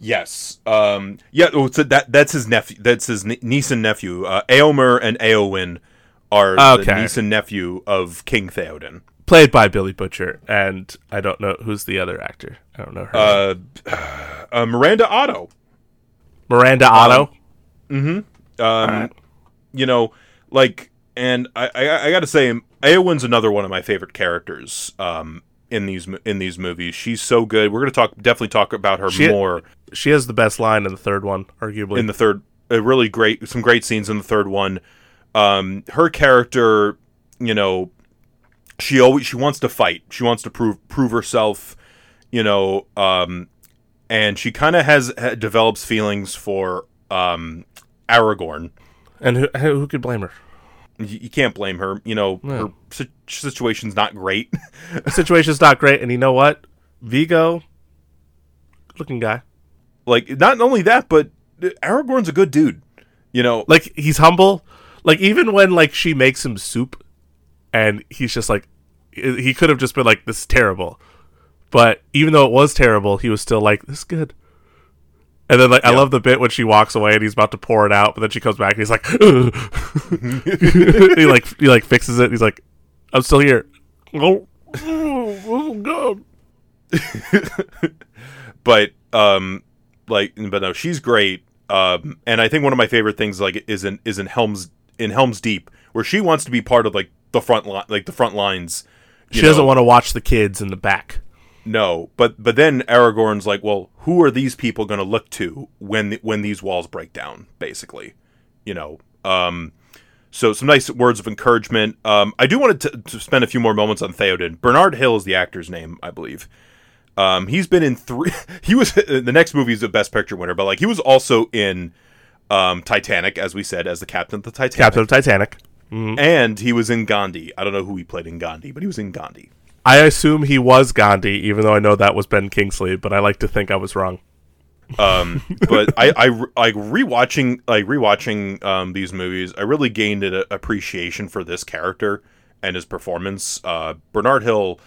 Yes. Um yeah oh, so that that's his nephew that's his nie- niece and nephew. Uh, Eomer and Eowyn are the niece and nephew of King Theoden. Played by Billy Butcher, and I don't know who's the other actor. I don't know her. uh, uh Miranda Otto. Miranda Otto. um you know like and I, I I gotta say Eowyn's another one of my favorite characters um in these in these movies. She's so good. We're gonna talk definitely talk about her She- more she has the best line in the third one, arguably. in the third a really great some great scenes in the third one. Um her character you know she always she wants to fight. She wants to prove prove herself you know um and she kind of has ha, develops feelings for um aragorn. And who who who could blame her? You, you can't blame her you know her si- situation's not great situation's not great, and you know what? Viggo, looking guy. like not only that but aragorn's a good dude you know Like he's humble. Like even when like she makes him soup, and he's just like, he could have just been like, "This is terrible," but even though it was terrible, he was still like, "This is good." And then like I love the bit when she walks away and he's about to pour it out, but then she comes back and he's like, he like he like fixes it. And he's like, I'm still here. Oh, oh God. but um like but no she's great um and i think one of my favorite things like is in is in helms in helms deep where she wants to be part of like the front line like the front lines She you doesn't want to watch the kids in the back. No but but then aragorn's like well who are these people going to look to when when these walls break down basically you know um so some nice words of encouragement um i do want to, to spend a few more moments on theoden bernard hill is the actor's name i believe um, he's been in three. He was the next movie is a Best Picture winner, but like he was also in um, Titanic, as we said, as the captain of the Titanic, Captain of Titanic. and he was in Gandhi. I don't know who he played in Gandhi, but he was in Gandhi. I assume he was Gandhi, even though I know that was Ben Kingsley, but I like to think I was wrong. Um, but I, I, like rewatching, like rewatching um, these movies, I really gained an appreciation for this character and his performance. Uh, Bernard Hill,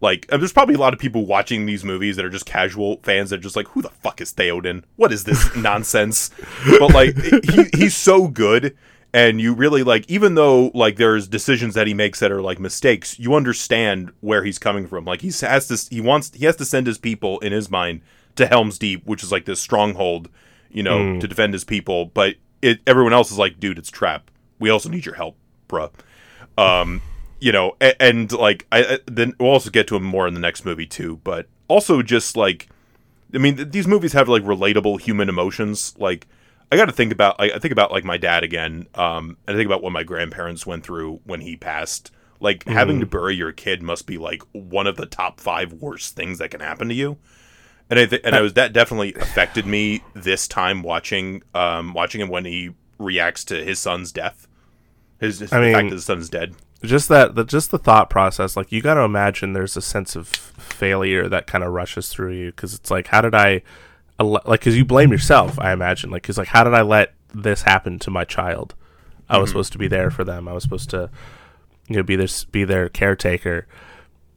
like, there's probably a lot of people watching these movies that are just casual fans that are just like, who the fuck is Theoden? What is this nonsense? But like, he, he's so good. And you really like, even though like there's decisions that he makes that are like mistakes, you understand where he's coming from. Like he has to, he wants, he has to send his people in his mind to Helm's Deep, which is like this stronghold, you know, to defend his people. But it, everyone else is like, dude, it's trap. We also need your help, bruh. Um, you know, and, and like I, I then we'll also get to him more in the next movie too. But also just like, I mean, th- these movies have like relatable human emotions. Like, I got to think about, I, I think about like my dad again. Um, and I think about what my grandparents went through when he passed. Like having to bury your kid must be like one of the top five worst things that can happen to you and I th- and I was that definitely affected me this time watching um watching him when he reacts to his son's death. His, his I the mean- fact that his son's dead. just that the, just the thought process like you got to imagine there's a sense of failure that kind of rushes through you because it's like how did i like because you blame yourself i imagine. Like because like how did i let this happen to my child? I was mm-hmm. supposed to be there for them. I was supposed to you know be their s- be their caretaker.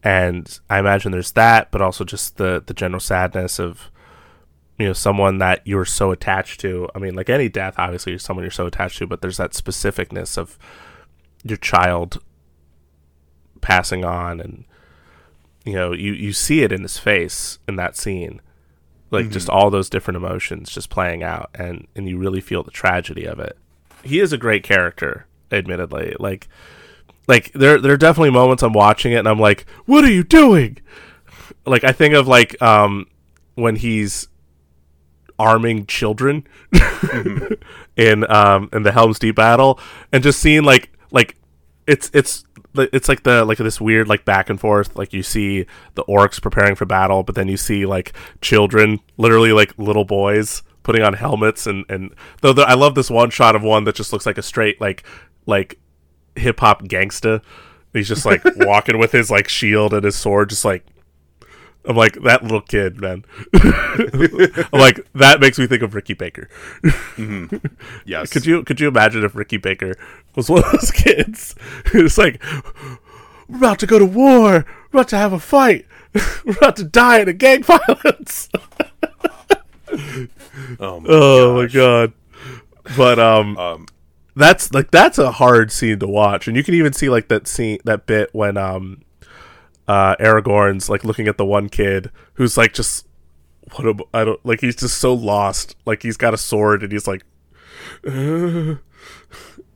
And i imagine there's that but also just the the general sadness of you know someone that you're so attached to. I mean like any death obviously you're someone you're so attached to but there's that specificness of your child passing on and you know you you see it in his face in that scene like just all those different emotions just playing out and and you really feel the tragedy of it. He is a great character admittedly. Like like there there are definitely moments i'm watching it and i'm like what are you doing? Like i think of like um when he's arming children in um in the Helm's Deep battle and just seeing like like it's it's it's like the like this weird like back and forth. Like you see the orcs preparing for battle but then you see like children literally like little boys putting on helmets and and though the, I love this one shot of one that just looks like a straight like like hip hop gangsta. He's just like walking with his like shield and his sword just like I'm like that little kid, man. I'm like that makes me think of Ricky Baker. Yes. Could you could you imagine if Ricky Baker was one of those kids who's like, "We're about to go to war. We're about to have a fight. We're about to die in a gang violence." Oh my oh my god! But um, Um, that's like that's a hard scene to watch, and you can even see like that scene that bit when um, uh, Aragorn's like looking at the one kid who's like just what am, I don't like he's just so lost, like he's got a sword and he's like. and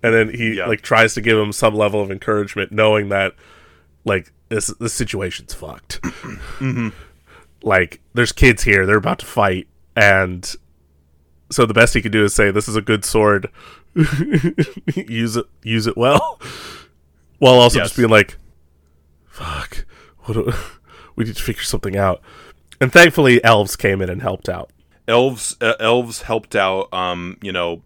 then he Yeah. like tries to give him some level of encouragement, knowing that like this this situation's fucked. Like there's kids here, they're about to fight, and so the best he can do is say, "This is a good sword. use it, use it well," while also Yes. just being like, "Fuck? Do, we need to figure something out." And thankfully, elves came in and helped out. elves uh, elves helped out um you know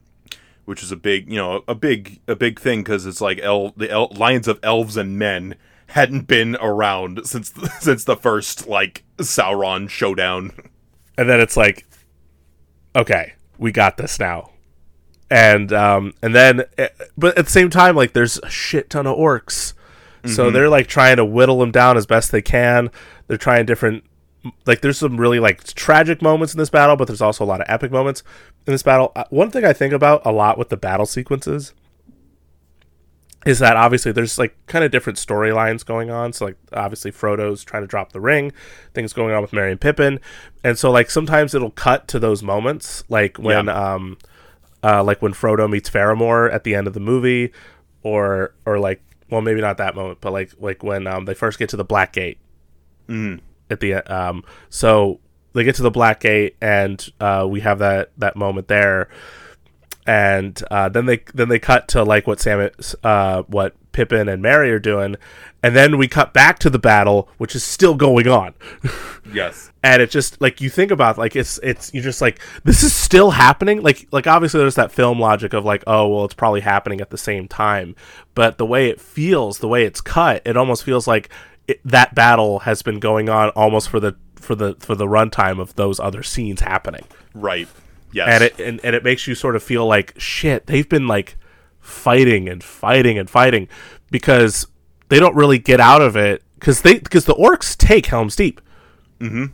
which is a big you know a big a big thing because it's like el- the el- lines of elves and men hadn't been around since the, since the first like Sauron showdown and then it's like okay we got this now and um and then eh, but at the same time like there's a shit ton of orcs so they're like trying to whittle them down as best they can. They're trying different like there's some really like tragic moments in this battle, but there's also a lot of epic moments in this battle. Uh, One thing I think about a lot with the battle sequences is that obviously there's like kind of different storylines going on. So like obviously Frodo's trying to drop the ring, things going on with Merry and Pippin, and so like sometimes it'll cut to those moments, like when um, uh, like when Frodo meets Faramir at the end of the movie, or or like well maybe not that moment, but like like when um they first get to the Black Gate at the. Um, so they get to the Black Gate, and uh, we have that that moment there, and uh, then they then they cut to like what Sam, uh, what Pippin and Merry are doing, and then we cut back to the battle, which is still going on. Yes. and it just like you think about like it's it's you're just like this is still happening like like obviously there's that film logic of like oh well it's probably happening at the same time but the way it feels the way it's cut it almost feels like it, that battle has been going on almost for the for the for the runtime of those other scenes happening Right. Yes. and it and, and it makes you sort of feel like shit they've been like fighting and fighting and fighting because they don't really get out of it because they because the orcs take Helm's Deep.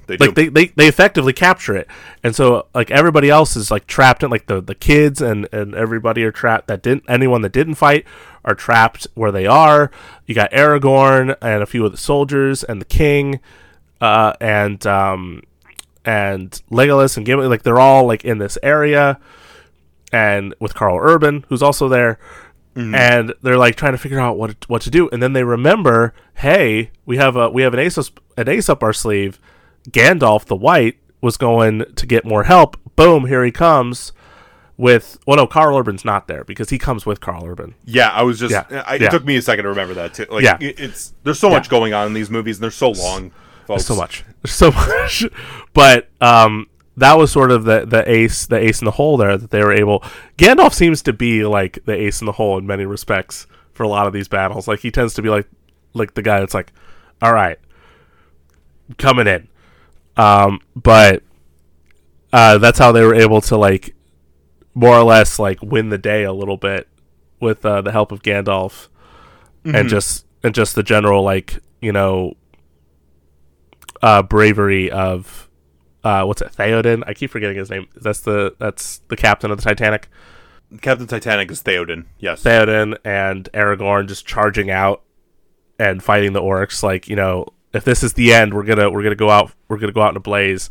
They do. like they, they they effectively capture it. And so like everybody else is like trapped in like the the kids and and everybody are trapped that didn't anyone that didn't fight are trapped where they are. You got aragorn and a few of the soldiers and the king uh and um and legolas and gimli like they're all like in this area. And with karl urban who's also there and they're like trying to figure out what what to do and then they remember hey we have a we have an ace up, an ace up our sleeve gandalf the white was going to get more help boom here he comes with well no karl urban's not there because he comes with karl urban yeah, I was just. Yeah. I, it Yeah. took me a second to remember that too. Like, Yeah. it's there's so much going on in these movies, and they're so long. Folks. There's so much there's so much but um that was sort of the the ace the ace in the hole there that they were able gandalf seems to be like the ace in the hole in many respects for a lot of these battles. Like he tends to be like like the guy that's like all right coming in. Um but uh that's how they were able to like more or less like win the day a little bit with uh, the help of gandalf and just and just the general like you know uh, bravery of uh, what's it Theoden? I keep forgetting his name. That's the that's the captain of the Titanic. Captain Titanic is Theoden. Yes. Theoden and Aragorn just charging out and fighting the orcs. Like you know, if this is the end, we're gonna we're gonna go out we're gonna go out in a blaze.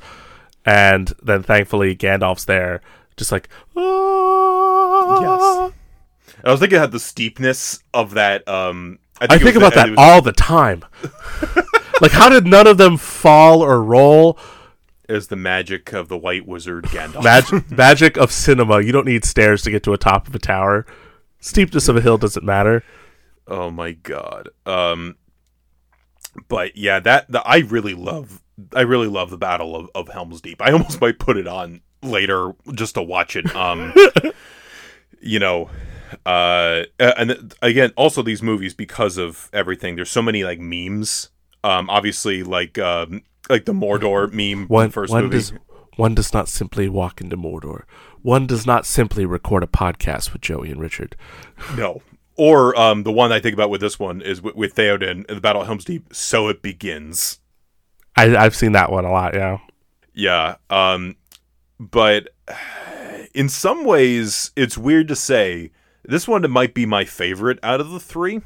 And then thankfully Gandalf's there, just like "Ah." Yes. I was thinking about the steepness of that. Um, I it think about the- that was- all the time. like, how did none of them fall or roll? Is the magic of the White Wizard Gandalf. Magic, magic of cinema. You don't need stairs to get to a top of a tower. Steepness of a hill doesn't matter. Oh my god. Um but yeah, that the, I really love I really love the Battle of, of Helm's Deep. I almost might put it on later just to watch it. Um you know, uh and again also these movies because of everything. There's so many like memes. Um obviously like um like the Mordor meme from One, first one movie. does one does not simply walk into Mordor. One does not simply record a podcast with Joey and Richard. No. Or um, the one I think about with this one is with, with Theoden in the Battle of Helm's Deep. So it begins. I, I've seen that one a lot. Yeah, Yeah. Um, but in some ways, it's weird to say this one might be my favorite out of the three.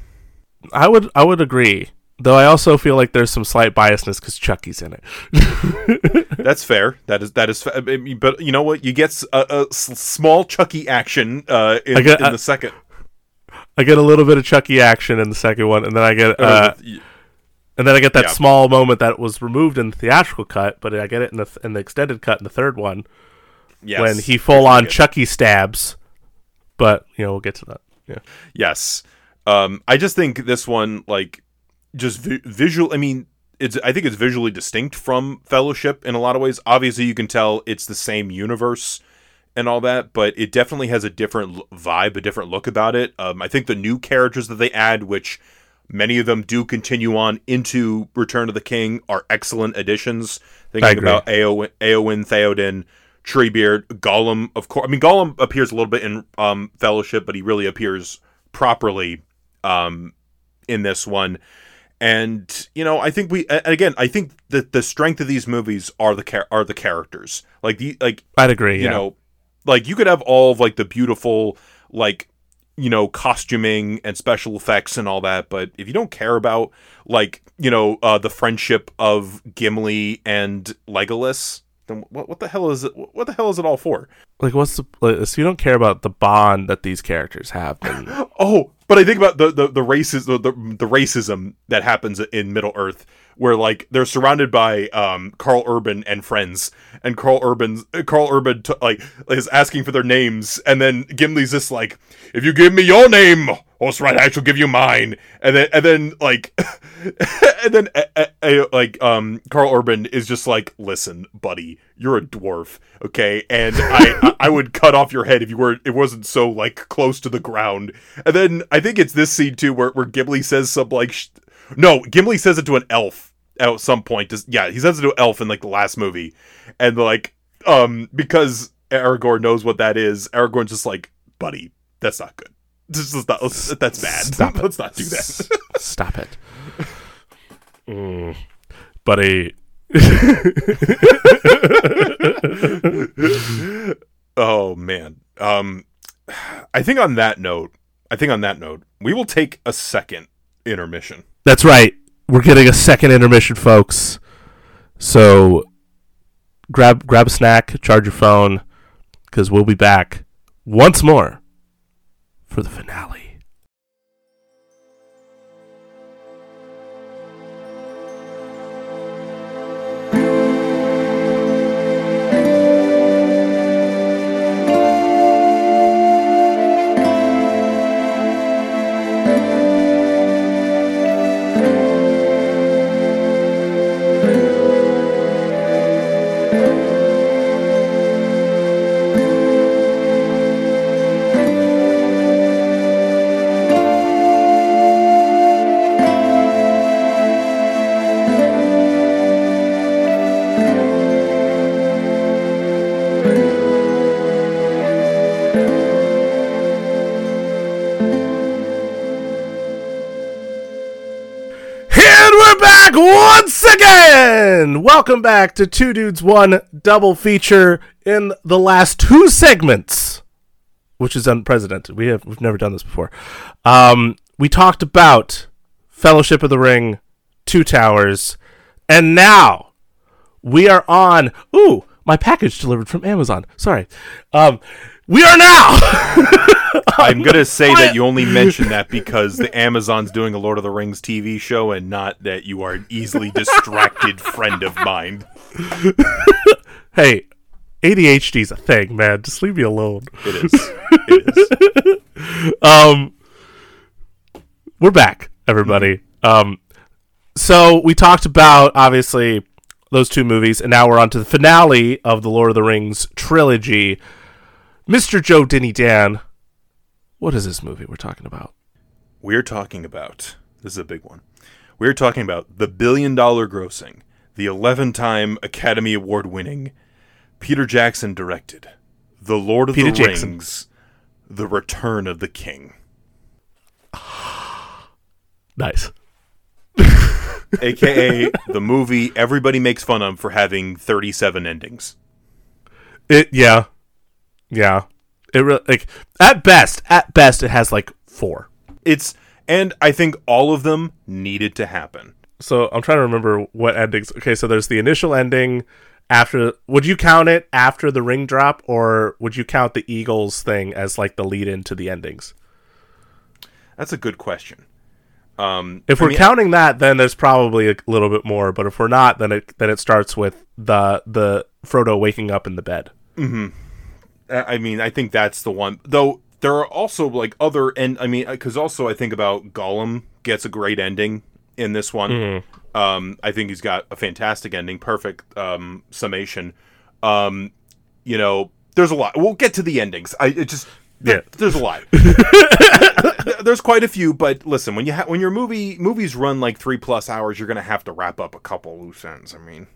I would I would agree. Though I also feel like there's some slight biasness because Chucky's in it. That's fair. That is that is. Fa- I mean, but you know what? You get a, a s- small Chucky action uh, in, get- in I- the second. I get a little bit of Chucky action in the second one, and then I get uh, Uh, and then I get that Yeah. small moment that was removed in the theatrical cut, but I get it in the in the extended cut in the third one yes. when he full on Chucky stabs. But you know we'll get to that. Yeah, Yes. Um, I just think this one, like, just vi- visual. I mean, it's. I think it's visually distinct from Fellowship in a lot of ways. Obviously, you can tell it's the same universe and all that, but it definitely has a different l- vibe, a different look about it. Um, I think the new characters that they add, which many of them do continue on into Return of the King, are excellent additions. Thinking about Aowen, Eowyn Theoden. Treebeard, Gollum, of course. I mean, Gollum appears a little bit in um, Fellowship, but he really appears properly um, in this one. And you know, I think we again, I think that the strength of these movies are the char- are the characters. Like the like I'd agree. you yeah. know, like you could have all of like the beautiful like you know costuming and special effects and all that, but if you don't care about like you know uh, the friendship of Gimli and Legolas, then what what the hell is it? What the hell is it all for? like, what's the like, if you don't care about the bond that these characters have? Then Oh, but I think about the the, the races the, the the racism that happens in Middle Earth, where like they're surrounded by um Karl Urban and friends, and Karl Urban's Karl Urban t- like is asking for their names, and then Gimli's just like, if you give me your name, Osright, I shall give you mine, and then and then like, and then uh, uh, uh, like um Karl Urban is just like, listen, buddy, you're a dwarf, okay, and I I- would cut off your head if you were it wasn't so like close to the ground. And then I think it's this scene too where where Gimli says some like sh- no Gimli says it to an elf at some point. Just, yeah, he says it to an elf in like the last movie, and like um because Aragorn knows what that is. Aragorn's just like, buddy, that's not good. This is not that's bad. Stop it. Let's not do that. Stop it, mm. buddy. Oh man. Um I think on that note, I think on that note, we will take a second intermission. That's right. We're getting a second intermission, folks. So grab grab a snack, charge your phone, because we'll be back once more for the finale. Back once again. Welcome back to Two Dudes One Double Feature in the last two segments, which is unprecedented. We have we've never done this before. Um, we talked about Fellowship of the Ring, Two Towers, and now we are on. Ooh, my package delivered from Amazon. Sorry. Um, we are now. I'm gonna say that you only mentioned that because the Amazon's doing a Lord of the Rings TV show, and not that you are an easily distracted friend of mine. hey, ADHD's a thing, man. Just leave me alone. It is. It is. um we're back everybody um so we talked about obviously those two movies and now we're on to the finale of the lord of the rings trilogy mr joe denny dan what is this movie we're talking about We're talking about this is a big one. We're talking about the billion dollar grossing, the 11 time Academy Award winning, Peter Jackson directed, The Lord of Peter the Jackson. Rings, The Return of the King. nice AKA the movie everybody makes fun of for having 37 endings. it yeah yeah. It re- like at best at best it has like four. It's and I think all of them needed to happen. so i'm trying to remember what endings okay so there's the initial ending after would you count it after the ring drop or would you count the eagles thing as like the lead into the endings? That's a good question. Um, if I we're mean, counting that then there's probably a little bit more but if we're not then it then it starts with the the frodo waking up in the bed. I I mean, I think that's the one. Though there are also like other, and I mean, because also I think about Gollum gets a great ending in this one. Um, I think he's got a fantastic ending, perfect um, summation. Um, you know, there's a lot. We'll get to the endings. I it just Yeah. there's a lot. there's quite a few, but listen, when you ha- when your movie movies run like three plus hours, you're gonna have to wrap up a couple loose ends. I mean,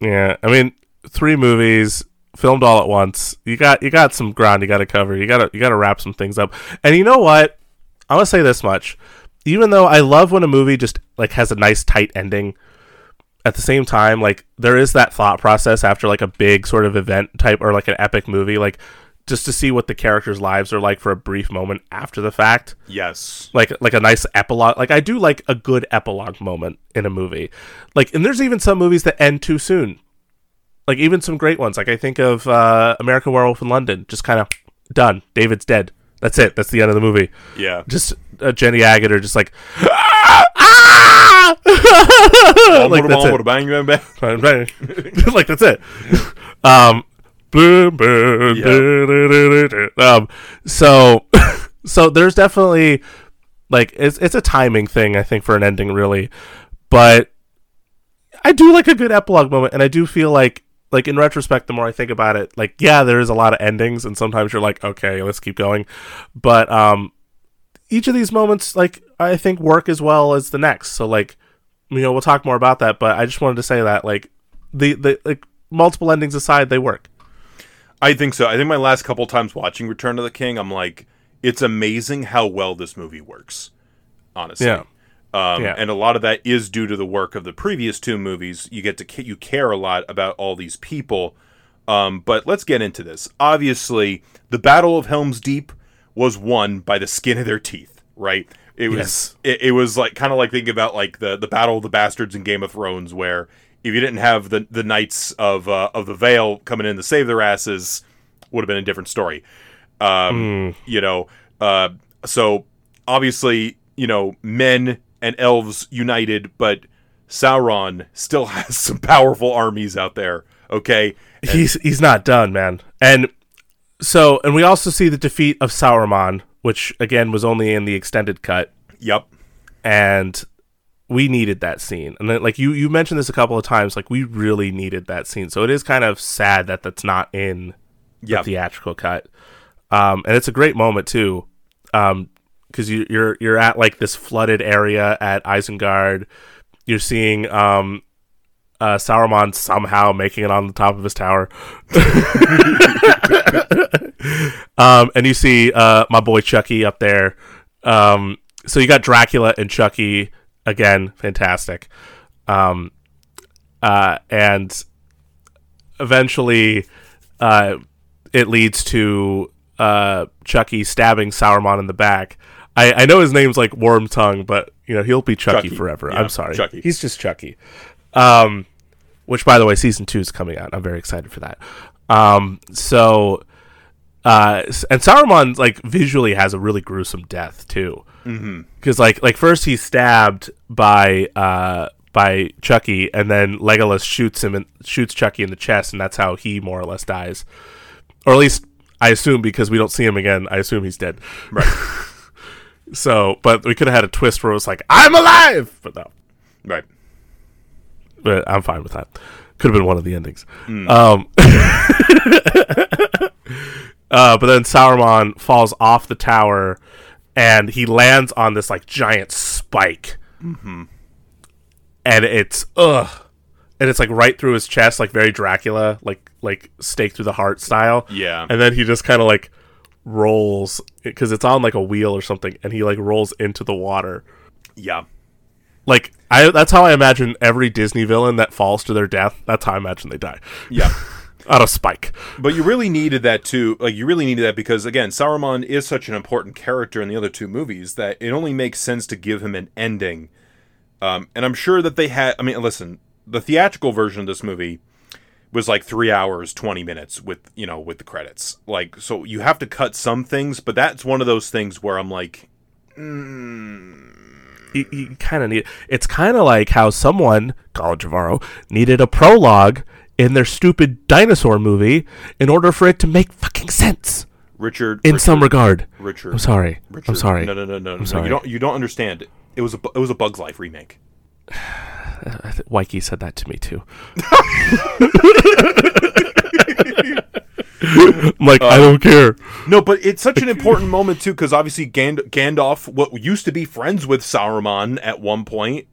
yeah i mean three movies filmed all at once you got you got some ground you got to cover you got to you got to wrap some things up and you know what i want to say this much even though I love when a movie just like has a nice tight ending, at the same time, like there is that thought process after like a big sort of event type or like an epic movie, like just to see what the characters' lives are like for a brief moment after the fact. Yes. Like like a nice epilogue. Like I do like a good epilogue moment in a movie. Like and there's even some movies that end too soon. Like even some great ones. Like I think of uh American Werewolf in London, just kind of done. David's dead. That's it. That's the end of the movie. Yeah. Just uh, Jenny Agutter just like "Ah! Ah!" like that's it. bang, bang, bang. Like that's it. Um, do. um, so, so there's definitely like it's it's a timing thing, I think, for an ending, really. But I do like a good epilogue moment, and I do feel like like in retrospect, the more I think about it, like yeah, there is a lot of endings, and sometimes you're like, okay, let's keep going, but um, each of these moments, like I think, work as well as the next. So like you know, we'll talk more about that, but I just wanted to say that like the the like multiple endings aside, they work. I think so. I think my last couple times watching Return of the King, I'm like, it's amazing how well this movie works. Honestly. Yeah. Um, Yeah. And a lot of that is due to the work of the previous two movies. You get to you care a lot about all these people. Um, but let's get into this. Obviously, the Battle of Helm's Deep was won by the skin of their teeth, right? It was Yes. it, it was like kind of like thinking about like the the Battle of the Bastards in Game of Thrones, where if you didn't have the the knights of uh, of the Vale coming in to save their asses, would have been a different story. Um, You know, uh, so obviously, you know, men and elves united, but Sauron still has some powerful armies out there. Okay, He's he's not done, man. And so, and we also see the defeat of Sauron, which again was only in the extended cut, yep, and we needed that scene. And then, like you you mentioned this a couple of times, like we really needed that scene. So it is kind of sad that that's not in the yep, theatrical cut. Um, and it's a great moment too, um, because you, you're you're at like this flooded area at Isengard. You're seeing um, uh, Saruman somehow making it on the top of his tower. um, and you see uh, my boy Chucky up there. Um, so you got Dracula and Chucky again, fantastic. Um, uh, and eventually, uh, it leads to uh, Chucky stabbing Sauron in the back. I, I know his name's like Worm Tongue, but you know he'll be Chucky, Chucky. forever. Yeah, I'm sorry, Chucky. He's just Chucky. Um, which, by the way, season two is coming out. I'm very excited for that. Um, so, uh, and Saruman like visually has a really gruesome death too, because like like first he's stabbed by uh by Chucky, and then Legolas shoots him and shoots Chucky in the chest, and that's how he more or less dies, or at least I assume because we don't see him again. I assume he's dead. right, So, but we could have had a twist where it was like I'm alive, but no right. but I'm fine with that. Could have been one of the endings. Um, uh, but then Sauron falls off the tower, and he lands on this like giant spike, and it's ugh, and it's like right through his chest, like very Dracula, like like stake through the heart style. Yeah. and then he just kind of like rolls because it's on like a wheel or something, and he like rolls into the water Yeah, like I that's how I imagine every Disney villain that falls to their death. That's how I imagine they die. yeah. Out of spike. But you really needed that too. Like you really needed that because again, Saruman is such an important character in the other two movies that it only makes sense to give him an ending. Um, and I'm sure that they had. I mean, listen, the theatrical version of this movie was like three hours, twenty minutes with you know with the credits. Like, so you have to cut some things, but that's one of those things where I'm like, mm. You, you kind of need. It's kind of like how someone, Colin Trevorrow, needed a prologue in their stupid dinosaur movie in order for it to make fucking sense Richard. in Richard, some regard. Richard. I'm sorry. Richard. I'm sorry. No, no, no, no, no. sorry. You don't. You don't understand. It was a. It was a Bug's Life remake. Waikey said that to me too. I'm like, I don't care. No, but it's such an important moment too, because obviously Gand- Gandalf, what used to be friends with Sauron at one point,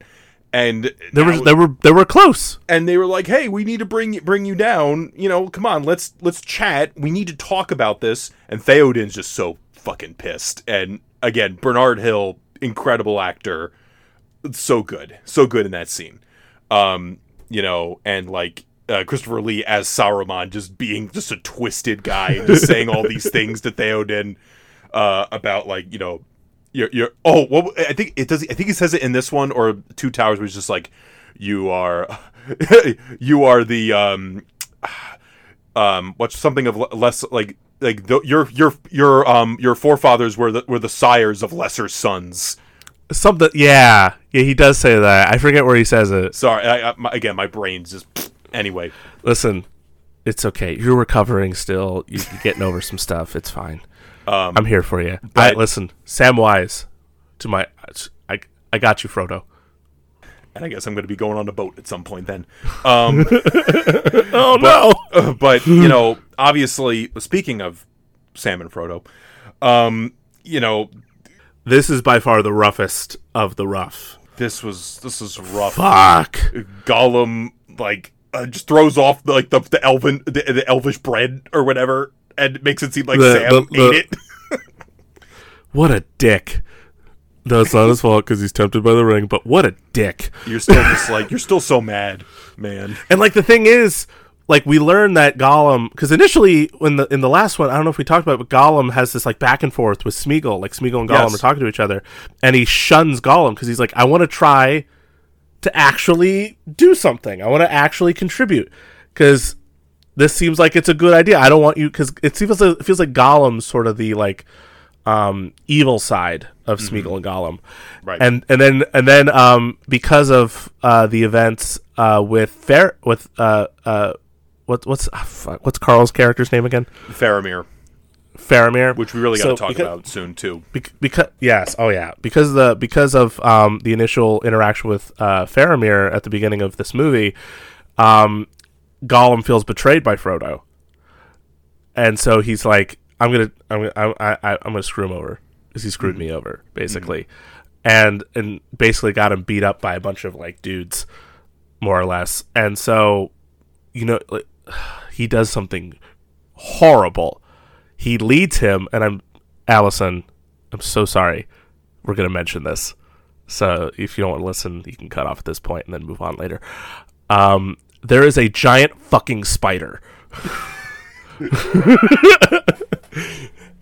and They were now- they were they were close. and they were like, "Hey, we need to bring bring you down. You know, come on, let's let's chat. We need to talk about this." And Theoden's just so fucking pissed. And again, Bernard Hill incredible actor. So good, so good in that scene. Um, you know, and like uh, Christopher Lee as Saruman, just being just a twisted guy, and just saying all these things to Theoden uh, about like you know, you're, you're oh, what I think it does. I think he says it in this one or Two Towers, where he's just like, you are, you are the um, um, what's something of less like like the, your your your um your forefathers were the were the sires of lesser sons. Something. Yeah, yeah. He does say that. I forget where he says it. Sorry, I, I, my, again, my brain's just anyway. Listen, it's okay. You're recovering still. You're getting over some stuff. It's fine. Um, I'm here for you. but- I, listen, Samwise, to my, I, I got you, Frodo. and I guess I'm going to be going on a boat at some point then. Um, Oh no! but you know, obviously, speaking of Sam and Frodo, um, you know, This is by far the roughest of the rough. this was this is rough. Fuck. Gollum like uh, just throws off the, like the the elven the, the elvish bread or whatever, and makes it seem like The- Sam the- ate it. What a dick. No, it's not his fault because he's tempted by the ring. But what a dick. You're still just like you're still so mad, man. And like the thing is, like we learned that Gollum because initially when the in the last one, I don't know if we talked about, it, but Gollum has this like back and forth with Smeagol. Like Smeagol and Gollum Yes. are talking to each other, and he shuns Gollum because he's like, I want to try to actually do something. I want to actually contribute because this seems like it's a good idea. I don't want you because it seems it feels like Gollum's sort of the like um evil side of Smeagol and Gollum. Right. And and then and then um because of uh the events uh with Fair with uh uh what what's fuck, what's Karl's character's name again? Faramir, Faramir, which we really got to So, talk because- about soon too. because yes, oh yeah, because the because of um the initial interaction with uh Faramir at the beginning of this movie, um Gollum feels betrayed by Frodo, and so he's like, I'm gonna I'm gonna I, I, I'm gonna screw him over. Because he screwed me over basically, and and basically got him beat up by a bunch of like dudes, more or less, and so you know he does something horrible. He leads him, and I'm Allison. I'm so sorry. We're gonna mention this, so if you don't want to listen, you can cut off at this point and then move on later. Um, there is a giant fucking spider.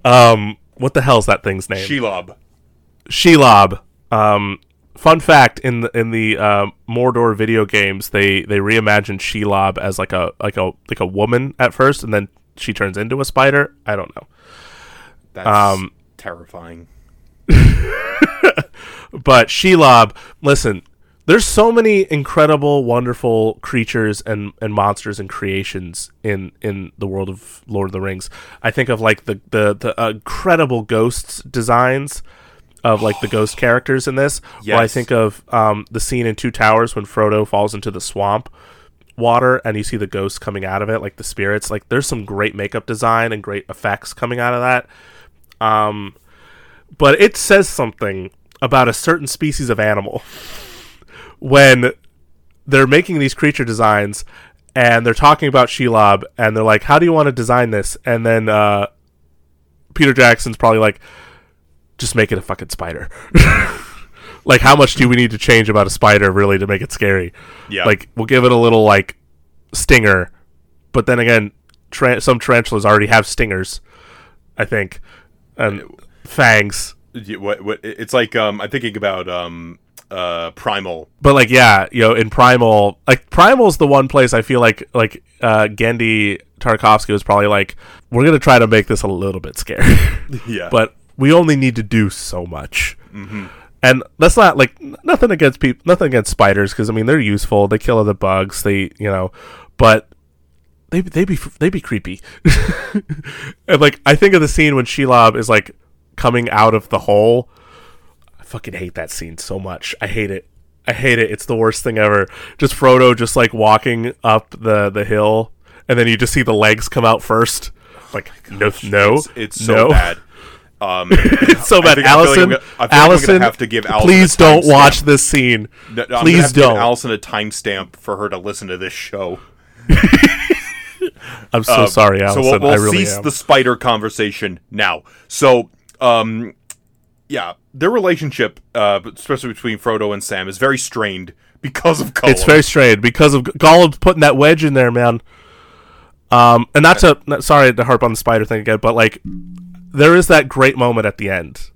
um, what the hell's that thing's name? Shelob. Shelob. Um, fun fact in the in the um, Mordor video games, they they reimagined Shelob as like a like a like a woman at first, and then she turns into a spider. I don't know. That's Um, terrifying. but Shelob, listen, there's so many incredible, wonderful creatures and, and monsters and creations in, in the world of Lord of the Rings. I think of like the the, the uh, incredible ghosts designs of like the ghost characters in this. Or I think of um, the scene in Two Towers when Frodo falls into the swamp water and you see the ghosts coming out of it, like the spirits. Like there's some great makeup design and great effects coming out of that. Um, but it says something about a certain species of animal when they're making these creature designs and they're talking about Shelob and they're like, "How do you want to design this?" And then uh, Peter Jackson's probably like, "Just make it a fucking spider." like, how much do we need to change about a spider really to make it scary? Yeah. Like, we'll give it a little like stinger, but then again, tra- some tarantulas already have stingers, I think, and fangs. Y- what, what, it's like um, I'm thinking about um, uh, Primal. But like, yeah, you know, in Primal, like Primal's the one place I feel like like uh, Genndy Tartakovsky was probably like, we're gonna try to make this a little bit scary, Yeah. but we only need to do so much. Mm-hmm. And that's not like nothing against people, nothing against spiders because I mean they're useful. They kill other bugs. They you know, but they they be they be creepy. and like I think of the scene when Shelob is like coming out of the hole. I fucking hate that scene so much. I hate it. I hate it. It's the worst thing ever. Just Frodo just like walking up the the hill, and then you just see the legs come out first. Like oh no, no, it's, it's so no. bad. Um, so bad. feel like Allison, gonna- like Allison, have to give Allison please don't timestamp. watch this scene. No, I'm gonna please don't. Allison a timestamp for her to listen to this show. I'm so Um, sorry, Allison. So we'll, we'll I really cease am. the spider conversation now. So, um, yeah, their relationship, uh, especially between Frodo and Sam, is very strained because of Gollum. It's very strained because of Gollum putting that wedge in there, man. Um, and not to not, sorry to harp on the spider thing again, but like there is that great moment at the end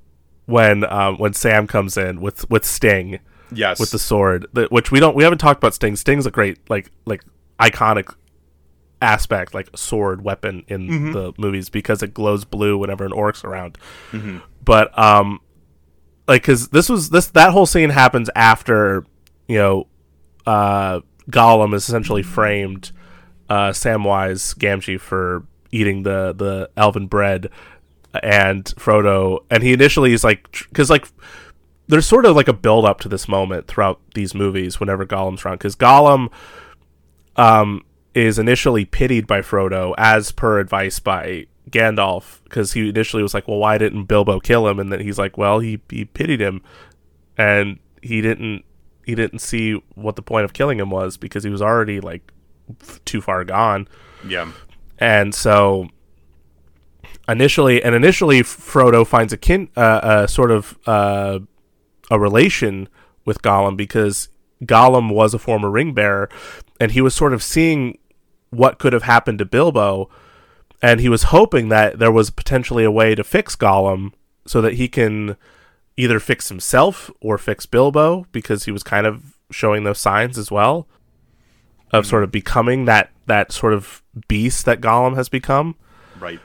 when um, when Sam comes in with with Sting yes with the sword, that, which we don't we haven't talked about Sting. Sting's a great like like iconic aspect, like a sword weapon in the movies because it glows blue whenever an orc's around. But um, like because this was this that whole scene happens after you know uh Gollum is essentially framed uh Samwise Gamgee for eating the the elven bread and Frodo and he initially is like because like there's sort of like a build up to this moment throughout these movies whenever Gollum's around because Gollum um is initially pitied by Frodo as per advice by Gandalf because he initially was like well why didn't Bilbo kill him? And then he's like well he he pitied him. And he didn't he didn't see what the point of killing him was because he was already like too far gone. Yeah. And so initially and initially Frodo finds a kin uh, a sort of uh, a relation with Gollum because Gollum was a former ring bearer and he was sort of seeing what could have happened to Bilbo and he was hoping that there was potentially a way to fix Gollum so that he can either fix himself or fix Bilbo because he was kind of showing those signs as well of sort of becoming that that sort of beast that Gollum has become. right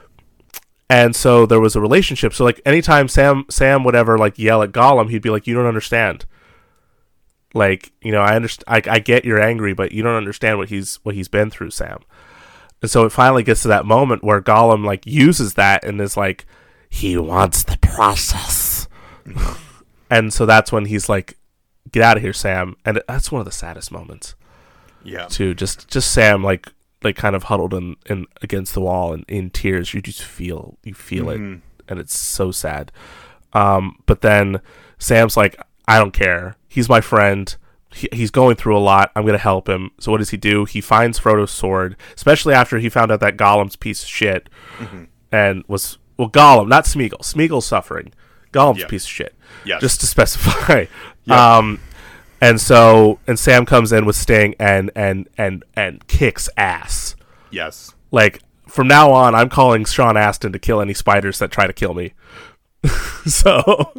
And so there was a relationship. So like anytime Sam Sam would ever like yell at Gollum, he'd be like, "You don't understand." Like you know, I understand. I, I get you're angry, but you don't understand what he's what he's been through, Sam. And so it finally gets to that moment where Gollum like uses that and is like, he wants the process. Mm-hmm. and so that's when he's like, "Get out of here, Sam!" And that's one of the saddest moments yeah To Just just Sam like like kind of huddled in, in against the wall and in tears. You just feel you feel it, and it's so sad. Um, but then Sam's like, I don't care. He's my friend. He, he's going through a lot. I'm gonna help him. So what does he do? He finds Frodo's sword, especially after he found out that Gollum's piece of shit, and was well Gollum, not Smeagol. Smeagol's suffering. Gollum's Yeah. piece of shit. Yes. Just to specify. Yeah. Um, and so and Sam comes in with Sting and and and and kicks ass. yes Like from now on, I'm calling Sean Astin to kill any spiders that try to kill me. so,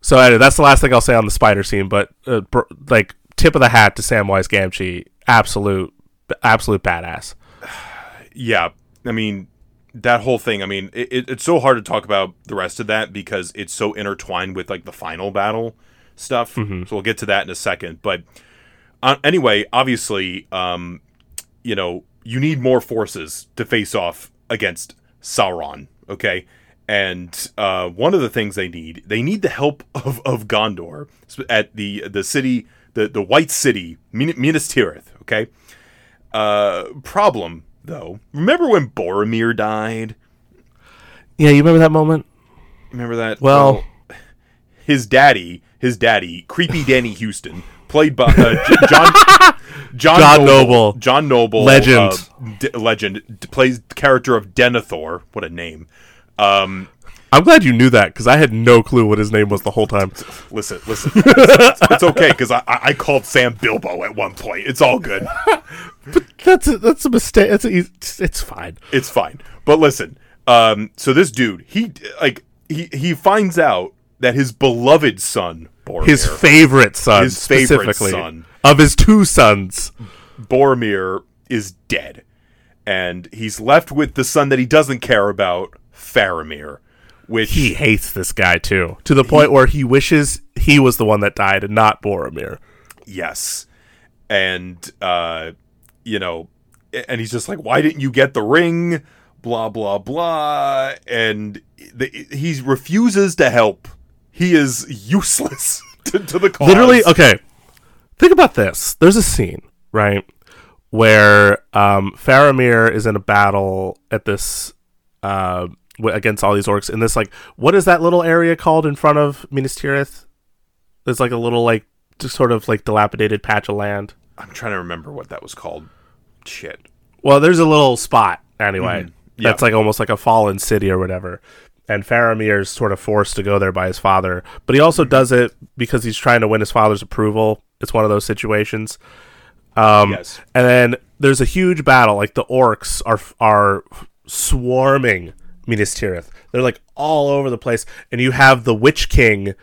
so anyway, that's the last thing I'll say on the spider scene. But uh, br- like tip of the hat to Samwise Gamgee, absolute, absolute badass. yeah i mean that whole thing i mean it, it- it's so hard to talk about the rest of that because it's so intertwined with like the final battle stuff so we'll get to that in a second but uh, anyway obviously um you know you need more forces to face off against sauron okay and uh, one of the things they need they need the help of, of gondor at the the city the, the white city minas tirith okay uh, problem though. Remember when Boromir died? Yeah, you remember that moment? Remember that? Well- his daddy, his daddy, creepy Danny Huston, played by uh, J- John John, John Noble. John Noble, Legend. uh, d- legend, d- plays the character of Denethor. What a name! Um, I'm glad you knew that because I had no clue what his name was the whole time. listen, listen, it's, it's okay because I, I called Sam Bilbo at one point. It's all good. but That's a, that's a mistake. That's a, it's, it's fine. It's fine. But listen, um, so this dude, he like he he finds out that his beloved son, Boromir, His favorite son, His favorite specifically, son. of his two sons. Boromir is dead, and he's left with the son that he doesn't care about, Faramir, which He hates this guy too, to the point where he wishes he was the one that died and not Boromir. yes, and uh, you know, and he's just like, why didn't you get the ring? Blah blah blah, and the, he refuses to help. He is useless to, to the cause. Literally, okay. Think about this. There's a scene, right, where um, Faramir is in a battle at this uh, w- against all these orcs in this like what is that little area called in front of Minas Tirith? There's like a little like just sort of like dilapidated patch of land. I'm trying to remember what that was called. Shit. Well, there's a little spot anyway. Mm-hmm. Yeah. That's like almost like a fallen city or whatever. And Faramir is sort of forced to go there by his father, but he also does it because he's trying to win his father's approval. It's one of those situations. Um, Yes. And then there's a huge battle. Like the orcs are are swarming Minas Tirith. They're like all over the place, and you have the Witch King,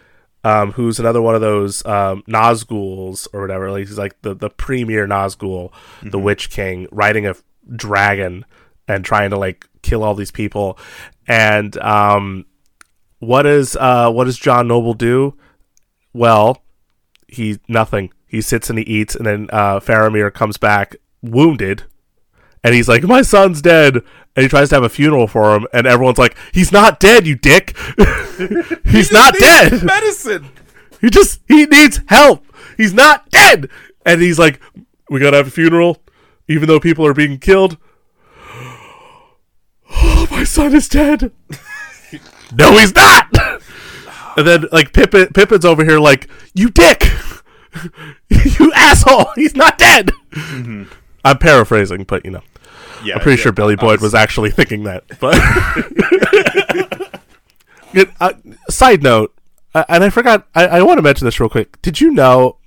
um, who's another one of those um, Nazguls or whatever. Like he's like the the premier Nazgul, the Witch King, riding a dragon and trying to like kill all these people. And um, what is uh, what does John Noble do? Well, he nothing. He sits and he eats, and then uh, Faramir comes back wounded, and he's like, "My son's dead," and he tries to have a funeral for him, and everyone's like, "He's not dead, you dick. he's not dead. Medicine. He just he needs help. He's not dead." And he's like, "We gotta have a funeral, even though people are being killed." Oh, my son is dead. no, he's not. and then like Pippin, Pippin's over here like, "You dick." you asshole! He's not dead. I'm paraphrasing, but you know, Yeah, I'm pretty yeah, sure Billy Boyd was actually thinking that. But Good, uh, side note, uh, and I forgot. I, I want to mention this real quick. Did you know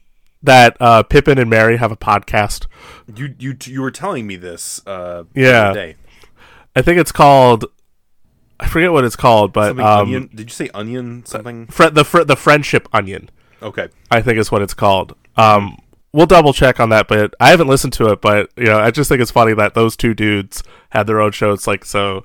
that uh, Pippin and Merry have a podcast? You you you were telling me this. Uh, the Yeah. other day. I think it's called. I forget what it's called, but um. Did you say onion? Something. fr- the fr- the friendship onion. Okay. I think is what it's called. Um, we'll double check on that, but I haven't listened to it. But you know, I just think it's funny that those two dudes had their own show. It's like so.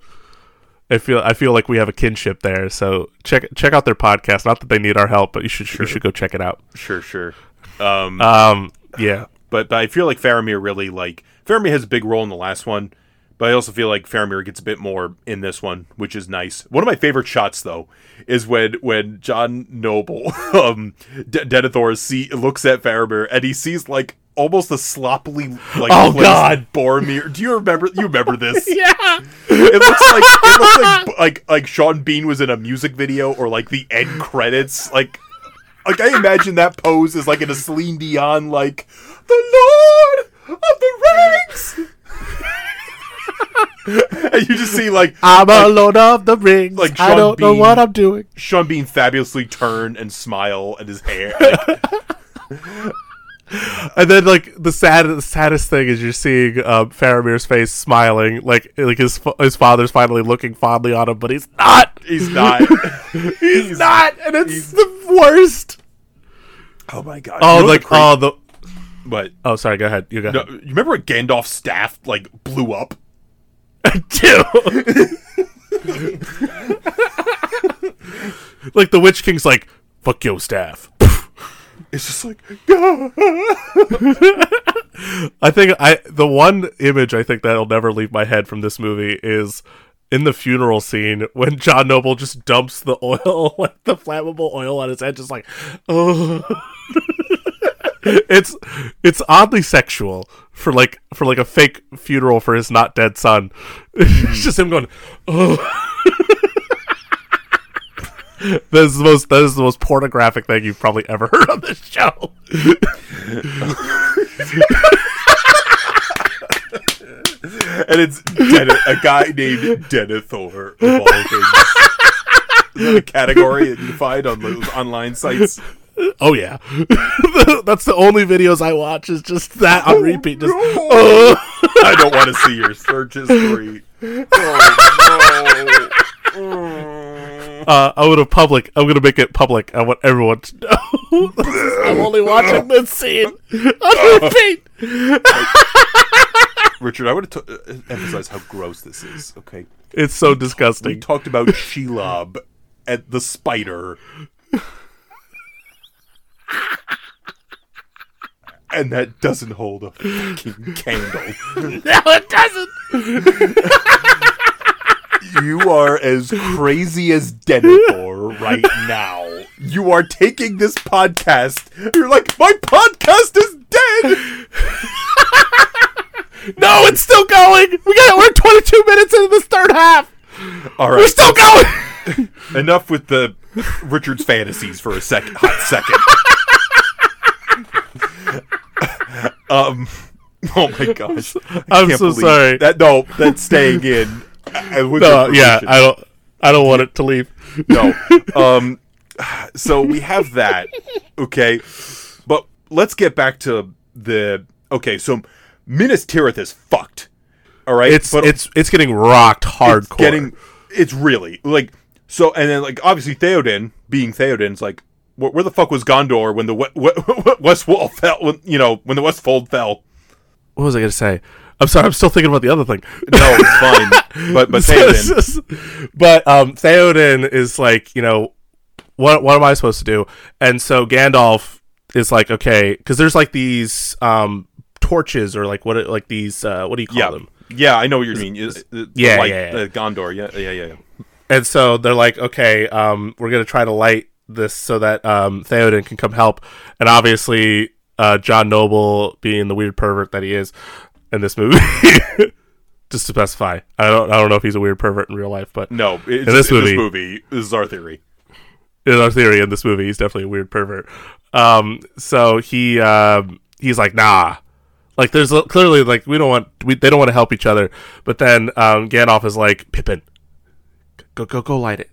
I feel I feel like we have a kinship there. So check check out their podcast. Not that they need our help, but you should you should go check it out. Sure. Sure. Um. Um, yeah, but but I feel like Faramir really like Faramir has a big role in the last one, but I also feel like Faramir gets a bit more in this one, which is nice. One of my favorite shots though is when when John Noble, um, D- Denethor see looks at Faramir and he sees like almost a sloppily like Oh, placed God. Boromir. Do you remember? You remember this? yeah. It looks like it looks like like like Sean Bean was in a music video or like the end credits. Like like I imagine that pose is like in a Celine Dion like the Lord of the Rings. and you just see like I'm a Lord of the Rings. like I don't know what I'm doing. Sean Bean fabulously turn and smile and his hair. Like, And then like the sad the saddest thing is you're seeing um, Faramir's face smiling, like like his his father's finally looking fondly on him, but he's not. he's not. He's, not, and it's the worst. oh my god. Oh, You know like the cra- oh the but oh sorry, go ahead. You go no, you remember when Gandalf's staff like blew up? Two. like the Witch King's like fuck your staff. It's just like I think I the one image I think that'll never leave my head from this movie is in the funeral scene when John Noble just dumps the oil, like the flammable oil on his head, just like, oh. it's it's oddly sexual for like for like a fake funeral for his not dead son. it's hmm. just him going, oh. That is the most that is the most pornographic thing you've probably ever heard on this show. and it's Den- a guy named Denethor of all things. Is that a category that you find on those online sites? Oh yeah, that's the only videos I watch. Is just that on repeat. Just I don't want to see your search history. Oh no. uh, I'm gonna public. I'm gonna make it public. I want everyone to know. I'm only watching this scene on repeat. Richard, I want to t- uh, emphasize how gross this is. Okay, It's so disgusting. we talked about Shelob and the spider, and that doesn't hold a fucking candle. no, it doesn't. You are as crazy as Denethor right now. You are taking this podcast. You're like, my podcast is dead. No, it's still going. We got. We're 22 minutes into this third half. All right, We're still going. enough with the Richard's fantasies for a second, hot second. um, oh my gosh, I I'm so sorry. That no, that's staying in. No, yeah. I don't. I don't want it to leave. no. Um, so we have that. Okay, but let's get back to the. Okay, so Minas Tirith is fucked. All right, It's but it's it's getting rocked hardcore. it's getting. It's really like so, and then like obviously Theoden being Theoden's like. Where, where the fuck was Gondor when the we- we- West Wall fell? When, you know, when the West Fold fell. what was I gonna say? I'm sorry. I'm still thinking about the other thing. No, it's fine. But but Theoden, but um, Theoden is like, you know, what what am I supposed to do? And so Gandalf is like, okay, because there's like these um torches or like what like these uh what do you call yeah, them? yeah, I know what you mean. The Yeah, light- yeah, yeah. uh, Gondor. Yeah, yeah, yeah, yeah. And so they're like, okay, um, we're gonna try to light this so that um Theoden can come help. And obviously, uh, John Noble being the weird pervert that he is in this movie. Just to specify, I don't, I don't know if he's a weird pervert in real life, but No, it's, In this in movie- this movie, this is our theory. in our theory in this movie, he's definitely a weird pervert. Um, so he um, he's like, nah. Like, there's clearly like we don't want we, they don't want to help each other. But then um, Gandalf is like, Pippin, go go go light it.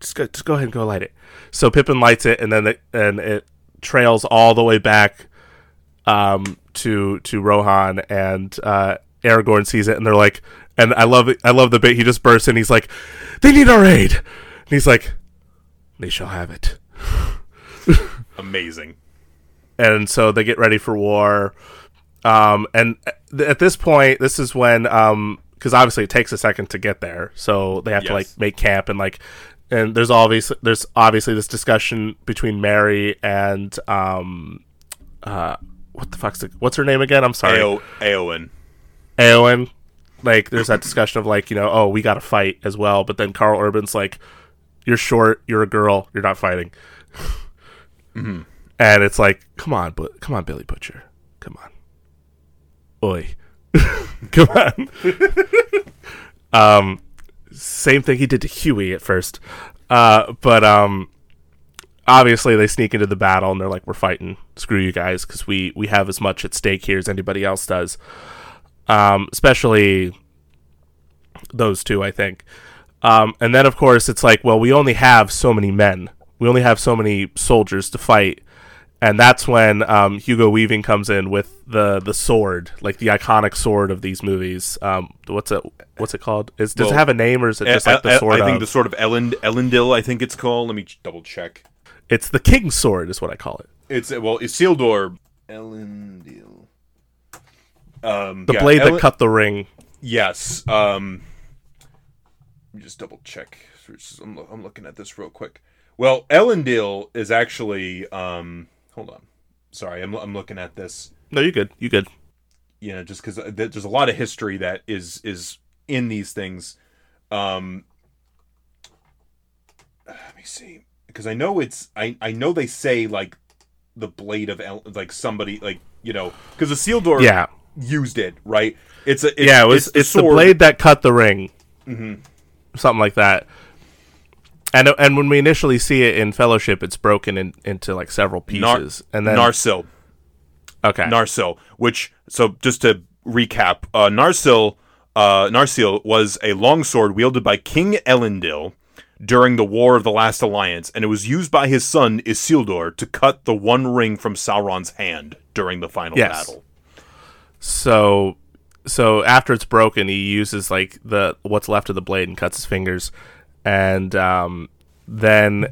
Just go just go ahead and go light it. So Pippin lights it, and then it, and it trails all the way back um, to to Rohan, and uh, Aragorn sees it, and they're like, and I love. I love the bit he just bursts in. He's like, they need our aid, and he's like, they shall have it. Amazing. and so they get ready for war. Um, and at this point, this is when, Um, because obviously it takes a second to get there, so they have to like make camp and like, and there's obviously there's obviously this discussion between Merry and um, uh, what the fuck's the, what's her name again? I'm sorry, Ao- Aowen. Eowyn. Like, there's that discussion of like, you know, oh, we got to fight as well, but then Karl Urban's like, you're short, you're a girl, you're not fighting. Mm-hmm. And it's like, come on, but come on, Billy Butcher, come on, oi, come on. um, same thing he did to Huey at first, uh, but um, obviously they sneak into the battle and they're like, we're fighting, screw you guys, because we we have as much at stake here as anybody else does. Um, especially those two, I think. Um, and then, of course, it's like, well, we only have so many men. We only have so many soldiers to fight. And that's when um, Hugo Weaving comes in with the the sword, like the iconic sword of these movies. Um, what's it? What's it called? Is does it have a name or is it just I, like the sword? I think of- the sword of Ellen Elendil. I think it's called. Let me double check. it's the king's sword, is what I call it. It's well, Isildur Elendil. Um, The yeah, blade Ellen- that cut the ring. Yes. Um, let me just double check. I'm, lo- I'm looking at this real quick. Well, Elendil is actually. Um, hold on. Sorry, I'm, I'm looking at this. No, you good. You good. You know, just because there's a lot of history that is is in these things. Um, let me see, because I know it's I I know they say like the blade of El, like somebody like you know because the Isildur Yeah, used it right. It's a it's, yeah. It was. It's, the, sword- blade that cut the ring. Something like that. And and when we initially see it in Fellowship, it's broken in, into like several Nar- pieces, and then Narsil. okay, Narsil, which so just to recap, uh, Narsil, uh, Narsil was a longsword wielded by King Elendil during the War of the Last Alliance, and it was used by his son Isildur to cut the One Ring from Sauron's hand during the final Yes. battle. so so after it's broken, he uses like the what's left of the blade and cuts his fingers, and um, then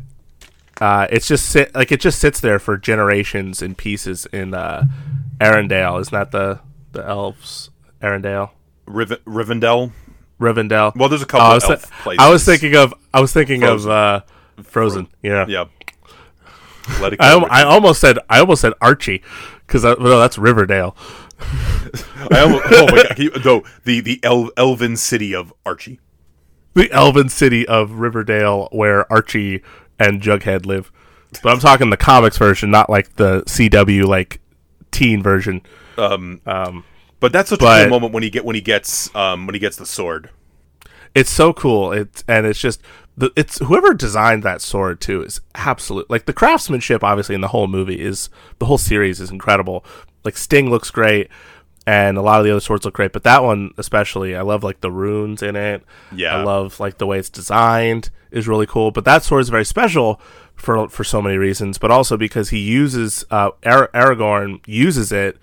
uh, it's just sit like it just sits there for generations in pieces in uh, Arendelle. Isn't that the the elves Arendelle? Riv- Rivendell. Rivendell. Well, there's a Oh, couple I, of was places. I was thinking of I was thinking Frozen. of uh, Frozen. Yeah. yeah. Let it I, go. al- I almost said I almost said Archie because no, that's Riverdale. I almost, oh my god! He, no, the the El- elven city of Archie. The elven city of Riverdale where Archie and Jughead live. But I'm talking the comics version, not like the CW like teen version. Um, Um, but that's such a But- cool moment when he get when he gets um when he gets the sword. it's so cool. It's and it's just the it's whoever designed that sword too is absolute. Like the craftsmanship, obviously in the whole movie is the whole series is incredible. Like Sting looks great. And a lot of the other swords look great, but that one especially, I love like the runes in it. Yeah. I love like the way it's designed is really cool. But that sword is very special for for so many reasons, but also because he uses uh, Ar- Aragorn uses it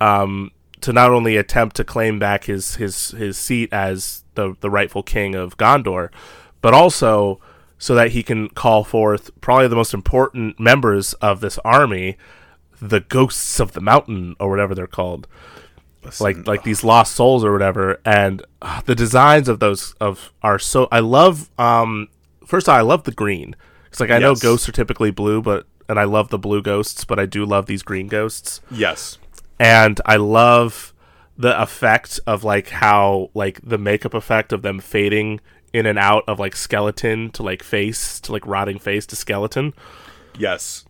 um, to not only attempt to claim back his his his seat as the the rightful king of Gondor, but also so that he can call forth probably the most important members of this army, the ghosts of the mountain or whatever they're called like like these lost souls or whatever and uh, the designs of those of are so i love um first of all i love the green it's like i know ghosts are typically blue but and i love the blue ghosts but i do love these green ghosts Yes. and i love the effect of like how like the makeup effect of them fading in and out of like skeleton to like face to like rotting face to skeleton Yes.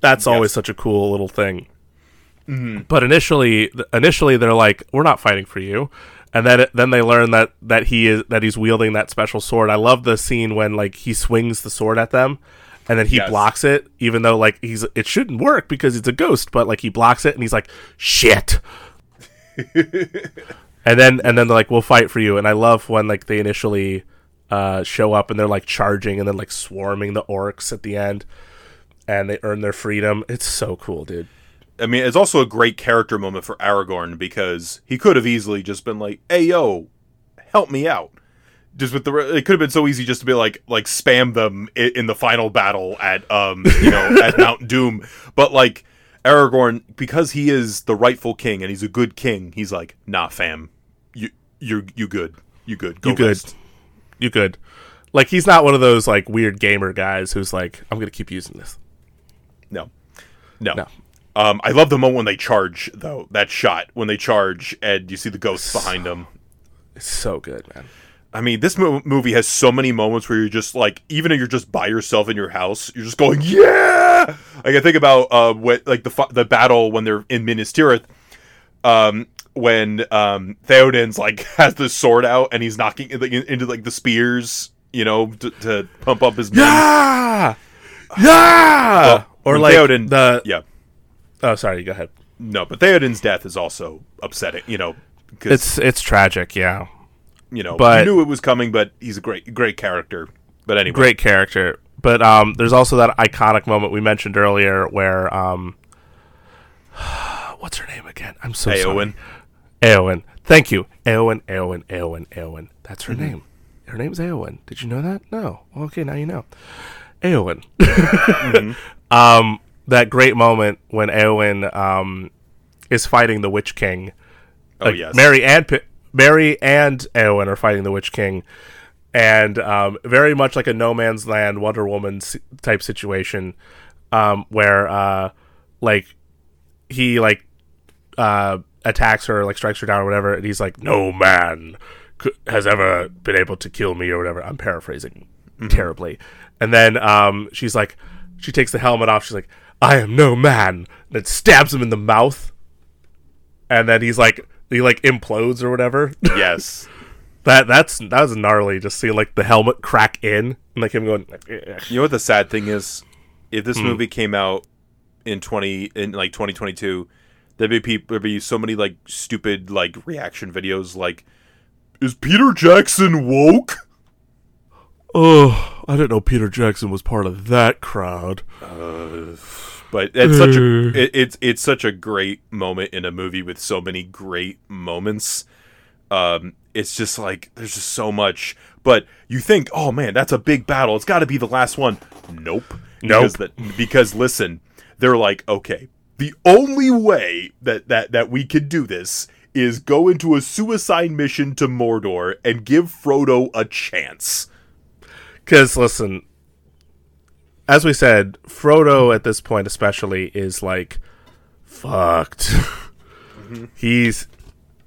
that's always such a cool little thing. But initially, initially they're like, "We're not fighting for you," and then then they learn that that he is that he's wielding that special sword. I love the scene when like he swings the sword at them, and then he Yes. blocks it, even though like he's it shouldn't work because it's a ghost, but like he blocks it, and he's like, "Shit." and then and then they're like, "We'll fight for you." And I love when like they initially uh, show up and they're like charging and then like swarming the orcs at the end, and they earn their freedom. It's so cool, dude. I mean, it's also a great character moment for Aragorn because he could have easily just been like, "Hey, yo, help me out." Just with the, re- it could have been so easy just to be like, like spam them in, in the final battle at, um, you know, at Mount Doom. But like Aragorn, because he is the rightful king and he's a good king, he's like, "Nah, fam, you, you, you good, you good, go You good. rest." You could. Like he's not one of those like weird gamer guys who's like, I'm gonna keep using this. No, no. No. Um, I love the moment when they charge, though. That shot when they charge, and you see the ghosts behind them. It's so good, man. I mean, this mo- movie has so many moments where you're just like, even if you're just by yourself in your house, you're just going, yeah. Like I think about uh, what like the fi- the battle when they're in Minas Tirith, um, when um Theoden's like has the sword out and he's knocking in- into like the spears, you know, to, to pump up his men. Yeah, yeah. Well, or like Theoden- the. Yeah, Oh, sorry. Go ahead. no, but Theoden's death is also upsetting, you know, It's it's tragic. Yeah. you know, but- you knew it was coming, but he's a great great character. But anyway, Great character, but um, there's also that iconic moment we mentioned earlier where um, what's her name again? I'm so Eowyn. sorry. Eowyn. Thank you. Eowyn, Eowyn, Eowyn, Eowyn. That's her name. Her name's Eowyn. Did you know that? No. Well, okay, now you know. Eowyn. Um, that great moment when Eowyn um, is fighting the Witch King. Oh Like, yes, Merry and Merry and Eowyn are fighting the Witch King, and um, very much like a No Man's Land Wonder Woman type situation, um, where uh, like he like uh, attacks her, like strikes her down or whatever, and he's like, "No man has ever been able to kill me" or whatever. I'm paraphrasing terribly, and then um, she's like, she takes the helmet off. She's like, "I am no man," it stabs him in the mouth, and then he's like, he like implodes or whatever. yes. that that's that was gnarly. Just see like the helmet crack in, and like him going. Eh, eh. You know what the sad thing is? If this hmm. movie came out in twenty in like twenty twenty two, there'd be people there'd be so many like stupid like reaction videos like Is Peter Jackson woke? Oh, I didn't know Peter Jackson was part of that crowd. But it's such a it, it's it's such a great moment in a movie with so many great moments. Um, it's just like there's just so much. But you think, oh man, that's a big battle. It's got to be the last one. Nope. Nope. Because, that, because listen, they're like, okay, the only way that that that we can do this is go into a suicide mission to Mordor and give Frodo a chance. Because listen, as we said, Frodo at this point especially is like fucked. He's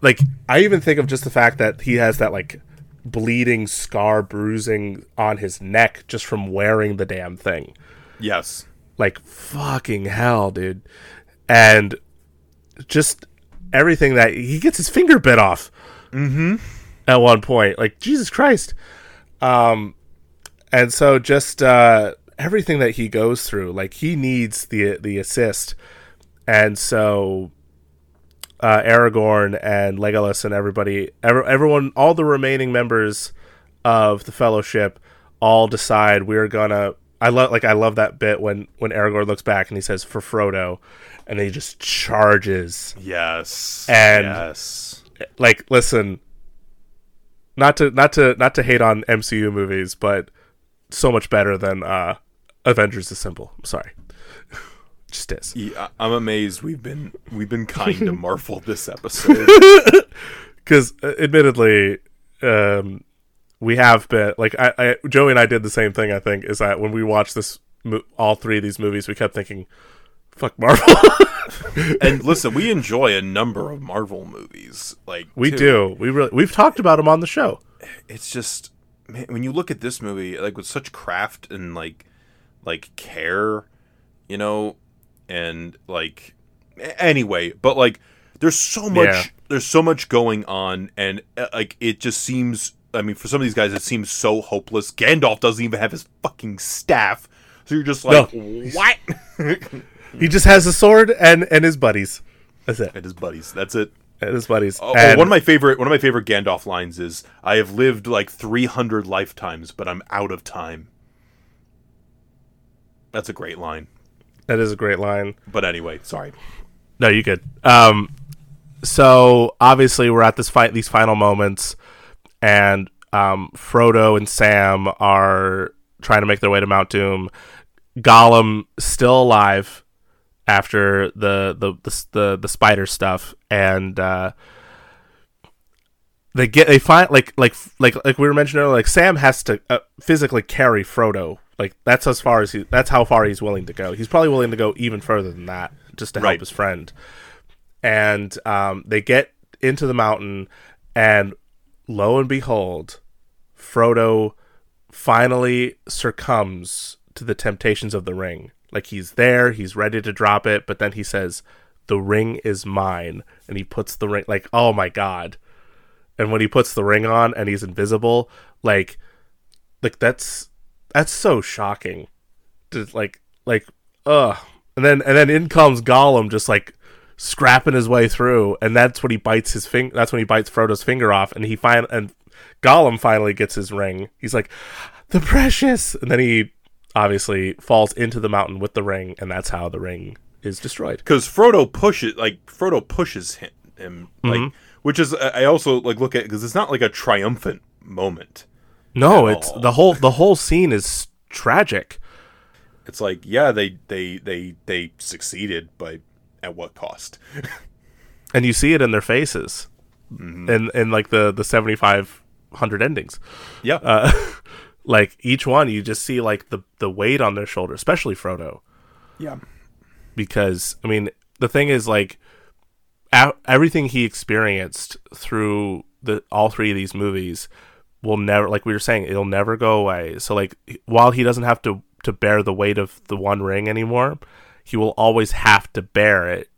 like I even think of just the fact that he has that like bleeding scar bruising on his neck just from wearing the damn thing. Yes. Like fucking hell, dude. And just everything that he gets his finger bit off. Mm-hmm. At one point. Like, Jesus Christ. Um and so just uh everything that he goes through, like he needs the the assist. And so uh, Aragorn and Legolas and everybody, ever, everyone, all the remaining members of the Fellowship, all decide we're gonna. I love like I love that bit when when Aragorn looks back and he says for Frodo, and he just charges. Yes. And- yes. Like, listen, not to not to not to hate on MCU movies, but so much better than uh Avengers Assemble. I'm sorry, just is. Yeah, I'm amazed we've been we've been kind to Marvel this episode. because uh, admittedly um we have been like I, I joey and i did the same thing i think is that when we watched this mo- all three of these movies we kept thinking fuck marvel and listen, we enjoy a number of Marvel movies. Like we too. do we really we've talked about them on the show It's just man, when you look at this movie, like with such craft and like like care, you know, and like anyway, but like there's so much Yeah. there's so much going on and uh, like it just seems I mean for some of these guys it seems so hopeless. Gandalf doesn't even have his fucking staff. So you're just like what? he just has a sword and and his buddies that's it and his buddies. That's it. And his buddies Oh, oh, And- one of my favorite one of my favorite Gandalf lines is I have lived like 300 lifetimes but I'm out of time. That's a great line. that is a great line But anyway, sorry. No, you could. Um, so obviously we're at this fight, these final moments, and um, Frodo and Sam are trying to make their way to Mount Doom. Gollum still alive after the the the the, the spider stuff, and uh, they get they find like like like like we were mentioning earlier, like Sam has to uh, physically carry Frodo. Like that's as far as he that's how far he's willing to go. He's probably willing to go even further than that just to help his friend. And um, they get into the mountain, and lo and behold, Frodo finally succumbs to the temptations of the ring. Like he's there, he's ready to drop it, but then he says, "The ring is mine," and he puts the ring. Like, oh my god! And when he puts the ring on and he's invisible, like, like that's that's so shocking. To, like, like, ugh. And then and then in comes Gollum, just like scrapping his way through, and that's when he bites his finger. That's when he bites Frodo's finger off, and he fin and Gollum finally gets his ring. He's like, the precious, and then he obviously falls into the mountain with the ring, and that's how the ring is destroyed. Cuz Frodo pushes like Frodo pushes him, him like Mm-hmm. which is I also like look at cuz it's not like a triumphant moment. No, it's all. the whole the whole scene is tragic. It's like yeah, they they they they succeeded, but at what cost? and you see it in their faces, Mm-hmm. and and like the the seventy five hundred endings. yeah. Uh, like each one, you just see like the the weight on their shoulder, especially Frodo, yeah. because I mean the thing is like a- everything he experienced through the all three of these movies will never like we were saying it'll never go away. So like while he doesn't have to to bear the weight of the one ring anymore, he will always have to bear it.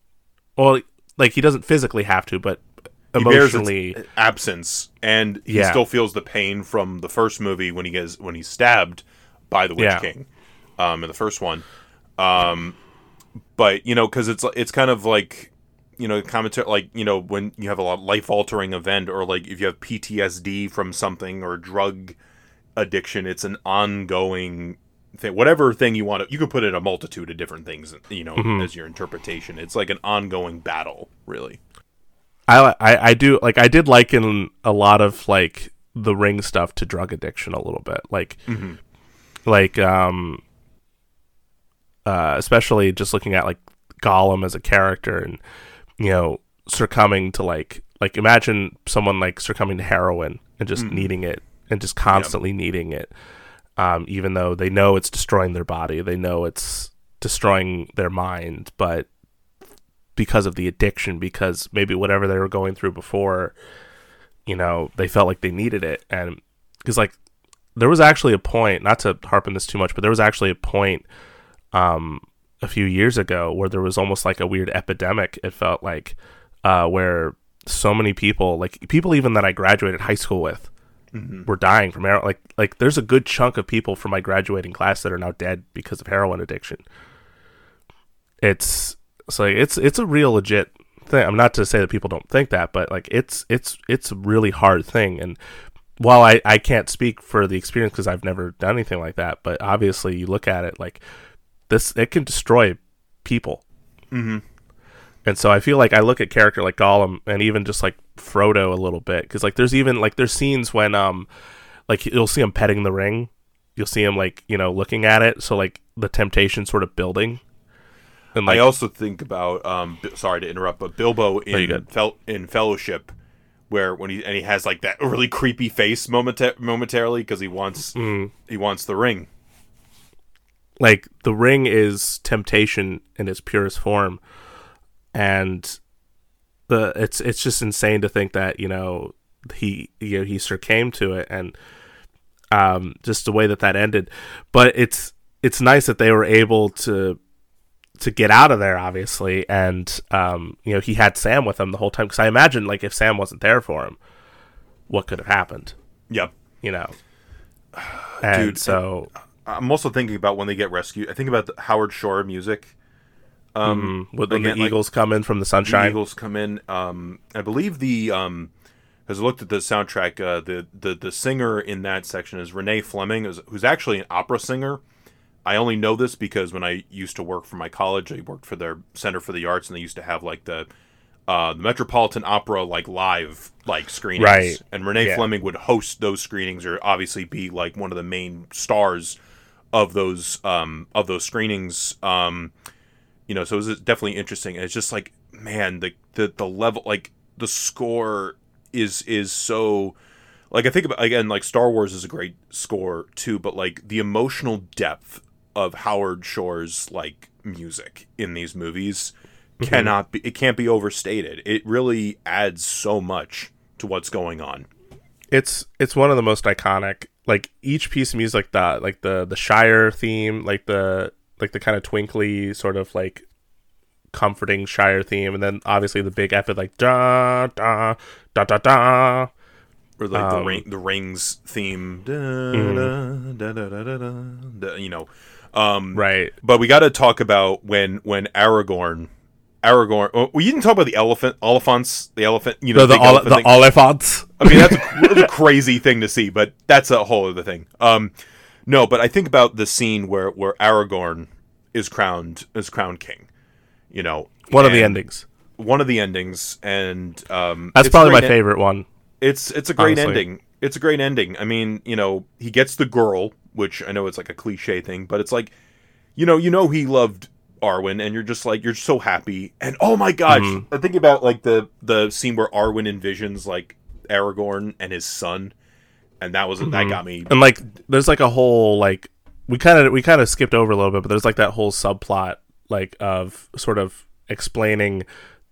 Well, like he doesn't physically have to, but He bears its emotionally, absence and he Yeah. still feels the pain from the first movie when he gets when he's stabbed by the Witch Yeah. King um in the first one um but you know cuz it's it's kind of like you know commentary like you know when you have a life altering event or like if you have PTSD from something or drug addiction it's an ongoing thing whatever thing you want to you can put in a multitude of different things you know Mm-hmm. as your interpretation it's like an ongoing battle really I, I I do like I did liken a lot of like the ring stuff to drug addiction a little bit, like like um uh especially just looking at like Gollum as a character and you know succumbing to like like imagine someone like succumbing to heroin and just needing it and just constantly needing it um even though they know it's destroying their body they know it's destroying their mind but because of the addiction because maybe whatever they were going through before you know they felt like they needed it. And because like there was actually a point not to harp on this too much but there was actually a point um a few years ago where there was almost like a weird epidemic it felt like uh where so many people like people even that I graduated high school with were dying from heroin. Like like there's a good chunk of people from my graduating class that are now dead because of heroin addiction. It's it's like it's it's a real legit thing. I'm not to say that people don't think that, but like it's it's it's a really hard thing. And while I I can't speak for the experience because I've never done anything like that, but obviously you look at it like this, it can destroy people. Mhm. And so I feel like I look at character like Gollum and even just like Frodo a little bit because like there's even like there's scenes when um like you'll see him petting the ring, you'll see him like you know looking at it, so like the temptation sort of building. And like I also think about um B- sorry to interrupt, but Bilbo in fel- in Fellowship where when he and he has like that really creepy face momenta- momentarily because he wants Mm. he wants the ring. like the ring is temptation in its purest form and the it's it's just insane to think that you know he you know he succumbed to it and um just the way that that ended but it's it's nice that they were able to to get out of there obviously and um you know he had Sam with him the whole time cuz I imagine like if Sam wasn't there for him what could have happened Yep. you know and Dude, so I'm also thinking about when they get rescued. I think about the Howard Shore music. Um, when again, the like- Eagles come in from the sunshine, the Eagles come in. Um, I believe the um, as I looked at the soundtrack, uh, the the the singer in that section is Renee Fleming, who's, who's actually an opera singer. I only know this because when I used to work for my college, I worked for their Center for the Arts, and they used to have like the uh, the Metropolitan Opera like live like screenings. Right. And Renee Yeah. Fleming would host those screenings, or obviously be like one of the main stars of those um, of those screenings. Um, you know, so it was definitely interesting. And it's just like, man, the the the level, like the score is is so. Like I think about again, like Star Wars is a great score too, but like the emotional depth of Howard Shore's like music in these movies mm-hmm. cannot be it can't be overstated. It really adds so much to what's going on. It's it's one of the most iconic like each piece of music that like the the Shire theme, like the like the kind of twinkly sort of like comforting Shire theme, and then obviously the big epic like da da da da da, or like um, the ring, the rings theme, da, mm. da, da, da, da, da, da, you know, um, right But we got to talk about when when Aragorn, Aragorn. Oh, well, you didn't talk about the elephant, elephants, the elephant. You know, the the, the oliphants I mean, that's a, that's a crazy thing to see, but that's a whole other thing. Um, no, but I think about the scene where where Aragorn is crowned is crowned king. You know, one of the endings One of the endings, and um, that's probably my en- favorite one it's it's a great honestly. ending. It's a great ending. I mean, you know, he gets the girl, which I know it's like a cliche thing, but it's like, you know, you know he loved Arwen, and you're just like you're so happy. And oh my gosh, Mm-hmm. I think about like the the scene where Arwen envisions like Aragorn and his son, and that was that Mm-hmm. got me. and like there's like a whole like we kind of we kind of skipped over a little bit but there's like that whole subplot like of sort of explaining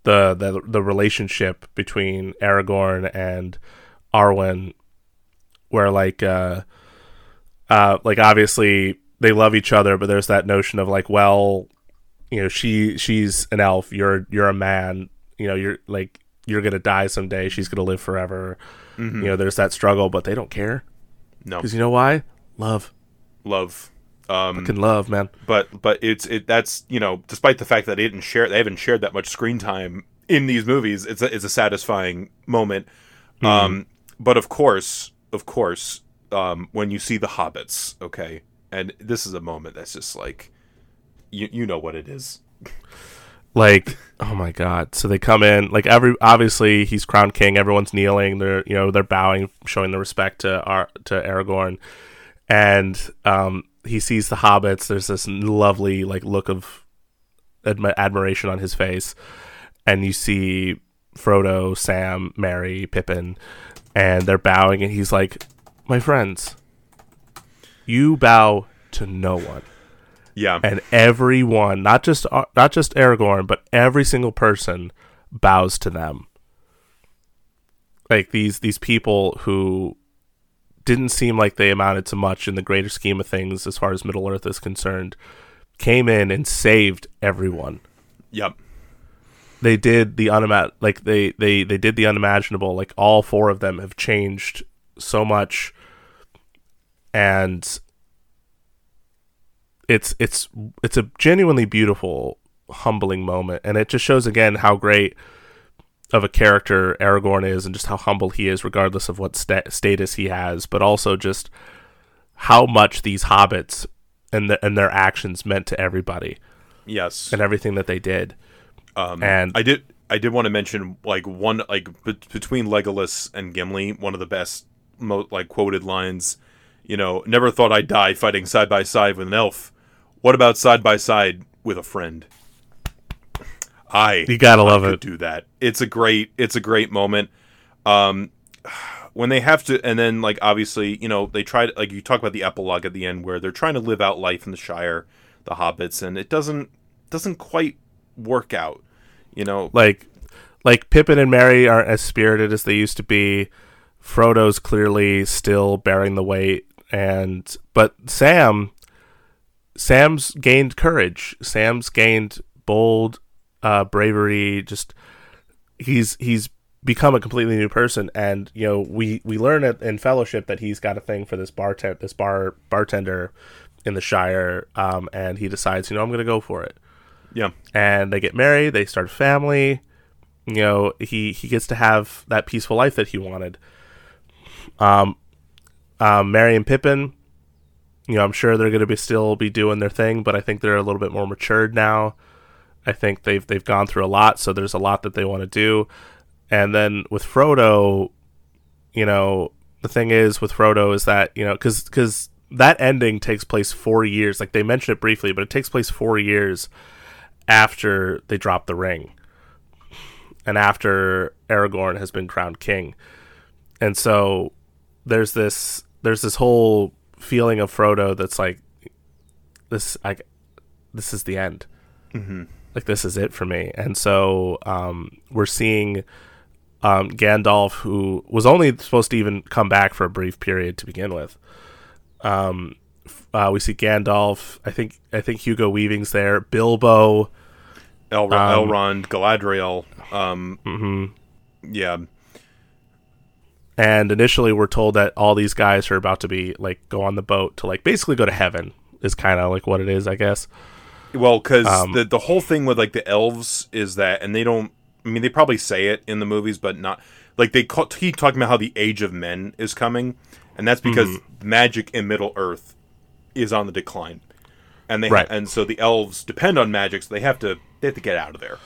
the the, the relationship between Aragorn and Arwen where like uh uh like obviously they love each other but there's that notion of like well you know she she's an elf you're you're a man you know you're like you're gonna die someday she's gonna live forever you know there's that struggle but they don't care No because you know why? Love. love. Um, Can love, man. but but it's it that's you know despite the fact that they didn't share they haven't shared that much screen time in these movies it's a, it's a satisfying moment um but of course of course um when you see the hobbits okay and this is a moment that's just like you you know what it is Like, oh my god. So they come in, like every obviously he's crowned king, everyone's kneeling, they're you know, they're bowing, showing the respect to Ar- to Aragorn. And um he sees the hobbits, there's this lovely like look of admi- admiration on his face. And you see Frodo, Sam, Merry, Pippin, and they're bowing and he's like, "My friends, you bow to no one." yeah and everyone, not just uh, not just Aragorn, but every single person bows to them. Like these these people who didn't seem like they amounted to much in the greater scheme of things as far as Middle Earth is concerned, came in and saved everyone. yep They did the unima- like they, they they did the unimaginable. Like all four of them have changed so much, and it's it's it's a genuinely beautiful, humbling moment, and it just shows again how great of a character Aragorn is and just how humble he is regardless of what sta- status he has but also just how much these hobbits and the, and their actions meant to everybody Yes. and everything that they did Um, and I did I did want to mention like one like be- between Legolas and Gimli, one of the best mo- like quoted lines. You know, never thought I'd die fighting side by side with an elf. What about side by side with a friend? I you gotta love it do that. It's a great it's a great moment. Um when they have to and then like obviously, you know, they try to like you talk about the epilogue at the end where they're trying to live out life in the Shire, the hobbits, and it doesn't doesn't quite work out. You know, like like Pippin and Merry aren't as spirited as they used to be. Frodo's clearly still bearing the weight and but Sam Sam's gained courage. Sam's gained bold uh bravery. Just he's he's become a completely new person. And you know we we learn it in fellowship that he's got a thing for this bartend this bar bartender in the shire um and he decides you know I'm going to go for it. Yeah. and they get married they start a family. You know he he gets to have that peaceful life that he wanted. Um um merry and pippin you know i'm sure they're going to be still be doing their thing but i think they're a little bit more matured now. I think they've they've gone through a lot so there's a lot that they want to do. And then with frodo you know the thing is with frodo is that you know because because that ending takes place four years. Like they mentioned it briefly but it takes place four years after they drop the ring and after Aragorn has been crowned king. And so there's this there's this whole feeling of Frodo that's like this like this is the end. Mm-hmm. Like this is it for me. And so um, we're seeing um, Gandalf, who was only supposed to even come back for a brief period to begin with. Um, uh, we see Gandalf. I think I think Hugo Weaving's there. Bilbo. El- Um, Elrond, Galadriel. Um, Mm-hmm. yeah, and initially we're told that all these guys are about to be like go on the boat to like basically go to heaven is kind of like what it is i guess Well, because Um, the the whole thing with like the elves is that, and they don't. I mean, they probably say it in the movies, but not like they call, keep talking about how the age of men is coming, and that's because Mm-hmm. magic in Middle Earth is on the decline, and they Right. and so the elves depend on magic, so they have to they have to get out of there.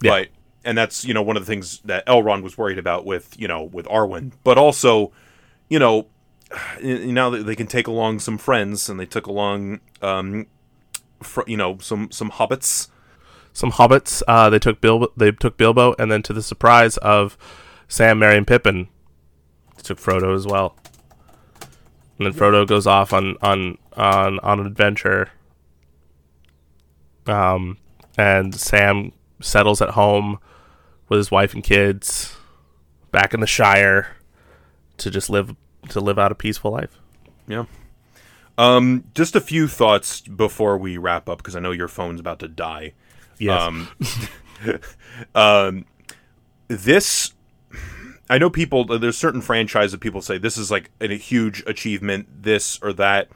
Yeah. But and that's you know one of the things that Elrond was worried about with you know with Arwen, but also you know now that they can take along some friends, and they took along um, fr- you know some some hobbits. some hobbits uh they took bilbo they took bilbo and then to the surprise of sam merry and pippin they took frodo as well. And then frodo goes off on on on on an adventure. Um and sam settles at home with his wife and kids back in the shire to just live to live out a peaceful life Yeah. Um, just a few thoughts before we wrap up because I know your phone's about to die. yes Um, um, this, I know people. There's certain franchise that people say this is like a huge achievement, this or that.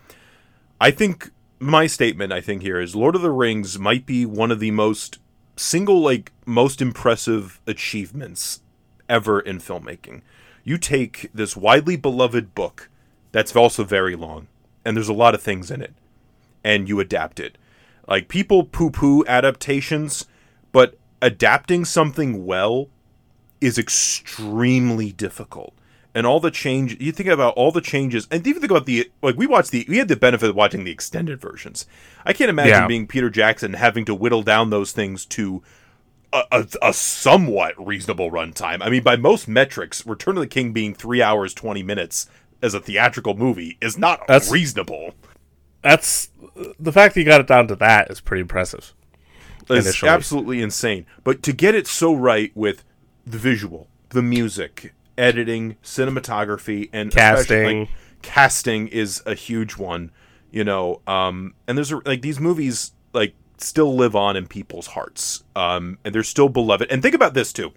I think my statement, I think here is Lord of the Rings might be one of the most single, like most impressive achievements ever in filmmaking. You take this widely beloved book that's also very long, and there's a lot of things in it, and you adapt it. Like people poo poo adaptations, but adapting something well is extremely difficult. And all the change you think about all the changes, and even think about the like we watched the we had the benefit of watching the extended versions. I can't imagine Yeah. being Peter Jackson having to whittle down those things to a, a, a somewhat reasonable runtime. I mean, by most metrics, Return of the King being three hours twenty minutes as a theatrical movie is not That's- reasonable. that's the fact that you got it down to that is pretty impressive It's initially. absolutely insane. But to get it so right with the visual, the music, editing, cinematography, and Casting. like, casting is a huge one. You know, um, and there's a, like these movies like still live on in people's hearts, um, and they're still beloved. And think about this too.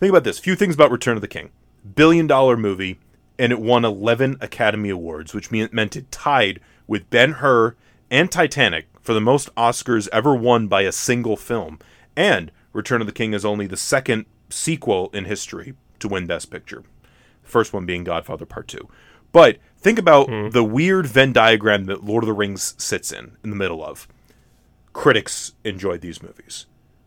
Think about this. Few things about Return of the King. Billion dollar movie, and it won 11 Academy Awards, which mean, meant it tied with Ben Hur and Titanic for the most Oscars ever won by a single film. And Return of the King is only the second sequel in history to win Best Picture. First one being Godfather Part 2. But think about hmm. the weird Venn diagram that Lord of the Rings sits in, in the middle of. Critics enjoyed these movies.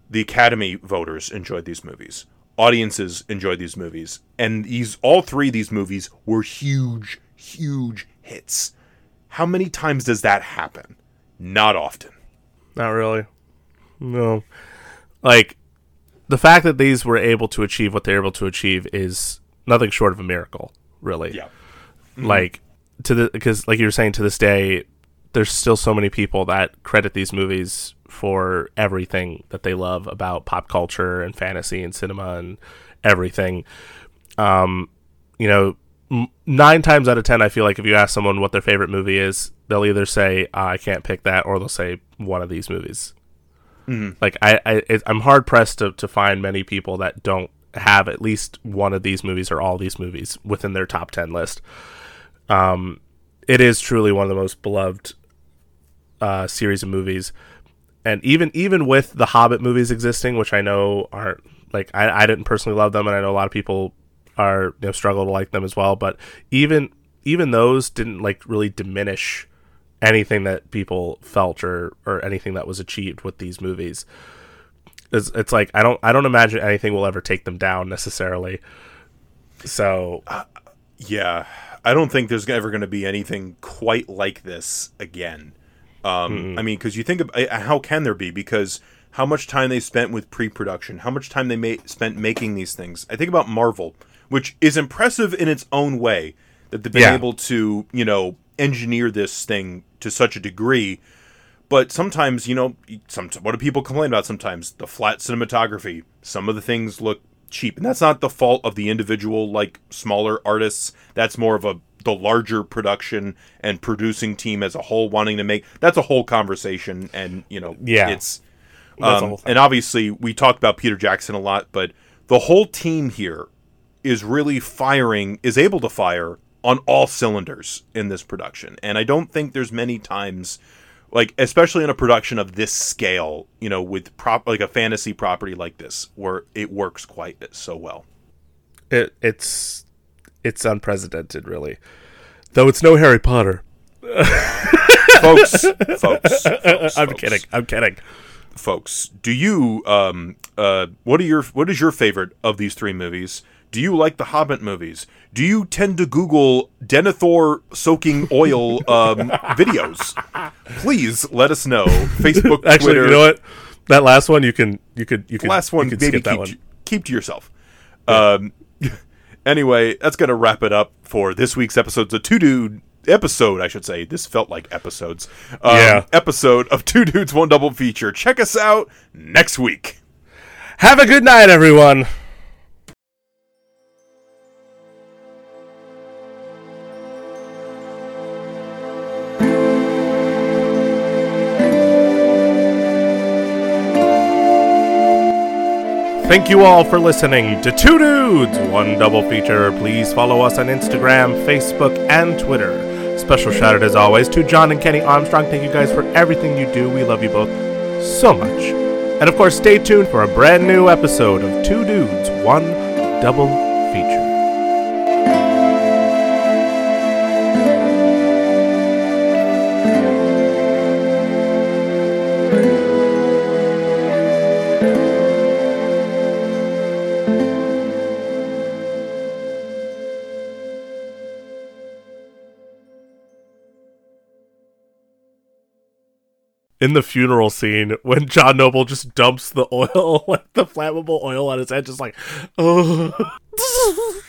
The Academy voters enjoyed these movies. Audiences enjoyed these movies. And these all three of these movies were huge, huge hits. How many times does that happen? Not often. Not really. No. Like the fact that these were able to achieve what they were able to achieve is nothing short of a miracle, really. Yeah. Like to the because like you were saying to this day there's still so many people that credit these movies for everything that they love about pop culture and fantasy and cinema and everything. Um, you know, m- nine times out of ten, I feel like if you ask someone what their favorite movie is, they'll either say "Ah, I can't pick that, or they'll say one of these movies. Like I, I I'm hard pressed to, to find many people that don't have at least one of these movies or all these movies within their top ten list. Um, it is truly one of the most beloved uh, series of movies, and even even with the Hobbit movies existing, which I know aren't like I, I didn't personally love them, and I know a lot of people are you know struggle to like them as well. But even even those didn't like really diminish anything that people felt or or anything that was achieved with these movies. It's, it's like I don't I don't imagine anything will ever take them down necessarily. So Yeah, I don't think there's ever going to be anything quite like this again. Um, I mean, because you think of uh, how can there be? Because how much time they spent with pre-production, how much time they ma- spent making these things. I think about Marvel, which is impressive in its own way that they've been Yeah. able to, you know, engineer this thing to such a degree. But sometimes, you know, some what do people complain about? Sometimes the flat cinematography. Some of the things look cheap, and that's not the fault of the individual, like smaller artists. That's more of a the larger production and producing team as a whole wanting to make. That's a whole conversation, and you know, Yeah. it's um, and obviously we talked about Peter Jackson a lot, but the whole team here is really firing, is able to fire on all cylinders in this production. And I don't think there's many times, like especially in a production of this scale, you know, with prop like a fantasy property like this, where it works quite so well. it it's it's unprecedented, really. Though it's no Harry Potter. folks, folks, folks, I'm folks. kidding. I'm kidding. folks, do you um uh what are your what is your favorite of these three movies? Do you like the Hobbit movies? Do you tend to Google Denethor soaking oil um, videos? Please let us know. Facebook, Actually, Twitter. you know what? That last one you can you could you could last one you maybe keep, one. To, keep to yourself. Um, anyway, that's gonna wrap it up for this week's episodes of Two Dude episode. I should say this felt like episodes. Um, Yeah. Episode of Two Dudes One Double Feature. Check us out next week. Have a good night, everyone. Thank you all for listening to Two Dudes, One Double Feature. Please follow us on Instagram, Facebook, and Twitter. Special shout out, as always, to John and Kenny Armstrong. Thank you guys for everything you do. We love you both so much. And of course, stay tuned for a brand new episode of Two Dudes, One Double in the funeral scene when John Noble just dumps the oil, like the flammable oil on his head, just like, oh.